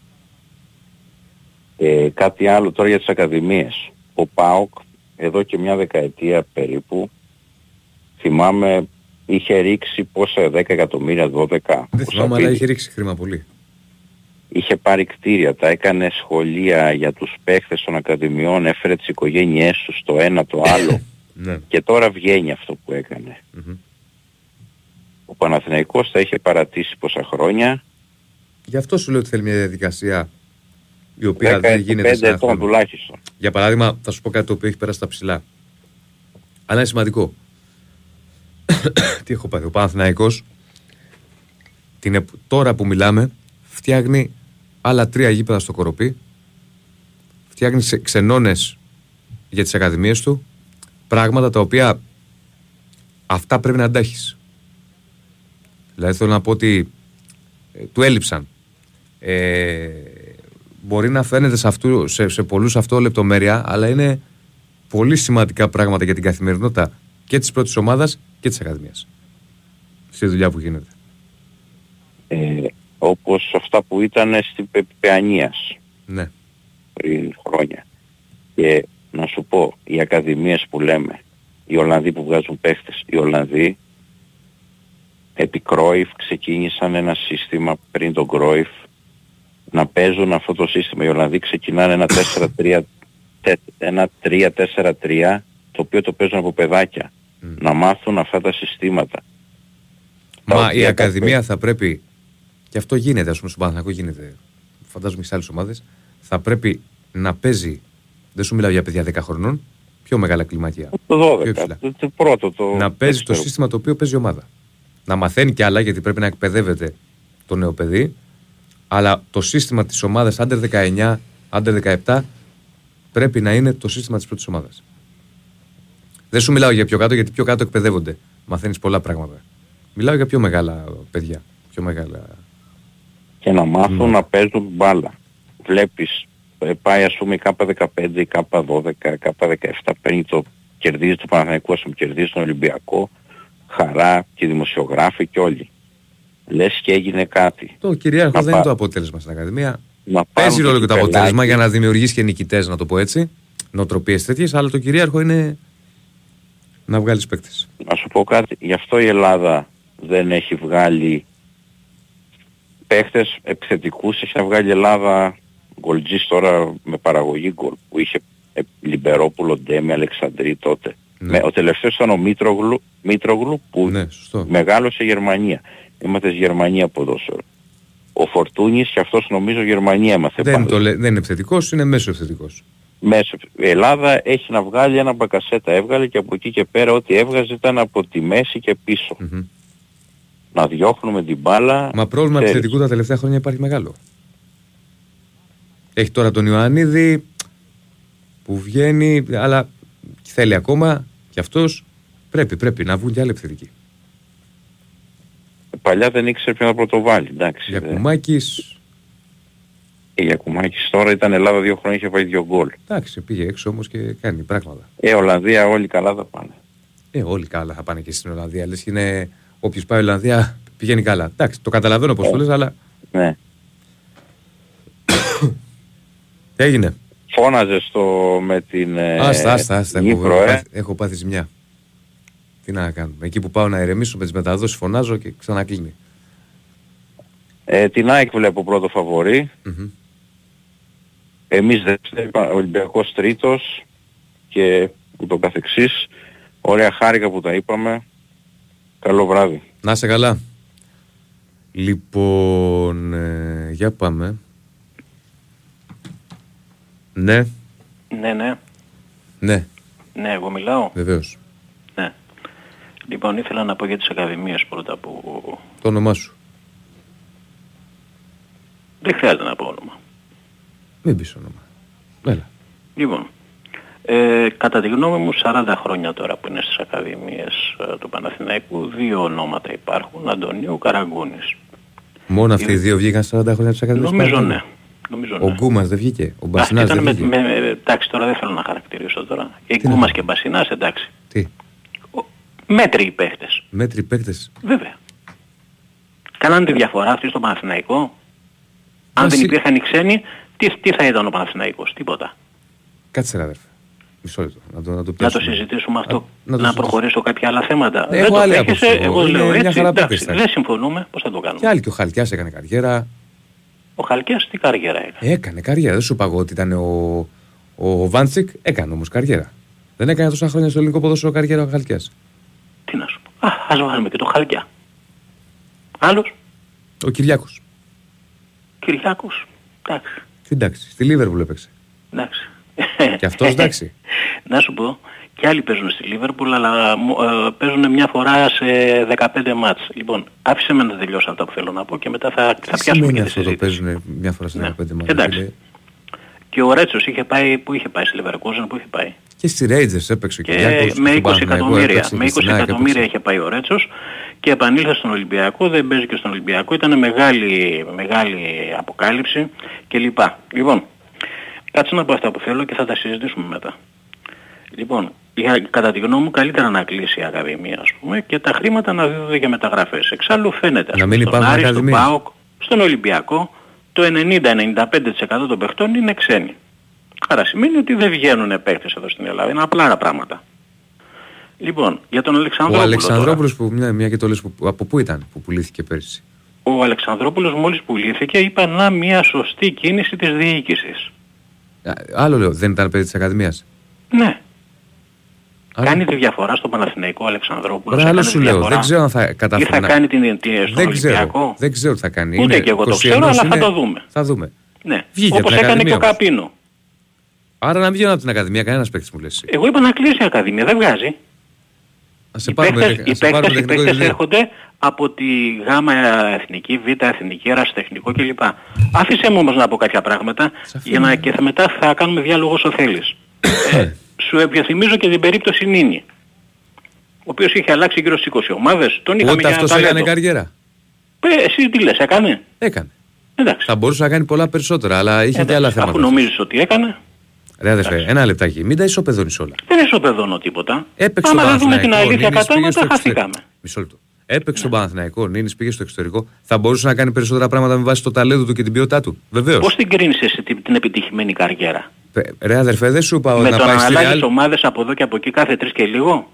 Ε, κάτι άλλο τώρα για τις ακαδημίες. Ο ΠΑΟΚ εδώ και μια δεκαετία περίπου θυμάμαι είχε ρίξει πόσα 10 εκατομμύρια, 12. Δεν πόσα θυμάμαι, αλλά πήγε. είχε ρίξει χρήμα πολύ. είχε πάρει κτίρια, τα έκανε σχολεία για τους παίχτες των ακαδημιών, έφερε τις οικογένειές τους το ένα το άλλο [COUGHS] Ναι. και τώρα βγαίνει αυτό που έκανε. Ο Παναθηναϊκός τα είχε παρατήσει πόσα χρόνια, Γι' αυτό σου λέω ότι θέλει μια διαδικασία η οποία 10 δεν γίνεται σε ένα ετών χρόνο. τουλάχιστον. Για παράδειγμα, θα σου πω κάτι το οποίο έχει περάσει στα ψηλά. Αλλά είναι σημαντικό. Τι έχω πάθει. Ο Παναθηναϊκός την, επ- τώρα που μιλάμε φτιάχνει άλλα τρία γήπεδα στο Κοροπή. Φτιάχνει σε- ξενώνες για τις ακαδημίες του. Πράγματα τα οποία αυτά πρέπει να αντάχεις. Δηλαδή θέλω να πω ότι ε, του έλειψαν. Ε, μπορεί να φαίνεται σε, αυτού, σε, σε πολλούς αυτό λεπτομέρεια, αλλά είναι πολύ σημαντικά πράγματα για την καθημερινότητα και της πρώτης ομάδας και της Ακαδημίας. Στη δουλειά που γίνεται. Ε, όπως αυτά που ήταν στην Πε- Παιανίας Ναι. πριν χρόνια. Και να σου πω, οι ακαδημίες που λέμε, οι Ολλανδοί που βγάζουν παίχτες, οι Ολλανδοί επί Κρόιφ ξεκίνησαν ένα σύστημα πριν τον Κρόιφ να παίζουν αυτό το σύστημα. Οι Ολλανδοί ξεκινάνε ένα 4-3 τε- ένα 3-4-3 το οποίο το παίζουν από παιδάκια. Να μάθουν αυτά τα συστήματα. Τα Μα οποία η τα Ακαδημία θα πρέπει, και αυτό γίνεται, ας πούμε στον Παναθηναϊκό γίνεται, φαντάζομαι και σε άλλες ομάδες, θα πρέπει να παίζει, δεν σου μιλάω για παιδιά 10 χρονών, πιο μεγάλα κλιμάκια. Το πιο 12, υψηλά. το, το πρώτο το... να παίζει το ξέρω. σύστημα το οποίο παίζει η ομάδα. Να μαθαίνει κι άλλα γιατί πρέπει να εκπαιδεύεται το νέο παιδί. Αλλά το σύστημα της ομάδας under 19, under 17 πρέπει να είναι το σύστημα της πρώτης ομάδας. Δεν σου μιλάω για πιο κάτω γιατί πιο κάτω εκπαιδεύονται. Μαθαίνεις πολλά πράγματα. Μιλάω για πιο μεγάλα παιδιά. Πιο μεγάλα. και να Ναι. μάθουν να παίζουν μπάλα. Βλέπεις, ε, πάει ας πούμε η K15, η K12, η K17, παίρνει το, κερδίζει το Παναθηναϊκό, ας πούμε, κερδίζει τον Ολυμπιακό, χαρά και οι δημοσιογράφοι και όλοι. Λες και έγινε κάτι. Το κυρίαρχος Να δεν πά- είναι το αποτέλεσμα στην Ακαδημία. Να Παίζει πάρουν ρόλο και το κυπελάκι. αποτέλεσμα για να δημιουργήσει και νικητές, να το πω έτσι. Νοοτροπίε τέτοιες, αλλά το κυρίαρχο είναι να βγάλεις παίκτες. Να σου πω κάτι, γι' αυτό η Ελλάδα δεν έχει βγάλει παίχτες επιθετικούς, έχει να βγάλει η Ελλάδα γκολτζής τώρα με παραγωγή γκολ που είχε ε, Λιμπερόπουλο, Ντέμι, Αλεξανδρή τότε. Με, ο τελευταίος ήταν ο Μήτρογλου, Μήτρογλου που μεγάλωσε η Γερμανία. Έμαθε Γερμανία ποδόσφαιρο. Ο Φορτούνης και αυτός νομίζω Γερμανία έμαθε Δεν, πάλι. το λέ- δεν είναι επιθετικός, είναι μέσο επιθετικός. Μέσα. Η Ελλάδα έχει να βγάλει ένα μπακασέτα. Έβγαλε και από εκεί και πέρα ό,τι έβγαζε ήταν από τη μέση και πισω Να διώχνουμε την μπάλα. Μα πρόβλημα ξέρεις. επιθετικού τα τελευταία χρόνια υπάρχει μεγάλο. Έχει τώρα τον Ιωαννίδη που βγαίνει, αλλά θέλει ακόμα και αυτός πρέπει, πρέπει να βγουν και άλλοι επιθετικοί. Παλιά δεν ήξερε ποιον να πρωτοβάλει. Εντάξει. Για δεν- Κουμάκης, Ε, για Κουμάκης τώρα ήταν Ελλάδα δύο χρόνια είχε βάλει δύο γκολ. εντάξει, πήγε έξω όμως και κάνει πράγματα. Ε, Ολλανδία όλοι καλά θα πάνε. Ε, όλοι καλά θα πάνε και στην Ολλανδία. Λες είναι όποιος πάει Ολλανδία πηγαίνει καλά. Εντάξει, το καταλαβαίνω πώς το λες, αλλά Ναι. τι [COUGHS] έγινε. Φώναζες στο με την ε, Άστα, άστα, άστα. Έχω, Νύπρο, έχω, ε. πάθει, έχω πάθει ζημιά. Τι να κάνουμε. Εκεί που πάω να ηρεμήσω με τις μεταδόσεις φωνάζω και ξανακλίνει. Ε, την ΑΕΚ βλέπω πρώτο φαβορί. Μμμ. Εμείς δεύτεροι, ο Ολυμπιακός τρίτος και ούτω καθεξής. Ωραία χάρηκα που τα είπαμε. Καλό βράδυ. Να είσαι καλά. Λοιπόν, ε, για πάμε. Ναι, Ναι, ναι. ναι, Ναι, εγώ μιλάω. βεβαίως. Ναι. Λοιπόν, ήθελα να πω για τις ακαδημίες πρώτα που Το όνομά σου. δεν χρειάζεται να πω όνομα. Μην πεις όνομα. Έλα. Λοιπόν, ε, κατά τη γνώμη μου 40 χρόνια τώρα που είναι στις ακαδημίες ε, του Παναθηναϊκού δύο ονόματα υπάρχουν, Αντωνίου Καραγκούνης. Μόνο αυτοί οι δύο βγήκαν 40 χρόνια από τις Ακαδημίες Νομίζω Παναθηναϊκού. ναι. Νομίζω Ο ναι. Γκούμας δεν βγήκε. Ο Α, Μπασινάς ήταν δεν με, βγήκε. με, με- εντάξει τώρα δεν θέλω να χαρακτηρίσω τώρα. Και Τι να Γκούμας και Μπασινάς εντάξει. Τι; Μέτριοι παίχτες. Μέτρη παίκτες. Βέβαια. Κάνανε τη διαφορά αυτή στο Παναθηναϊκό. Αν Μα δεν συ- υπήρχαν οι ξένοι, Τι, τι θα ήταν ο Παναθηναϊκός, τίποτα. Κάτσε ρε αδερφέ. Μισό λεπτό. Να το, να το, Να το πιάσουμε. συζητήσουμε αυτό. να το Να, συζητήσουμε. προχωρήσω κάποια άλλα θέματα. Έχω δεν το άλλη δέχεσαι, άποψη. εγώ Είναι λέω μια έτσι, χαρά εντάξει, πίστευτα. δεν συμφωνούμε, πώς θα το κάνουμε; Και άλλοι και ο Χαλκιάς έκανε καριέρα. Ο Χαλκιάς τι καριέρα έκανε; Έκανε καριέρα. Δεν σου είπα εγώ ότι ήταν ο, ο Βάντσικ. Έκανε όμως καριέρα. Δεν έκανε τόσα χρόνια στο ελληνικό ποδόσφαιρο καριέρα ο Χαλκιάς. Τι να σου πω. Α, ας βάλουμε και το Χαλκιά. Άλλος, Ο Κυριάκος. Κυριάκος. Εντάξει, Τι εντάξει. Στη Λίβερπουλ έπαιξε. εντάξει. Και αυτός εντάξει. [LAUGHS] Να σου πω, και άλλοι παίζουν στη Λίβερπουλ, αλλά μου- ε, παίζουν μια φορά σε 15 μάτς. Λοιπόν, άφησε με να τελειώσω αυτά που θέλω να πω και μετά θα, θα Τι πιάσουμε σημαίνει και τη αυτό το συζήτηση. παίζουν μια φορά σε 15 μάτια. εντάξει. φίλε; Και ο Ρέτσος είχε πάει, πού είχε πάει, στη Leverkusen, πού είχε πάει; Και στη Rangers έπαιξε ο Και Κυριάκος. με στον 20 Παναθηναϊκό εκατομμύρια, έπαιξε, με και 20 στην ΑΕΚ εκατομμύρια έπαιξε. είχε πάει ο Ρέτσος και επανήλθε στον Ολυμπιακό, δεν παίζει και στον Ολυμπιακό, ήταν μεγάλη, μεγάλη αποκάλυψη κλπ. Λοιπόν, κάτσε να πω αυτά που θέλω και θα τα συζητήσουμε μετά. Λοιπόν, για, κατά τη γνώμη μου καλύτερα να κλείσει η Ακαδημία ας πούμε και τα χρήματα να δίδονται για μεταγραφές. Εξάλλου φαίνεται ας Να πούμε, μην στον υπάρχουν Άρη, στον ακαδημίες. ΠΑΟΚ, στον Ολυμπιακό το 90-95% των παιχτών είναι ξένοι. Άρα σημαίνει ότι δεν βγαίνουν παίκτες εδώ στην Ελλάδα. Είναι απλά τα πράγματα. Λοιπόν, για τον Ο Αλεξανδρόπουλο τώρα. Αλεξανδρόπουλος που μια, μια και το λες που, από πού ήταν που πουλήθηκε πέρσι; Ο Αλεξανδρόπουλος μόλις πουλήθηκε είπα να μια σωστή κίνηση της διοίκησης. Α, Άλλο λέω, δεν ήταν παιδί της Ακαδημίας; Ναι. Άλλο. Κάνει τη διαφορά στον Παναθηναϊκό Αλεξανδρόπουλος. Ρε, άλλο έκανε σου τη λέω, διαφορά. δεν ξέρω αν θα Ή καταφέρει θα να... κάνει την, την, στον δεν ξέρω, Ολυμπιακό. δεν ξέρω τι θα κάνει. Ούτε Είναι και εγώ το 21 ξέρω, αλλά θα είναι- το δούμε. Θα δούμε. Ναι. Βγήκε από Όπως την έκανε και ο Ακαδημία όμως. Καπίνο. Άρα να βγαίνω από την Ακαδημία, κανένας παίκτης μου λες. Εγώ είπα να κλείσει η Ακαδημία, δεν βγάζει. Να σε Οι πάρουμε, παίκτες, να οι σε πάρουμε παίκτες, οι τεχνικό παίκτες διευθυντή. έρχονται από τη γάμα εθνική, β εθνική, ερασιτεχνικό κλπ. Άφησε μου όμως να πω κάποια πράγματα για να, και θα, μετά θα κάνουμε διάλογο όσο θέλεις. [COUGHS] ε, σου επιθυμίζω και την περίπτωση Νίνη. Ο οποίος είχε αλλάξει γύρω στις 20 ομάδες. Τον είχαμε Ούτε για αυτός ταλέντο. έκανε καριέρα. Ε, εσύ τι λες, έκανε; Έκανε. Εντάξει. Θα μπορούσε να κάνει πολλά περισσότερα, αλλά είχε και Εντάξει, άλλα Αφού θέματα. νομίζεις ότι έκανε, Ρε αδερφέ, ένα λεπτάκι. Μην τα ισοπεδώνεις όλα. δεν ισοπεδώνω τίποτα. Έπαιξε Άμα τον δεν δούμε την Παναθηναϊκός, αλήθεια Νίνης πήγε στο κατάματα, εξωτερικό. χαθήκαμε. Μισό λεπτό. Έπαιξε τον Παναθηναϊκό, Νίνης πήγε στο εξωτερικό. Θα μπορούσε να κάνει περισσότερα πράγματα με βάση το ταλέντο του και την ποιότητά του. Βεβαίως. Πώς την κρίνεις εσύ την, την επιτυχημένη καριέρα; Ρε αδερφέ, δεν σου είπα Με να το να πάει στη αλλάζεις Real. ομάδες από εδώ και από εκεί κάθε τρεις και λίγο;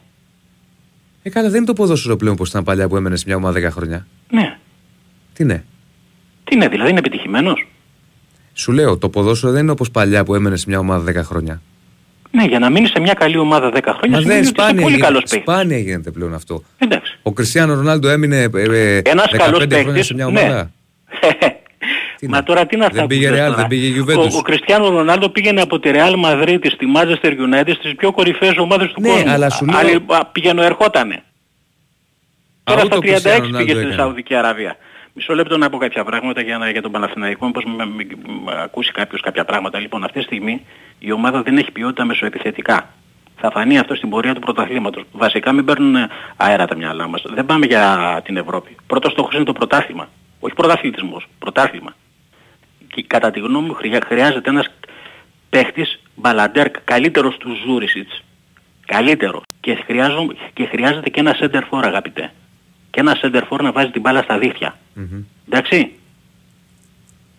Ε, καλά, δεν είναι το ποδόσφαιρο πλέον όπως ήταν παλιά που έμενε σε μια ομάδα 10 χρόνια. Ναι. Τι ναι. Τι είναι, δηλαδή είναι επιτυχημένος; Σου λέω, το ποδόσφαιρο δεν είναι όπως παλιά που έμενε σε μια ομάδα 10 χρόνια. Ναι, για να μείνει σε μια καλή ομάδα 10 χρόνια Μα σημαίνει δεν ότι είσαι σπάνια, πολύ γίνεται- καλός παίκτης. σπάνια γίνεται πλέον αυτό. Εντάξει. Ο Κριστιανό Ρονάλντο έμεινε ε, ε, Ένας 15 καλός χρόνια παίκτης, σε μια ναι. ομάδα. [LAUGHS] Μα τώρα τι να Δεν αυτά πήγε που λες Real, τώρα. δεν πήγε Ο, Juventus. ο Κριστιανό Ρονάλντο πήγαινε από τη Real Madrid στη Manchester United στις πιο κορυφαίες ομάδες του Ναι, κόσμου. αλλά σου λέω- Άλλοι α, πήγαινε ερχότανε. Τώρα ούτε στα ο Cristiano 36 Ronaldo πήγε στη έκανε. Σαουδική Αραβία. Μισό λεπτό να πω κάποια πράγματα για, να, για τον Παναθηναϊκό, μήπως με, με- με ακούσει κάποιος κάποια πράγματα. Λοιπόν, αυτή τη στιγμή η ομάδα δεν έχει ποιότητα μεσοεπιθετικά. Θα φανεί αυτό στην πορεία του πρωταθλήματος. Βασικά μην παίρνουν αέρα τα μυαλά μας. Δεν πάμε για την Ευρώπη. Πρώτος στόχος είναι το πρωτάθλημα. Όχι πρωταθλητισμός, πρωτάθλημα. Και κατά τη γνώμη μου χρειά- χρειάζεται ένας παίχτης μπαλαντέρ καλύτερος του Ζούρισιτς. Καλύτερος. Και, χρειάζομαι- και χρειάζεται και ένα center for αγαπητέ. Και ένα center for να βάζει την μπάλα στα δίχτυα. Εντάξει.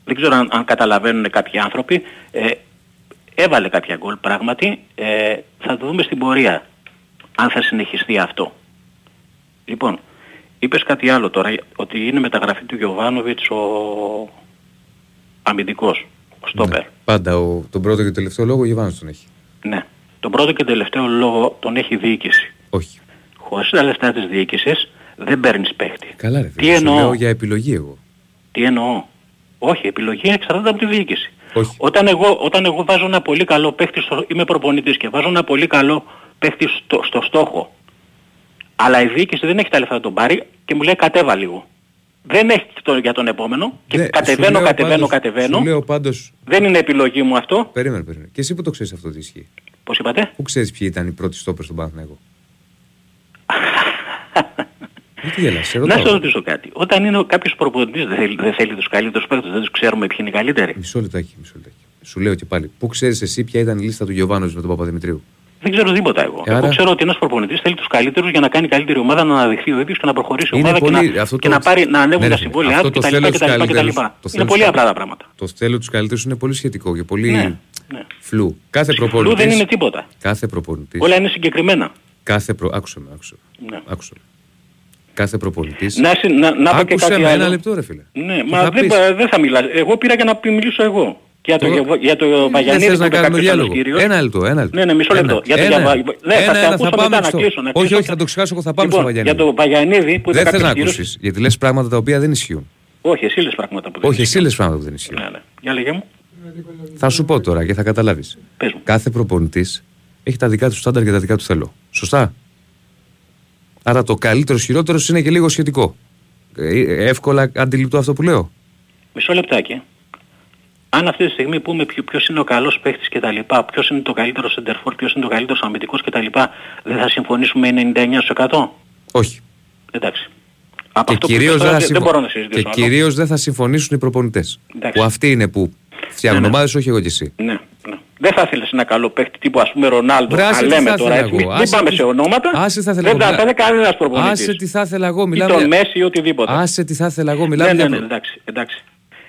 Δεν ξέρω αν, αν καταλαβαίνουν κάποιοι άνθρωποι. Ε, έβαλε κάποια γκολ πράγματι. Ε, θα το δούμε στην πορεία. Αν θα συνεχιστεί αυτό. Λοιπόν, είπες κάτι άλλο τώρα. Ότι είναι μεταγραφή του Γιωβάνοβιτς ο αμυντικός. Ο στόπερ. Πάντα ο, τον πρώτο και τελευταίο λόγο ο Γιωβάνος τον έχει. Ναι. Τον πρώτο και τελευταίο λόγο τον έχει η διοίκηση. Όχι. Χωρίς τα λεφτά της διοίκησης δεν παίρνεις παίχτη. Καλά ρε Τι φίλε, σου εννοώ; λέω για επιλογή εγώ. Τι εννοώ; Όχι, η επιλογή εξαρτάται από τη διοίκηση. Όχι. Όταν εγώ, όταν εγώ βάζω ένα πολύ καλό παίχτη, στο, είμαι προπονητής και βάζω ένα πολύ καλό παίχτη στο, στο στόχο, αλλά η διοίκηση δεν έχει τα λεφτά να τον πάρει και μου λέει κατέβα λίγο. Δεν έχει το, για τον επόμενο και Ναι, σου κατεβαίνω, λέω κατεβαίνω, πάντως- κατεβαίνω. Σου λέω πάντως, Δεν είναι επιλογή μου αυτό. περίμενε, περίμενε. Και εσύ που το ξέρεις αυτό τι ισχύει; Πώς είπατε; Πού ξέρεις ποιοι ήταν οι πρώτοι στόπερ στον Παναθηναϊκό; [LAUGHS] Γιατί γελάς, σε Να σε ρωτάω. ρωτήσω κάτι. Όταν είναι κάποιος προπονητής δεν θέλει, δεν θέλει τους καλύτερους παίκτες, δεν τους ξέρουμε ποιοι είναι οι καλύτεροι. Μισό λεπτάκι, μισό λεπτάκι. Σου λέω και πάλι. Πού ξέρεις εσύ ποια ήταν η λίστα του Γιωβάνοβιτς με τον Παπαδημητρίου; Δεν ξέρω τίποτα εγώ. Άρα- Εγώ ξέρω ότι ένας προπονητής θέλει τους καλύτερους για να κάνει καλύτερη ομάδα, να αναδειχθεί ο ίδιος και να προχωρήσει η Είναι ομάδα πολύ- και, να, αυτό και το- να, πάρει, να ανέβουν Ναι, τα ρε, συμβόλαιά αυτό του το κτλ. θέλω τους κτλ, κτλ. καλύτερους. Το Είναι θέλω πολύ τους- απλά τα πράγματα. Το θέλω τους καλύτερους είναι πολύ σχετικό και πολύ Ναι, ναι. φλου. Κάθε Φλου προπονητή. δεν είναι τίποτα. Κάθε προπονητή. Όλα είναι συγκεκριμένα. Κάθε προ... Άκουσε με, άκουσε. με. Ναι. Άκουσε με. Κάθε προπονητής. Να, συ- να, να πω και Άκουσε κάτι με άλλο. ένα λεπτό, ρε φίλε. Ναι, Τι μα θα δεν, πεις. πα- δεν θα μιλάς. Εγώ πήρα για να πει- μιλήσω εγώ. Για το, Τώρα- για, για το Δεν Βαγιανίδη θες να που είπε κάνουμε κάποιος άλλος διάλογο. κύριος. Ένα λεπτό, ένα λεπτό. Ναι, ναι, μισό λεπτό. Ένα, Για το ένα, Γιαβα- Ναι, θα ένα, σε ένα, ακούσω θα πάμε μετά, να στο- κλείσω, να Όχι, κλείσω. όχι, θα το ξεχάσω εγώ, θα πάμε Λοιπόν, στο Βαγιανίδη. Για το Βαγιανίδη που είπε Δεν θες να κάποιος κύριος- ακούσεις, γιατί λες πράγματα τα οποία δεν ισχύουν. Όχι, εσύ λες πράγματα που δεν Όχι, εσύ λες πράγματα που δεν ισχύουν. Ναι, ναι. Για λέγε μου. Θα σου πω τώρα και θα καταλάβεις. Πες μου. Κάθε προπονητής έχει τα δικά του στάνταρ και τα δικά του θέλω. Σωστά; Άρα το καλύτερο χειρότερο είναι και λίγο σχετικό. Ε, εύκολα αντιληπτό αυτό που λέω. Μισό λεπτάκι. Αν αυτή τη στιγμή πούμε ποιο, ποιος είναι ο καλός παίχτης και τα λοιπά, ποιος είναι το καλύτερο σεντερφόρ, ποιος είναι το καλύτερος αμυντικός και τα λοιπά, δεν θα συμφωνήσουμε 99%. Όχι. Εντάξει. Από Και αυτό που κυρίως είπες δεν, τώρα θα δεν συμφω- μπορώ να και συζητήσω. άλλο. κυρίως δεν θα συμφωνήσουν οι προπονητές. Εντάξει. Που αυτοί είναι που φτιάχνουν Ναι, ναι. ομάδες, όχι εγώ και εσύ. Ναι, ναι. Δεν θα ήθελες ένα καλό παίχτη τύπου ας πούμε Ρονάλντο. Βρε, άσε να τι λέμε θα τώρα ήθελα έτσι. Μην, εγώ. μην Άσε πάμε τι- σε ονόματα. Άσε τι θα ήθελα δεν εγώ. θα ήθελε κανένας προπονητής. Άσε τι θα ήθελα εγώ, Ή μιλάμε. τον για- Μέση ή οτιδήποτε. Άσε τι θα ήθελα εγώ, ναι, μιλάμε ναι, για ναι, προ- εντάξει, εντάξει.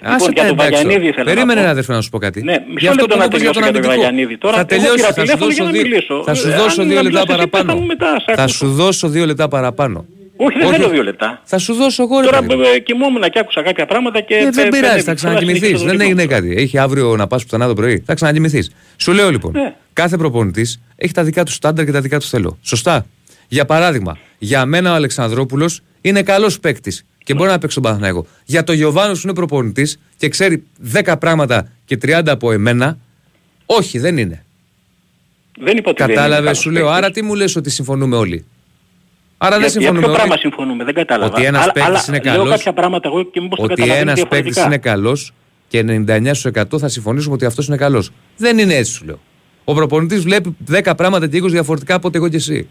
Άσε Λοιπόν, τα για τον εντάξει τώρα. Βαγιανίδη ήθελα Περίμενε να πω. ένα αδερφέ να σου πω κάτι. Ναι, Για μισό αυτό λεπτό που να είπες για τελειώσω τον για τον αμυντικό. Βαγιανίδη. Τώρα Θα εγώ τελειώσει, πήρα θα σου τηλέφωνο δώσω για να δύο- μιλήσω. θα σου Ε, δώσω αν δύο να λεπτά μιλάς εσύ, παραπάνω. πες μου μετά, σε Θα άκουσα. σου δώσω δύο λεπτά παραπάνω. Όχι, δεν Όχι. θέλω δύο λεπτά. Θα σου δώσω εγώ ρε Τώρα παιδί μου. ε, κοιμόμουν και άκουσα κάποια πράγματα και... Ε, πε- δεν πέντε πειράζει, θα λεπτά, ξανακοιμηθείς. συνεχίζω το Δεν δικό έγινε μου. κάτι. Έχει αύριο να πας πουθενά το πρωί. Θα ξανακοιμηθείς. Σου λέω λοιπόν, Ναι. κάθε προπονητής έχει τα δικά του στάνταρ και τα δικά του θέλω. Σωστά. Για παράδειγμα, για μένα ο Αλεξανδρόπουλος είναι καλός παίκτης και μπορεί να παίξει τον Παναθηναϊκό. Για το Γιωβάνος που είναι προπονητής και ξέρει 10 πράγματα και 30 από εμένα, όχι, δεν είναι. Δεν είπα ότι δεν είναι Κατάλαβες, καλός σου λέω. παίκτης. Άρα τι μου λες ότι συμφωνούμε όλοι; Άρα Για- δεν συμφωνούμε Για ποιο όλοι. πράγμα συμφωνούμε, δεν κατάλαβα. Ότι ένας Αλλά- παίκτης αλλά είναι Λέω καλός, κάποια πράγματα εγώ και μήπως το Ότι καταλαβαίνεις ένας παίκτης διαφορετικά. είναι καλός και 99% θα συμφωνήσουμε ότι αυτός είναι καλός. Δεν είναι έτσι, σου λέω. Ο προπονητής βλέπει 10 πράγματα και 20 διαφορετικά από ότι εγώ και εσύ.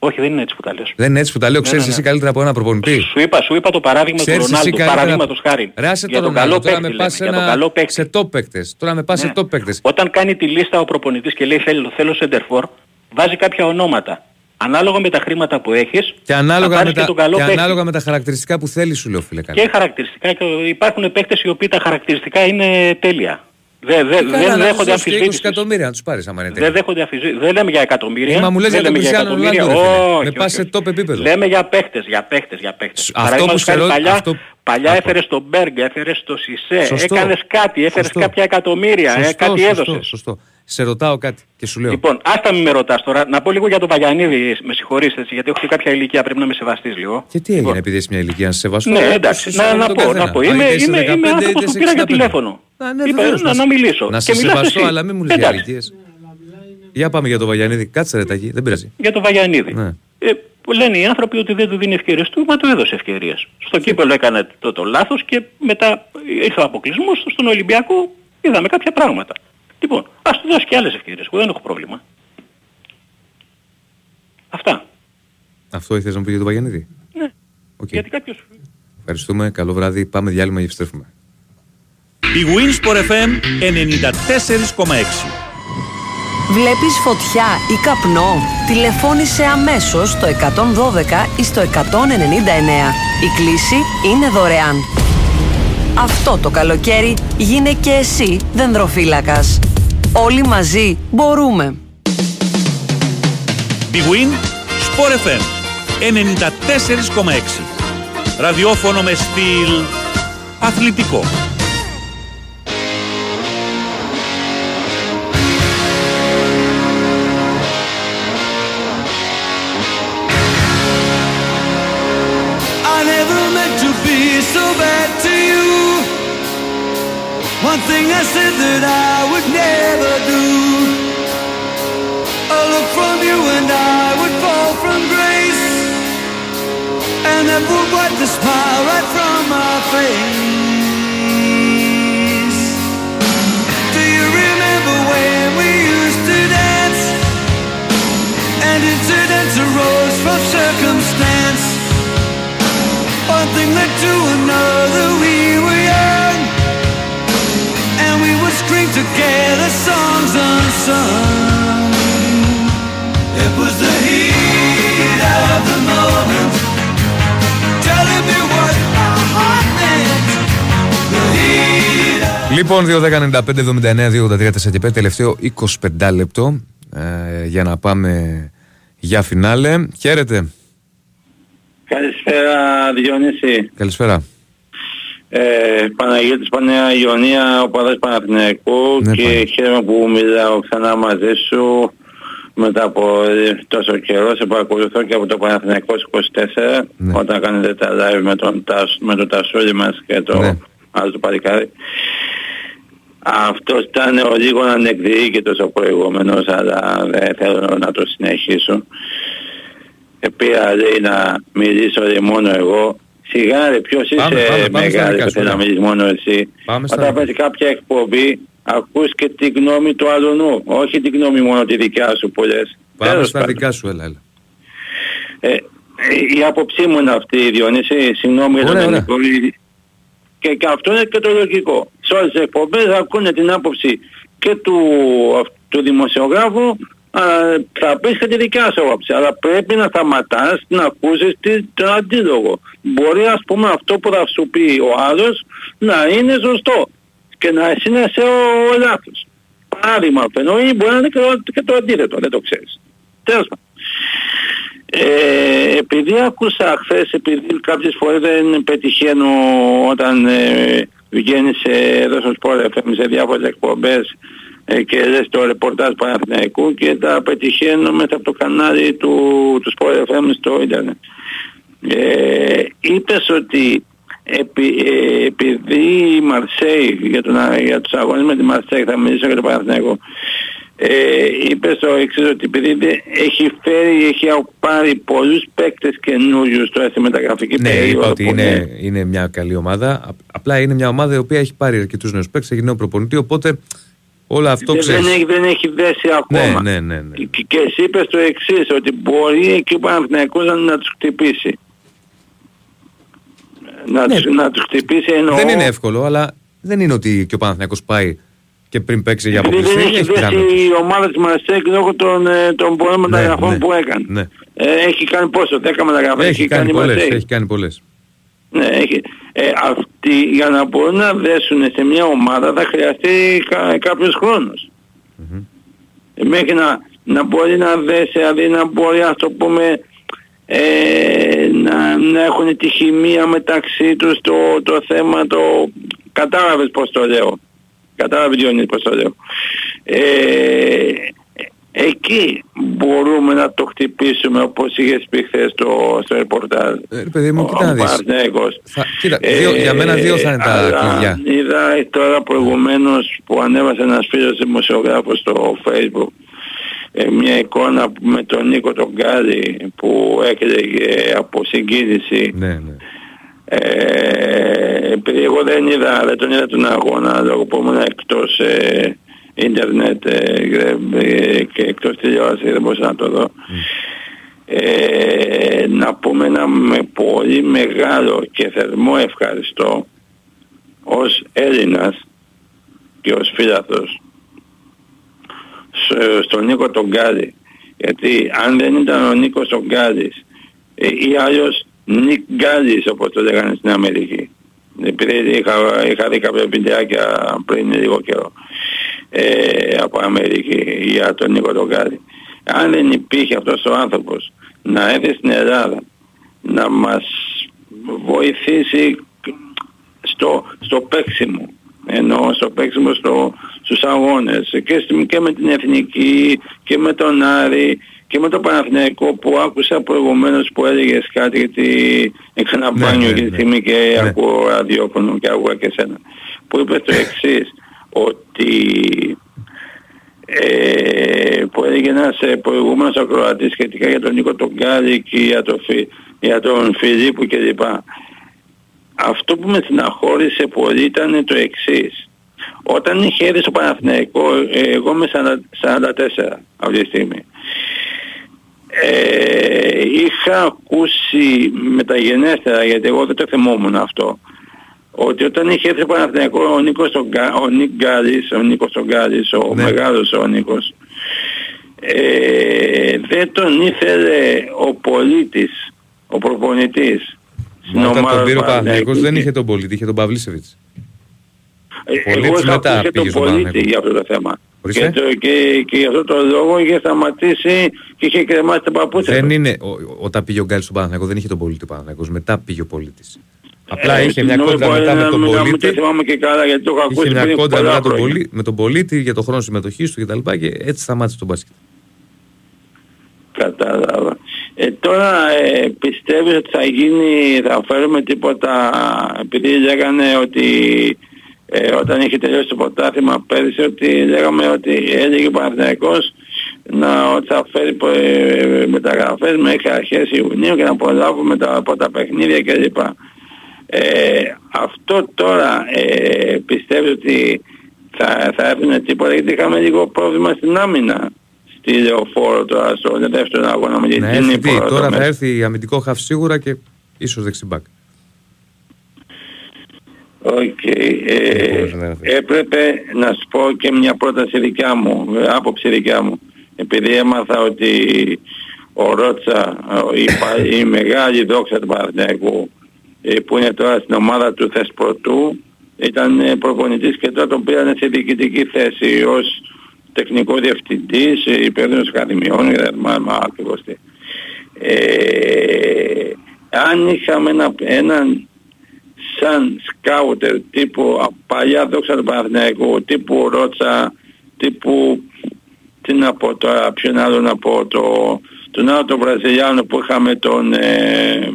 Όχι, δεν είναι έτσι που τα λες. Δεν είναι έτσι που τα λέω. Ναι, Ξέρεις ναι, ναι. εσύ καλύτερα από ένα προπονητή. Σου είπα, σου είπα το παράδειγμα Ξέρεις του εσύ Ρονάλντο, καλύτερα- παραδείγματος χάρη. Ρε, άσε για το τον Ρονάλντο, καλό τώρα παίκτη με λέμε, πας για τον καλό παίκτη. σε top παίκτες. Τώρα με πας σε Ναι. top παίκτες. Όταν κάνει τη λίστα ο προπονητής και λέει θέλω, θέλω center for, βάζει κάποια ονόματα. Ανάλογα με τα χρήματα που έχεις, Και θα ανάλογα, πάρεις με και τα, τον καλό και παίκτη. ανάλογα με τα χαρακτηριστικά που θέλεις, σου λέω φίλε. καλά. Και χαρακτηριστικά. Και υπάρχουν παίκτες οι οποίοι τα χαρακτηριστικά είναι τέλεια. Δεν δε, Ε, Καλά, δεν να τους δέχονται δώσεις και 20 αμφισβήτηση. εκατομμύρια να τους πάρεις άμα είναι Δεν τέλειο. δέχονται αμφισβήτηση. Δεν λέμε για εκατομμύρια. Ε, μα μου λες δεν για τον λέμε Κριστιανό εκατομμύρια. Ρονάλντο, ρε φίλε. Όχι, Με πας όχι, σε όχι. top επίπεδο. Λέμε για παίκτες, για παίκτες, για παίκτες. Αυτό Παραδείγματος που σε χάρη ρω- παλιά, αυτό- παλιά αυτό. έφερες τον Μπέργκ, έφερες τον Σισε, Σωστό. έκανες κάτι, έφερες Σωστό. κάποια εκατομμύρια, ε, Σωστό, κάτι σωστό, έδωσες. Σωστό. Σε ρωτάω κάτι και σου λέω. Λοιπόν, άστα μην με ρωτάς τώρα. Να πω λίγο για τον Παγιανίδη, με συγχωρείς έτσι, γιατί έχω και κάποια ηλικία, πρέπει να με σεβαστείς λίγο. Και τι έγινε επειδή έχει μια ηλικία να σε σεβαστώ; Ναι, όπως εντάξει, σε να, όλο να τον πω, καθένα. να πω. Αν Είμαι, είτε είσαι είμαι, 15, είμαι άνθρωπος είτε που είσαι πήρα για 65. τηλέφωνο. Α, ναι, Είπα, βεβαίως, να, σε- να μιλήσω. Να σε Και μιλάς σεβαστώ, εσύ. αλλά μην μου λες για Εντάξει, ηλικίες. Για πάμε για τον Βαγιανίδη. Κάτσε ρε Τάκη, δεν πειράζει. για τον Βαγιανίδη. Ναι. Ε, που λένε οι άνθρωποι ότι δεν του δίνει ευκαιρίες του, μα του έδωσε ευκαιρίες. Στο κύπελο έκανε το, το λάθος και μετά ήρθε ο αποκλεισμός, στον Ολυμπιακό είδαμε κάποια πράγματα. Λοιπόν, ας του δώσει και άλλες ευκαιρίες, εγώ δεν έχω πρόβλημα. Αυτά. Αυτό ήθελες να μου πεις για τον Βαγιανίδη; Ναι. Οκ. Γιατί κάποιος... Ευχαριστούμε. Καλό βράδυ. Πάμε διάλειμμα και επιστρέφουμε. Η Winsport FM 94,6. Βλέπεις φωτιά ή καπνό; Τηλεφώνησε αμέσως στο 112 ή στο 199. Η κλήση είναι δωρεάν. Αυτό το καλοκαίρι γίνε και εσύ δενδροφύλακας. Όλοι μαζί μπορούμε. Big Win Sport FM 94,6. Ραδιόφωνο με στυλ αθλητικό. One thing I said that I would never do. A look from you and I would fall from grace. And that would wipe the smile right from my face. Do you remember when we used to dance? And incidents arose from circumstance. One thing led to another, Λοιπόν, 2.195.79.283 και 5, τελευταίο 25 λεπτό ε, για να πάμε για φινάλε. Χαίρετε. Καλησπέρα Διονύση. Καλησπέρα. Ε, Παναγιώτης Πανέα Ιωνία, ο Παδάς Παναθηναϊκού Ναι, και πάνε. χαίρομαι που μιλάω ξανά μαζί σου μετά από ε, τόσο καιρό. Σε παρακολουθώ και από το Παναθηναϊκός 24 Ναι. όταν κάνετε τα live με τον, Τασ- με τον Τασούλη μας και το Ναι. άλλο το παλικάρι. Αυτό ήταν ο λίγο ανεκδιοίκητος ο προηγούμενος αλλά δεν θέλω να το συνεχίσω. Ε, πήρα λέει να μιλήσω λέει, μόνο εγώ. Σιγά ρε ποιος Πάμε, είσαι πάμε, πάμε στα μεγάλη δικά που σου, θέλει να έλα. μιλήσεις μόνο εσύ. Πάμε στα Όταν δικά πας σε κάποια εκπομπή ακούς και τη γνώμη του αλλού, όχι τη γνώμη μόνο τη δικιά σου που λες. Πάμε Τέλος στα πάντων. δικά σου, έλα, έλα. Ε, η άποψή μου είναι αυτή, Διονύση, συγγνώμη για Ωραία, τον ωραία. Νικολή. Και, και αυτό είναι και το λογικό. Σε όλες τις εκπομπές ακούνε την άποψη και του, αυ- του δημοσιογράφου, αλλά θα πεις και τη δικιά σου άποψη. Αλλά πρέπει να σταματάς να ακούσεις τι, το αντίλογο. Μπορεί ας πούμε αυτό που θα σου πει ο άλλος να είναι σωστό και να εσύ να είσαι ο, ο λάθος. Παράδειγμα αυτό εννοεί μπορεί να είναι και το, και το αντίθετο, δεν το ξέρεις. Τέλος πάντων. Ε, επειδή άκουσα χθες, επειδή κάποιες φορές δεν πετυχαίνω όταν ε, βγαίνεις ε, εδώ στο Sport FM σε διάφορες εκπομπές ε, και λες το ρεπορτάζ Παναθηναϊκού και τα πετυχαίνω μέσα από το κανάλι του, τους Sport FM στο ίντερνετ. Ε, είπες ότι επει, ε, επειδή η Μαρσέη για, τον, για τους αγώνες με τη Μαρσέη θα μιλήσω για το Παναθηναϊκό ε, είπες το εξής ότι επειδή δεν- έχει φέρει, έχει πάρει πολλούς παίκτες καινούριους τώρα στη μεταγραφική Ναι, περίοδο είπα ότι που είναι, είναι μια καλή ομάδα. Απ- Απλά είναι μια ομάδα η οποία έχει πάρει αρκετούς νέους παίκτες, έχει νέο προπονητή. Οπότε όλο αυτό δεν, ξέρεις. δεν, έχει, δεν έχει δέσει ακόμα. Ναι, ναι, ναι. ναι. Και, και εσύ είπες το εξής ότι μπορεί εκεί ο Παναθηναϊκός να, να τους χτυπήσει. Να, τους, να τους χτυπήσει εννοώ... Ναι. Δεν είναι εύκολο, αλλά δεν είναι ότι και ο Παναθηναϊκός πάει και πριν παίξει για επειδή αποκλειστή. δεν έχεις έχει δέσει πιθανότητες. η ομάδα της Μαρσέκ λόγω των, ε, των πολλών μεταγραφών ναι. που έκανε. Ναι. Ε, έχει κάνει πόσο, 10 μεταγραφές Έχει κάνει η πολλές. Marseille. Έχει κάνει πολλές. Ναι, έχει. Ε, αυτοί για να μπορούν να δέσουν σε μια ομάδα θα χρειαστεί κα, κάποιος χρόνος. Ε, Μέχρι να, να μπορεί να δέσει, δηλαδή να μπορεί να το πούμε ε, να, να έχουν τη χημεία μεταξύ τους το, το θέμα το κατάλαβες πως το λέω κατάλαβε Διονύση πως το λέω ε, εκεί μπορούμε να το χτυπήσουμε όπως είχες πει χθες στο, στο ρεπορτάζ Ε, ρε παιδί μου, κοίτα να ο δεις. Παναθηναϊκός. Θα- κοίτα, δύο- για μένα δύο θα είναι τα Ε, αλλά κλειδιά. Είδα τώρα προηγουμένως που ανέβασε ένας φίλος δημοσιογράφος στο facebook ε, μια εικόνα με τον Νίκο τον Γκάλη που έκλαιγε από συγκίνηση. Ναι, ναι. Ε, επειδή εγώ δεν είδα, δεν τον είδα τον αγώνα λόγω που ήμουν εκτός ε, ίντερνετ ε, ε, και εκτός τηλεόρασης δεν μπορούσα να το δω. Ε, να πούμε ένα με πολύ μεγάλο και θερμό ευχαριστώ ως Έλληνας και ως φίλαθος σ- στον Νίκο τον Γκάλη γιατί αν δεν ήταν ο Νίκος τον Γκάλης ε, ή άλλος Νίκ Γκάλης όπως το λέγανε στην Αμερική. Επειδή είχα, είχα δει κάποια βιντεάκια πριν λίγο καιρό ε, από Αμερική για τον Νίκο τον Γκάλη αν δεν υπήρχε αυτός ο άνθρωπος να έρθει στην Ελλάδα να μας βοηθήσει στο, στο παίξιμο ενώ στο παίξιμο στο, στους αγώνες και, στη- και με την Εθνική και με τον Άρη και με το Παναθηναϊκό που άκουσα προηγουμένως που έλεγες κάτι γιατί έκανα Ναι, μπάνιο ναι, για τη ναι. στιγμή και ακούω ραδιόφωνο και άκουγα και σένα που είπες το εξής ότι ε, που έλεγε ένας ε, προηγούμενος ακροατής σχετικά για τον Νίκο τον Γκάλη και για, το, Φι- για τον Φιλίππου κλπ. Αυτό που με συναχώρησε πολύ ήταν το εξής. Όταν είχε έρθει στο Παναθηναϊκό, ε, εγώ είμαι 40 44 αυτή τη στιγμή. Ε, είχα ακούσει μεταγενέστερα, γιατί εγώ δεν το θυμόμουν αυτό, ότι όταν είχε έρθει στο Παναθηναϊκός ο Νίκος τον Κα- ο Νίκ Γκάλης, ο Νίκος τον Γκάλης, ο μεγάλος ο Νίκος, ε, δεν τον ήθελε ο πολίτης, ο προπονητής. στην Μα όταν ομάδα τον πήρε ο του Παναθηναϊκού. Παναθηναϊκός δεν είχε τον πολίτη, είχε τον Παυλίσεβιτς. Εγώ Πολίτης είχα μετά ακούσει τον πήγε στον πολίτη Παναθηναϊκό. για αυτό το θέμα. Ορίστε. Και, το, και, και για αυτό το λόγο είχε σταματήσει και είχε κρεμάσει τα παπούτσια. Δεν του. είναι, ο- ο- όταν πήγε ο Γκάλης στον Παναθηναϊκό δεν είχε τον πολίτη ο Παναθηναϊκός, μετά πήγε ο πολίτης. Απλά Ε, είχε μια νομίζω κόντρα μπορεί μετά με να τον μην- να μην πολίτη. το θυμάμαι και καλά γιατί το έχω Είχε ακούσει μια πριν κόντρα πολλά μετά τον χρόνια. πολί- με τον πολίτη για το χρόνο συμμετοχής του κτλ. Και, έτσι σταμάτησε τον μπάσκετ. Κατάλαβα. Ε, τώρα ε, πιστεύεις ότι θα γίνει, θα φέρουμε τίποτα, επειδή λέγανε ότι ε, όταν είχε τελειώσει το πρωτάθλημα πέρυσι ότι λέγαμε ότι έλεγε ο Παναθηναϊκός να, ότι θα φέρει ε, μεταγραφές μέχρι αρχές Ιουνίου και να προλάβουμε τα, από τα παιχνίδια κλπ. Ε, αυτό τώρα ε, πιστεύεις ότι θα, θα έρθουν τίποτα γιατί είχαμε λίγο πρόβλημα στην άμυνα στη λεωφόρο τώρα στο δεύτερο αγώνα με την Να έρθει τι, Νύπρο, τώρα το θα μέσα. έρθει αμυντικό χαφ σίγουρα και ίσως δεξί μπακ. Οκ. Ε, έπρεπε να σου πω και μια πρόταση δικιά μου, ε, άποψη δικιά μου. Επειδή έμαθα ότι ο Ρότσα, ε, η, πα- [LAUGHS] η μεγάλη δόξα του Παναθηναϊκού, ε, που είναι τώρα στην ομάδα του Θεσπρωτού, ήταν ε, προπονητής και τώρα τον πήραν σε διοικητική θέση ως τεχνικός διευθυντής, ε, υπεύθυνος ακαδημιών, δεν θυμάμαι ακριβώς τι. Ε, αν είχαμε ένα, έναν σαν σκάουτερ τύπου α, παλιά δόξα του Παναθηναϊκού, τύπου Ρότσα, τύπου τι να πω τώρα, ποιον άλλο να πω, το, τον άλλο τον Βραζιλιάνο που είχαμε τον ε,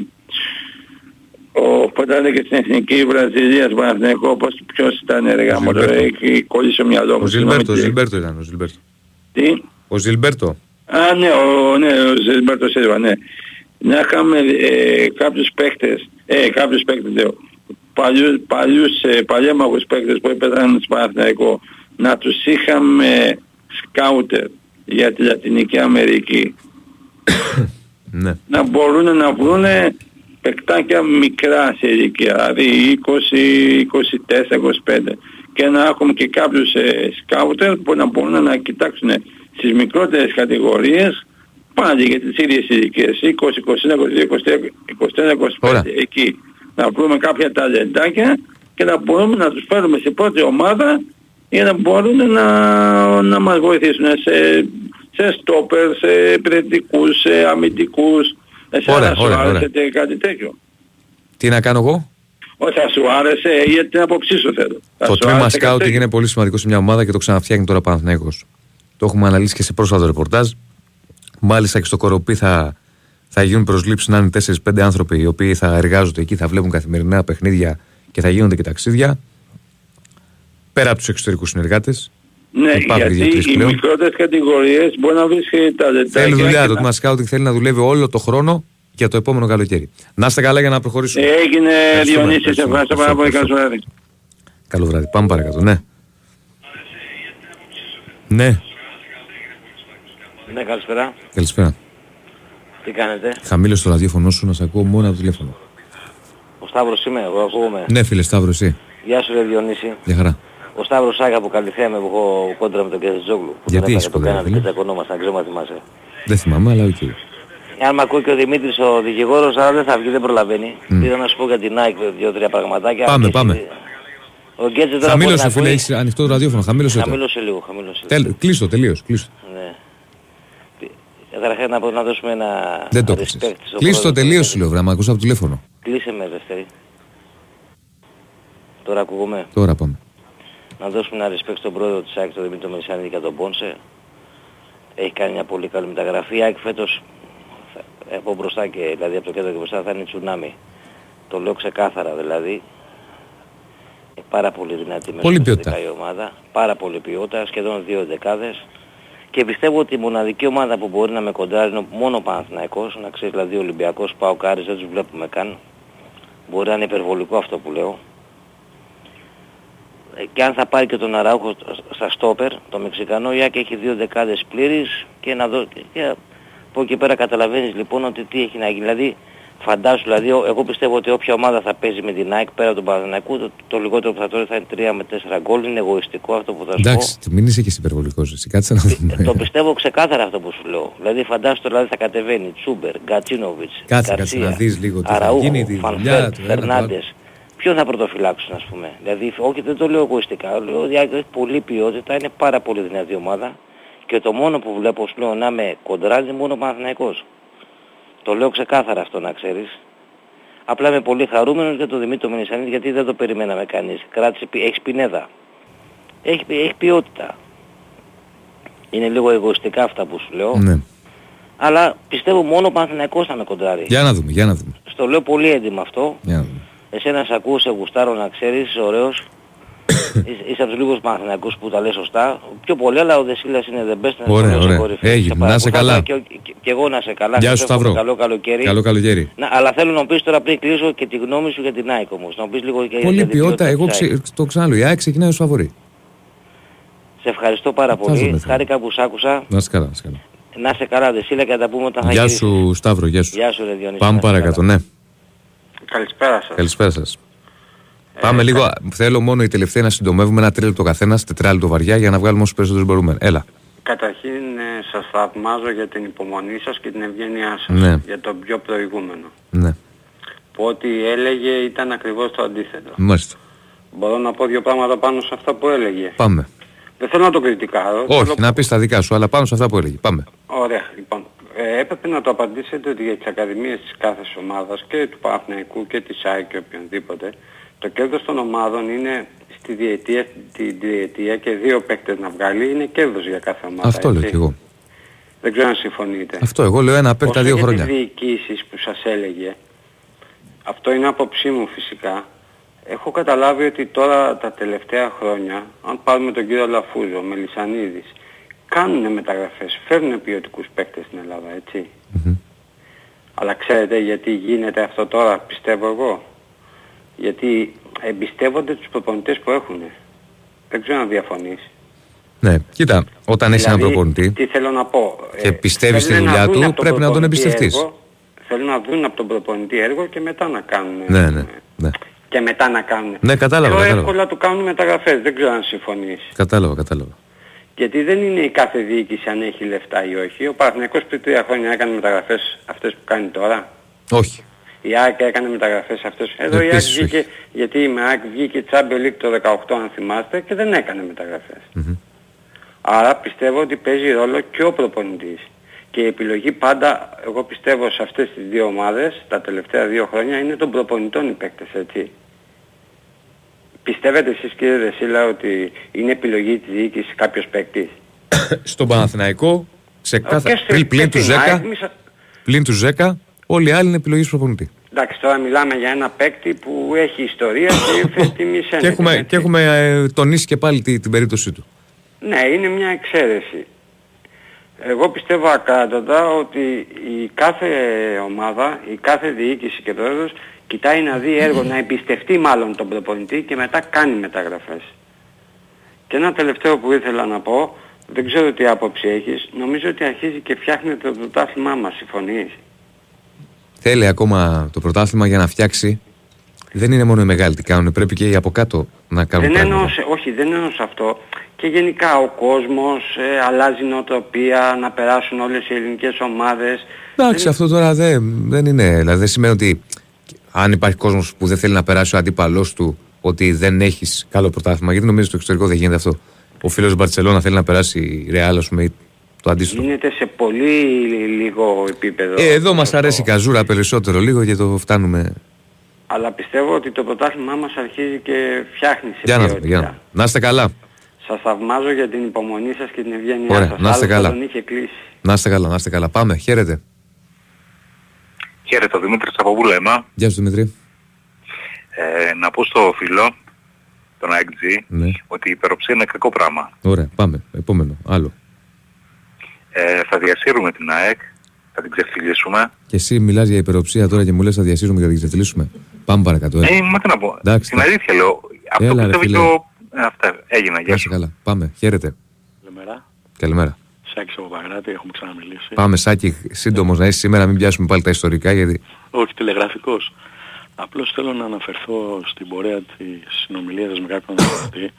ο, που ήταν και στην Εθνική Βραζιλίας του Παναθηναϊκού, πώς, ποιος ήταν ρε γαμώτο, Ζιλμπέρτο. έχει κολλήσει ο μυαλός μου. Ο συγγνώμη, Ζιλμπέρτο, ο τι- Ζιλμπέρτο ήταν ο Ζιλμπέρτο. Τι; Ο Ζιλμπέρτο. Α, ναι, ο, ναι, ο Ζιλμπέρτο Σίλβα, ναι. Να είχαμε ε, κάποιους παίκτες, ε, κάποιους παίκτες, λέω, παλιούς, παλιούς, ε, παλαίμαχους παίκτες που έπαιζαν στο Παναθηναϊκό, να τους είχαμε σκάουτερ για τη Λατινική Αμερική. [COUGHS] Ναι. να μπορούν να βρουν παικτάκια μικρά σε ηλικία, δηλαδή 20, 24, 25 και να έχουμε και κάποιους ε, σκάουτερ που να μπορούν να κοιτάξουν στις μικρότερες κατηγορίες πάλι για τις ίδιες ηλικίες 20, 21, 22, 23, 21, 25 εκεί να βρούμε κάποια ταλεντάκια και να μπορούμε να τους φέρουμε στην πρώτη ομάδα για να μπορούν να, να μας βοηθήσουν σε, σε στόπερ, σε επιθετικούς, σε αμυντικούς. Εσένα Ωραία, σου ωραία, άρεσε ωραία. τε- κάτι τέτοιο. Τι να κάνω εγώ; Όχι, θα σου άρεσε για την άποψή σου θέλω. Θα Το σου τμήμα άρεσε κάτι σκάουτινγκ τέτοιο. είναι πολύ σημαντικό σε μια ομάδα και το ξαναφτιάχνει τώρα ο Παναθηναϊκός. Το έχουμε αναλύσει και σε πρόσφατο ρεπορτάζ. Μάλιστα και στο Κοροπή θα, θα γίνουν προσλήψεις να είναι 4-5 άνθρωποι οι οποίοι θα εργάζονται εκεί, θα βλέπουν καθημερινά παιχνίδια και θα γίνονται και ταξίδια. Πέρα από τους εξωτερικούς συνεργάτες. Ναι, Υπάρχουν γιατί δύο-τρεις οι πλέον. μικρότερες κατηγορίες μπορεί να βρεις και τα λεπτάκια. Θέλει δουλειά. και Το να- τμήμα σκάουτινγκ θέλει να δουλεύει όλο το χρόνο για το επόμενο καλοκαίρι. Να είστε καλά για να προχωρήσουμε. Έγινε Ευχαριστούμε, Διονύσης, σε ευχαριστούμε, ευχαριστώ πάρα πολύ. ευχαριστώ. Καλό βράδυ. Καλό βράδυ. Πάμε παρακάτω. Ναι. Ναι. Ναι, καλησπέρα. Καλησπέρα. Τι κάνετε; Χαμήλωσε το ραδιόφωνο σου να σε ακούω μόνο από το τηλέφωνο. Ο Σταύρος είμαι, εγώ ακούγομαι. Ναι, φίλε Σταύρος, εσύ. Γεια σου, ρε Διονύση. Για χαρά. Ο Σταύρος Σάγα που καλυφθέμε που έχω κόντρα με τον Κεζετζόγλου. Που Γιατί τον έχεις έπαιρνε, κόντρα, τον φίλε; κάναμε και τσακωνόμασταν, ξέρω αν θυμάσαι. Δεν θυμάμαι, αλλά οκ. Αν με ακούει και ο Δημήτρης ο δικηγόρος, αλλά δεν θα βγει, δεν προλαβαίνει. Μμ. Πήρα να σου πω για την Nike δύο-τρία πραγματάκια. Πάμε, Και πάμε. εσύ- Ο Γκέτσε τώρα μπορεί Χαμήλωσε, να φίλε, ακούει. έχεις ανοιχτό το ραδιόφωνο. Χαμήλωσε το. Χαμήλωσε λίγο, χαμήλωσε λίγο. Τέλ, κλείστο, τελείως. Κλείστο. Ναι. Καταρχάς να, πω- να δώσουμε ένα Δεν το respect κλείσε. στον Κλείστο, πρόεδρο. τελείως, σου λέω, βρε, να με ακούς από το τηλέφωνο. Κλείσε με δεύτερη. Τώρα ακούγομαι. Τώρα πάμε. Να δώσουμε ένα respect στον πρόεδρο της ΑΕΚ, τον Δημήτρη Μελισανίδη και τον Πόνσε. Έχει κάνει μια πολύ καλή μεταγραφή. Η ΑΕΚ φέτος θα- από μπροστά και δηλαδή από το κέντρο και μπροστά θα είναι τσουνάμι. Το λέω ξεκάθαρα δηλαδή. Είναι πάρα πολύ δυνατή μέσα Πολύ στη ποιότητα. δεκαετία η ομάδα. Πάρα πολύ ποιότητα, σχεδόν δύο δεκάδες. Και πιστεύω ότι η μοναδική ομάδα που μπορεί να με κοντράρει είναι μόνο ο Παναθηναϊκός. Να ξέρεις δηλαδή ο Ολυμπιακός, Πάο Κάρις, δεν τους βλέπουμε καν. Μπορεί να είναι υπερβολικό αυτό που λέω. Ε, και αν θα πάρει και τον Αραούχο στα στόπερ, το Μεξικανό, η Άκη έχει δύο δεκάδες πλήρης και να δω... Και από εκεί πέρα καταλαβαίνεις λοιπόν ότι τι έχει να γίνει. Δηλαδή φαντάσου, δηλαδή ο- εγώ πιστεύω ότι όποια ομάδα θα παίζει με την ΑΕΚ πέρα από τον Παναθηναϊκού, το, το λιγότερο που θα τρώει θα είναι 3 με 4 γκολ. Είναι εγωιστικό αυτό που θα σου πω. Εντάξει, μην είσαι και εσύ υπερβολικός, εσύ. Κάτσε να δούμε. Το πιστεύω ξεκάθαρα αυτό που σου λέω. Δηλαδή φαντάσου τώρα δηλαδή θα κατεβαίνει Τσούμπερ, Γκατσίνοβιτς, Κάτσε, κάτσε να δεις λίγο τι θα γίνει, τη δουλειά, το ένα, το άλλο. Φερνάντες. ποιον θα πρωτοφυλάξουν ας πούμε. Δηλαδή όχι δεν το λέω εγωιστικά, λέω ότι έχει πολλή ποιότητα, είναι πάρα πολύ δυνατή ομάδα και το μόνο που βλέπω σου λέω να είμαι κοντρά είναι μόνο ο Παναθηναϊκός. Το λέω ξεκάθαρα αυτό να ξέρεις. Απλά είμαι πολύ χαρούμενος για τον Δημήτρη Μενισανίδη γιατί δεν το περιμέναμε κανείς. Κράτησε, πι- έχεις σπινέδα. Έχεις, πι- έχεις ποιότητα. Είναι λίγο εγωιστικά αυτά που σου λέω. Ναι. Αλλά πιστεύω μόνο ο Παναθηναϊκός θα με κοντράρει. Για να δούμε, για να δούμε. Στο λέω πολύ έντιμα αυτό. Για να δούμε. Εσένα σε ακούω, σε γουστάρω να ξέρεις, είσαι ωραίος. [COUGHS] Είσαι- Είσαι από τους λίγους Παναθηναϊκούς που τα λες σωστά. Πιο πολύ, αλλά ο Δεσίλας είναι the best. είναι Ωραία, στο ωραία. κορυφή. Έγινε. Σε Να είσαι παρακολουθώ καλά. Και, και, και εγώ να σε καλά. Γεια Σε σου, εύχομαι Σταύρο. Καλό καλοκαίρι. Καλό καλοκαίρι. Να, αλλά θέλω να μου πεις τώρα πριν κλείσω και τη γνώμη σου για την ΑΕΚ όμως. Να μου πεις λίγο και Πολύ για την ποιότητα. Εγώ της ΑΕΚ. ξε, το ξαναλέω. Η ΑΕΚ ξεκινάει ως φαβορή. Σε ευχαριστώ πάρα Φάζομαι, πολύ. θέλω. Χάρηκα που σ' άκουσα. Να είσαι καλά. να είσαι καλά. Να είσαι καλά, Δεσίλα, και να τα πούμε όταν θα Γεια γυρίσεις. σου, Σταύρο. Γεια σου. Γεια σου, ρε Διονύση. Πάμε να είσαι παρακάτω, ναι. Καλησπέρα σας. Καλησπέρα σας. Πάμε λίγο. Θέλω μόνο οι τελευταίοι να συντομεύουμε ένα τρίλεπτο καθένας, τετράλεπτο βαριά για να βγάλουμε όσους περισσότερους μπορούμε. Έλα. Καταρχήν ε, σας θαυμάζω για την υπομονή σας και την ευγένειά σας Ναι. για το πιο προηγούμενο. Ναι, Που ό,τι έλεγε ήταν ακριβώς το αντίθετο. μάλιστα. Μπορώ να πω δύο πράγματα πάνω σε αυτά που έλεγε. Πάμε. Δεν θέλω να το κριτικάρω. Όχι, θέλω- να πεις τα δικά σου, αλλά πάνω σε αυτά που έλεγε. Πάμε. Ωραία, λοιπόν. Ε, έπρεπε να το απαντήσετε ότι για τις ακαδημίες της κάθε ομάδας και του Παναθηναϊκού και της ΑΕΚ και οποιονδήποτε το κέρδος των ομάδων είναι στη διετία, τη διετία και δύο παίκτες να βγάλει είναι κέρδος για κάθε ομάδα. Αυτό λέω έτσι. κι εγώ. Δεν ξέρω αν συμφωνείτε. Αυτό εγώ λέω ένα παίκτα Όσο δύο για χρόνια. τις διοικήσεις που σας έλεγε, αυτό είναι άποψή μου φυσικά. Έχω καταλάβει ότι τώρα τα τελευταία χρόνια, αν πάρουμε τον κύριο Λαφούζο, Μελισανίδης, κάνουν μεταγραφές, φέρνουν ποιοτικούς παίκτες στην Ελλάδα, έτσι. Αλλά ξέρετε γιατί γίνεται αυτό τώρα, πιστεύω εγώ. Γιατί εμπιστεύονται τους προπονητές που έχουν. Δεν ξέρω αν διαφωνείς. Ναι, κοίτα, όταν έχεις έναν Δηλαδή, προπονητή Τι θέλω να πω. και ε, πιστεύεις στη θέλουν να δουλειά δουν του, από τον πρέπει να τον προπονητή εμπιστευτείς. έργο, Θέλουν να δουν από τον προπονητή έργο και μετά να κάνουν. Ναι, ναι, ναι. Και μετά να κάνουν. Ναι, κατάλαβα, Πιο κατάλαβα. εύκολα του κάνουν μεταγραφές. Δεν ξέρω αν συμφωνείς. Κατάλαβα, κατάλαβα. Γιατί δεν είναι η κάθε διοίκηση αν έχει λεφτά ή όχι. Ο Παναθηναϊκός πριν τρία χρόνια έκανε μεταγραφές αυτές που κάνει τώρα. Όχι. Η ΑΕΚ έκανε μεταγραφές αυτές. Εδώ η ΑΕΚ Επίσης βγήκε, γιατί η ΑΕΚ βγήκε Champions League το 18 αν θυμάστε και δεν έκανε μεταγραφές. Άρα πιστεύω ότι παίζει ρόλο και ο προπονητής. Και η επιλογή πάντα, εγώ πιστεύω σε αυτές τις δύο ομάδες, τα τελευταία δύο χρόνια, είναι των προπονητών οι παίκτες, έτσι. Πιστεύετε εσείς κύριε Δεσίλα ότι είναι επιλογή της διοίκησης κάποιος παίκτης; [COUGHS] Στον Παναθηναϊκό, ξεκάθαρα. Και στο- Πλην, πλην και του στην ΑΕΚ, 10, εμείς- πλην του 10, όλοι οι άλλοι είναι επιλογής προπονητή. Εντάξει, τώρα μιλάμε για ένα παίκτη που έχει ιστορία και [COUGHS] ήρθε στη μισή Και έχουμε, και έχουμε ε, τονίσει και πάλι τη- την περίπτωσή του. Ναι, είναι μια εξαίρεση. Εγώ πιστεύω ακράδαντα ότι η κάθε ομάδα, η κάθε διοίκηση και το έδος κοιτάει να δει έργο, να εμπιστευτεί μάλλον τον προπονητή και μετά κάνει μεταγραφές. Και ένα τελευταίο που ήθελα να πω, δεν ξέρω τι άποψη έχεις, νομίζω ότι αρχίζει και φτιάχνεται το πρωτάθλημά μας, συμφωνείς; Θέλει ακόμα το πρωτάθλημα για να φτιάξει. Δεν είναι μόνο οι μεγάλοι τι κάνουν, πρέπει και οι από κάτω να κάνουν Δεν πράγματα. εννοώ, σε- όχι, δεν εννοώ σε αυτό. Και γενικά ο κόσμος ε, αλλάζει νοοτροπία, να περάσουν όλες οι ελληνικές ομάδες. Εντάξει, αυτό τώρα δεν, δεν είναι. Δηλαδή δεν σημαίνει ότι αν υπάρχει κόσμος που δεν θέλει να περάσει ο αντίπαλός του ότι δεν έχεις καλό πρωτάθλημα. Γιατί νομίζω στο εξωτερικό δεν γίνεται αυτό. Ο φίλος Μπαρσελόνα θέλει να περάσει η Ρεάλ, ας πούμε, ή το αντίστοιχο. Γίνεται σε πολύ λίγο επίπεδο. Ε, εδώ μας αρέσει η καζούρα περισσότερο λίγο και το φτάνουμε. Αλλά πιστεύω ότι το πρωτάθλημά μας αρχίζει και φτιάχνει σε Για να δούμε. ποιότητα. Για να... να είστε καλά. Σας θαυμάζω για την υπομονή σας και την ευγένειά Ωραία, σας. να είστε Άλλος θα καλά. τον είχε κλείσει. Να είστε καλά, να είστε καλά. Πάμε, χαίρετε. Χαίρετε, ο Δημήτρης από Βουλέμα. Γεια σου Δημητρή. Ε, να πω στο φίλο, τον ΑΕΚΤΖ, Ναι. ότι η υπεροψία είναι κακό πράγμα. Ωραία, πάμε. Επόμενο. Άλλο. Ε, θα διασύρουμε την ΑΕΚ, θα την ξεφυλίσουμε. Και εσύ μιλάς για υπεροψία τώρα και μου λες θα διασύρουμε και θα την ξεφτυλίσουμε. Πάμε παρακάτω. Ε, έλα. μα τι να πω. Εντάξει, την εντάξει. αλήθεια λέω. Αυτό Έλα, ρε, πιστεύω φίλε. και ο... Ε, αυτά έγινα. Να Γεια είστε σου. καλά. Πάμε, χαίρετε. Καλημέρα. Καλημέρα. Σάκης από Παγράτη, έχουμε ξαναμιλήσει. Πάμε, Σάκη, σύντομος να είσαι σήμερα, μην πιάσουμε πάλι τα ιστορικά γιατί. Όχι τηλεγραφικός. Απλώς θέλω να αναφερθώ στην πορεία της συνομιλίας με κάποιον αναφερθή.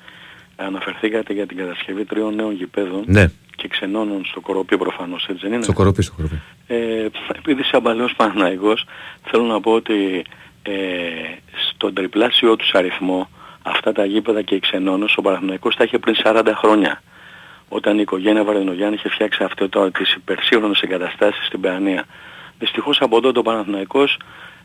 Αναφερθήκατε για την κατασκευή τριών νέων γηπέδων Ναι. και ξενώνων στο κοροπή προφανώς, έτσι δεν είναι; Στο κοροπή, στο κοροπή. Ε, επειδή είσαι παλαιός Παναναϊκός, θέλω να πω ότι ε, τον τριπλάσιο τους αριθμό αυτά τα γήπεδα και η Ξενώνος ο Παναθηναϊκός τα είχε πριν 40 χρόνια. Όταν η οικογένεια Βαρδινογιάννη είχε φτιάξει αυτό το, τις υπερσύγχρονες εγκαταστάσεις στην Παιανία. Δυστυχώς από τότε ο Παναθηναϊκός...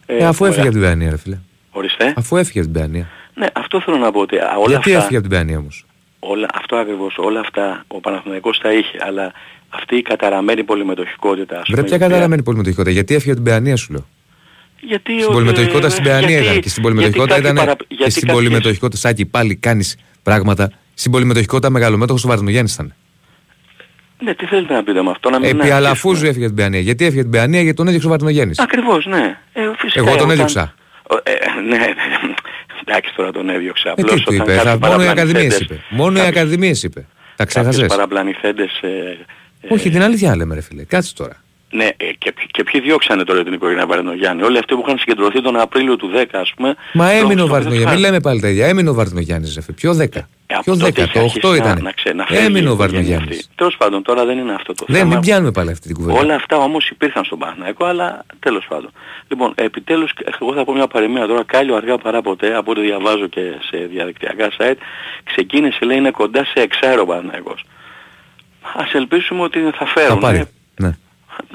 Ε, αφού έφυγε από την Παιανία ρε φίλε. Ορίστε. Αφού έφυγε από την Παιανία. Ναι, αυτό θέλω να πω ότι α, όλα Γιατί αυτά... έφυγε από την Παιανία όμως; Όλα, αυτό ακριβώς, όλα αυτά ο Παναθηναϊκός τα είχε, αλλά αυτή η καταραμένη πολυμετοχικότητα, ας Βρε πούμε, ποια η οποία- καταραμένη πολυμετοχικότητα. Γιατί έφυγε από την Παιανία σου λέω; Γιατί Στην ο- πολυμετοχικότητα στην Παιανία γιατί- ήταν. Και στην γιατί πολυμετοχικότητα κάποιοι ήταν. παρα- Και γιατί στην κάποιες- πολυμετοχικότητα, Σάκη, πάλι κάνεις πράγματα. Στην πολυμετοχικότητα μεγαλομέτωχο του Βαρδινογιάννη ήταν. Ναι, τι θέλετε να πείτε με αυτό, να μην Επί αρχίσουμε. αλαφούζου έφυγε από την Παιανία. Γιατί έφυγε από την Παιανία, γιατί τον έδιωξε ο Βαρδινογιάννη. Ακριβώς, ναι. Ε, φυσικά, Εγώ τον όταν- έδιωξα. Ο- Ε, ναι, ναι, εντάξει τώρα τον έδιωξα. Ε, Απλώς τι του όταν είπε, κάποιοι θα, μόνο οι παραπλανηθέντες- ακαδημίες είπε. Μόνο οι κάποιες- ακαδημίες είπε. Τα κάποιες ξέχασε. παραπλανηθέντες, ε, Όχι, την αλήθεια λέμε, ρε φίλε. Κάτσε τώρα. Ναι, ε, και, και ποιοι διώξανε τώρα την οικογένεια Βαρδινογιάννη. Όλοι αυτοί που είχαν συγκεντρωθεί τον Απρίλιο του 10, ας πούμε. Μα έμεινε ο στο Βαρδινογιάννη. Μην Πρωτοφάνη. λέμε πάλι τα ίδια. Έμεινε ο Βαρδινογιάννη, ρε φίλε. Ποιο 10. Ε, από Ποιο τότε 10, είχε το 8 αρχίσει να- ήταν. να ξε- να φεύγει η Έμεινε ο οικογένεια Βαρδινογιάννη. αυτή. Τέλος πάντων, τώρα δεν είναι αυτό το Δεν, θέμα. μην πιάνουμε πάλι αυτή την κουβέντα. Όλα αυτά όμως υπήρχαν στον Παναθηναϊκό, αλλά τέλος πάντων. Λοιπόν, επιτέλους, εγώ θα πω μια παροιμία τώρα, κάλιο αργά παρά ποτέ, από ό,τι διαβάζω και σε διαδικτυακά site, ξεκίνησε λέει είναι κοντά σε εξάερο ο Παναθηναϊκός. Ας ελπίσουμε ότι θα φέρουν. Θα πάρει. ε. Ναι.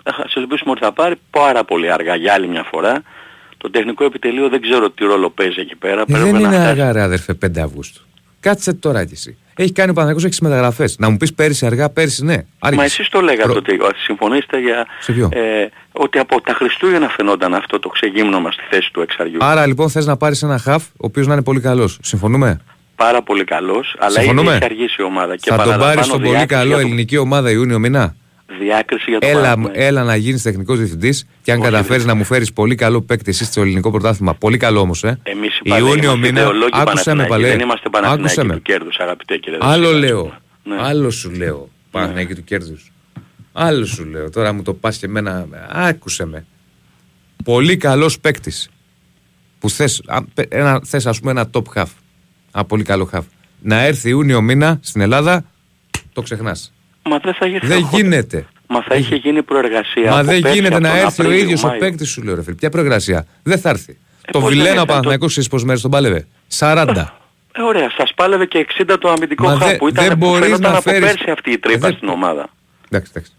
Ας ελπίσουμε ότι θα πάρει πάρα πολύ αργά για άλλη μια φορά. Το τεχνικό επιτελείο δεν ξέρω τι ρόλο παίζει εκεί πέρα. Ε, Πρέπει δεν να είναι φτάσει. αργά, ρε αδερφέ, 5 Αυγούστου. Κάτσε τώρα κι εσύ. Έχει κάνει ο Παναγιώτο, έχεις μεταγραφές. Να μου πεις πέρυσι αργά, πέρυσι ναι. Άργησε. Μα εσείς το λέγατε Προ- ότι ότι συμφωνήσετε για Σε ποιο; ε, ότι από τα Χριστούγεννα φαινόταν αυτό το ξεγύμνομα στη θέση του εξαριού. Άρα λοιπόν θες να πάρεις ένα χαφ, ο οποίος να είναι πολύ καλός. Συμφωνούμε; Πάρα πολύ καλός, αλλά ήδη Συμφωνούμε; έχει αργήσει η ομάδα. Και θα τον πάρεις παραλαμβάνω στον πολύ διάκριση καλό για το- ελληνική ομάδα Ιούνιο μήνα. Διάκριση για το Έλα, Παναθηναϊκό. έλα να γίνεις τεχνικός διευθυντής και αν καταφέρεις να μου φέρεις πολύ καλό παίκτη εσύ στο ελληνικό πρωτάθλημα. Πολύ καλό όμως, ε. Εμείς οι Παλαιοί Ιούνιο είμαστε μήνα. ιδεολόγοι Άκουσε με Παναθηναϊκοί, παλέ. Δεν είμαστε Άκουσε Παναθηναϊκοί με. του κέρδους, αγαπητέ κύριε Άλλο Δεσπότη. λέω. Ναι. Άλλο σου λέω. Παναθηναϊκή του κέρδους. Άλλο σου λέω. Τώρα μου το πας και εμένα. Άκουσε με. Πολύ καλός παίκτης. Που θες, θες, ας πούμε ένα top half. Ένα πολύ καλό half. Να έρθει Ιούνιο μήνα στην Ελλάδα, το ξεχνάς. Μα δεν θα γίνει. Δεν γίνεται. Μα θα είχε γίνει προεργασία. Μα από δεν πέρσι, γίνεται από να τον έρθει ο Απρίλιο, ίδιος ο Μάιο. παίκτης σου, λέω ρε φίλε. Ποια προεργασία. Δεν θα έρθει. το πώς δεν Βιλένα ήρθε, Παναθηναϊκός ξέρει πόσε μέρε τον πάλευε. 40. Ε, ωραία, σας πάλευε και 60 το αμυντικό Μα χαπ δεν- που ήταν δεν που μπορείς φαινόταν να από φέρεις- πέρσι αυτή η τρύπα Δεν- στην ομάδα. Εντάξει, εντάξει.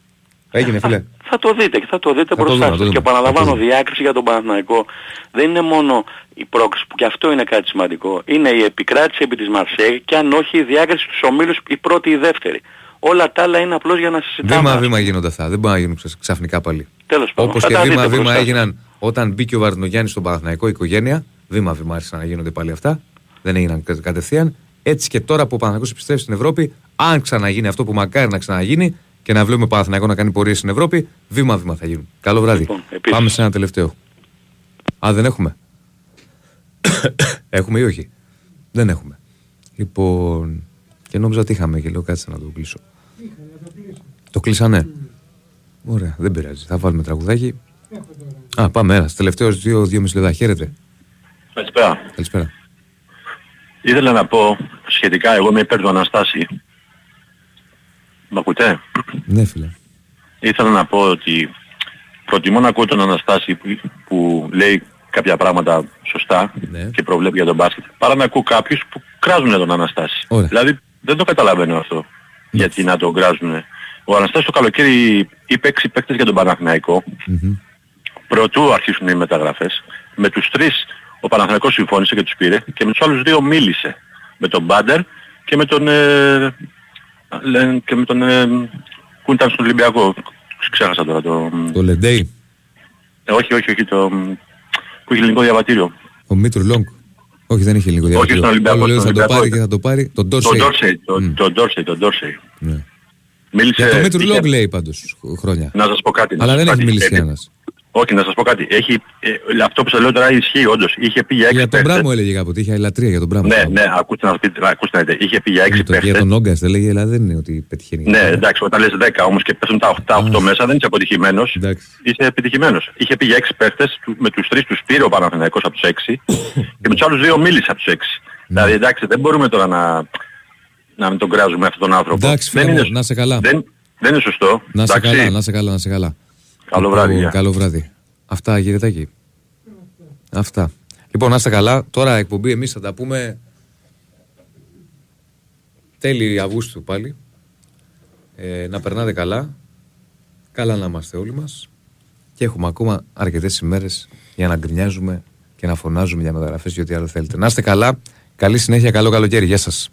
Έγινε φίλε. Θα το δείτε και θα το δείτε το δούμε, μπροστά θα το σας. δούμε, Και θα το παραλαμβάνω δούμε. διάκριση για τον Παναθηναϊκό. Δεν είναι μόνο η πρόκληση που και αυτό είναι κάτι σημαντικό. Είναι η επικράτηση επί της Μαρσέη και αν όχι η διάκριση στους ομίλους η πρώτη ή η δεύτερη. Όλα τα άλλα είναι απλώς για να συζητάμε. Βήμα-βήμα γίνονται αυτά. Δεν μπορεί να γίνουν ξε- ξαφνικά πάλι. Τέλος πάντων. Όπως θα και τα δείτε βήμα-βήμα μπροστά σας. έγιναν όταν μπήκε ο Βαρδινογιάννης στον Παναθηναϊκό οικογένεια. Βήμα-βήμα άρχισαν να γίνονται πάλι αυτά. Δεν έγιναν κα- κατευθείαν. Έτσι και τώρα που ο Παναθηναϊκός επιστρέφει στην Ευρώπη, αν ξαναγίνει αυτό που μακάρι να ξαναγίνει και να βλέπουμε Παναθηναϊκό να κάνει πορείε στην Ευρώπη, βήμα-βήμα θα γίνουν. Καλό βράδυ. Λοιπόν, επίσης. Πάμε σε ένα τελευταίο. Α, δεν έχουμε. [COUGHS] έχουμε ή όχι; Δεν έχουμε. Λοιπόν. Και νόμιζα ότι είχαμε και λέω κάτσε να το κλείσω. Το κλείσανε. Ωραία, δεν πειράζει. Θα βάλουμε τραγουδάκι. Α, πάμε ένα. Τελευταίο δύο, δύο μισή λεπτά. Χαίρετε. Καλησπέρα. Καλησπέρα. Ήθελα να πω σχετικά, εγώ είμαι υπέρ του Αναστάση. Μ' ακούτε; Ναι, φίλε. Ήθελα να πω ότι προτιμώ να ακούω τον Αναστάση που, που λέει κάποια πράγματα σωστά Ναι. και προβλέπει για τον μπάσκετ, παρά να ακούω κάποιους που κράζουν τον Αναστάση. Ωραία. Δηλαδή δεν το καταλαβαίνω αυτό. Γιατί να τον κράζουν. Ο Αναστάσης το καλοκαίρι είπε 6 παίκτες για τον Παναθηναϊκό. Προτού αρχίσουν οι μεταγραφές. Με τους τρεις ο Παναθηναϊκός συμφώνησε και τους πήρε και με τους άλλους δύο μίλησε. Με τον Μπάντερ και με τον... Ε, λένε- και με τον... Ε, που ήταν στον Ολυμπιακό. Ξέχασα τώρα το... Το Λεντέι, Ε, όχι, όχι, όχι, το... που έχει ελληνικό διαβατήριο. ο Μήτρου Λόγκ. Όχι, δεν έχει ελληνικό Όχι διαβατήριο. στον Ολυμπιακό, Όλο λέει στον θα το Ολυμπιακό πάρει ήταν. και θα το πάρει. Τον Τον Ντόρσεϊ. Ντόρσεϊ, τον- τον Ντόρσεϊ, τον Ντόρσεϊ. Ναι. Μίλησε... Για τον Μήτρου είχε- Λόγκ λέει πάντως χρόνια. Να σας πω κάτι. να Αλλά σας δεν πω έχει κάτι. μιλήσει Ε, κανένας. Όχι, να σας πω κάτι. Έχει, ε, αυτό που σας λέω τώρα ισχύει όντως. Είχε πει για έξι Για τον παίχτες. Μπράμο έλεγε κάποτε. Είχε λατρεία για τον Μπράμο. Ναι, ναι, ακούστε να σας πείτε, ακούστε να δείτε. Είχε πει για έξι Για τον- Για παίχτες. τον Όγκα δεν λέγε, αλλά δεν είναι ότι πετυχαίνει. Ναι, εντάξει, όταν λες 10 όμως και πέφτουν τα 8 μέσα δεν είσαι αποτυχημένος. Είσαι επιτυχημένος. Είχε πει για 6 παίχτες, του- με τους 3 τους πήρε ο Παναθηναϊκός από τους 6 [COUGHS] και με τους άλλους 2 μίλησε από τους 6. Ναι. Δηλαδή εντάξει, δεν μπορούμε τώρα να, να μην τον κράζουμε αυτόν τον άνθρωπο. Εντάξει, δεν, φίλε μου, είναι, να σε καλά. δεν, δεν είναι σωστό. Να σε εντάξει. καλά, να σε καλά, να σε καλά. Καλό Λοιπόν, βράδυ, γεια. Καλό βράδυ. Αυτά, γυρετάκι. Αυτά. Λοιπόν, να είστε καλά. Τώρα εκπομπή εμείς θα τα πούμε τέλη Αυγούστου πάλι. Ε, να περνάτε καλά. Καλά να είμαστε όλοι μας. Και έχουμε ακόμα αρκετές ημέρες για να γκρινιάζουμε και να φωνάζουμε για μεταγραφές και ό,τι άλλο θέλετε. Να είστε καλά. Καλή συνέχεια. Καλό καλοκαίρι. Γεια σας.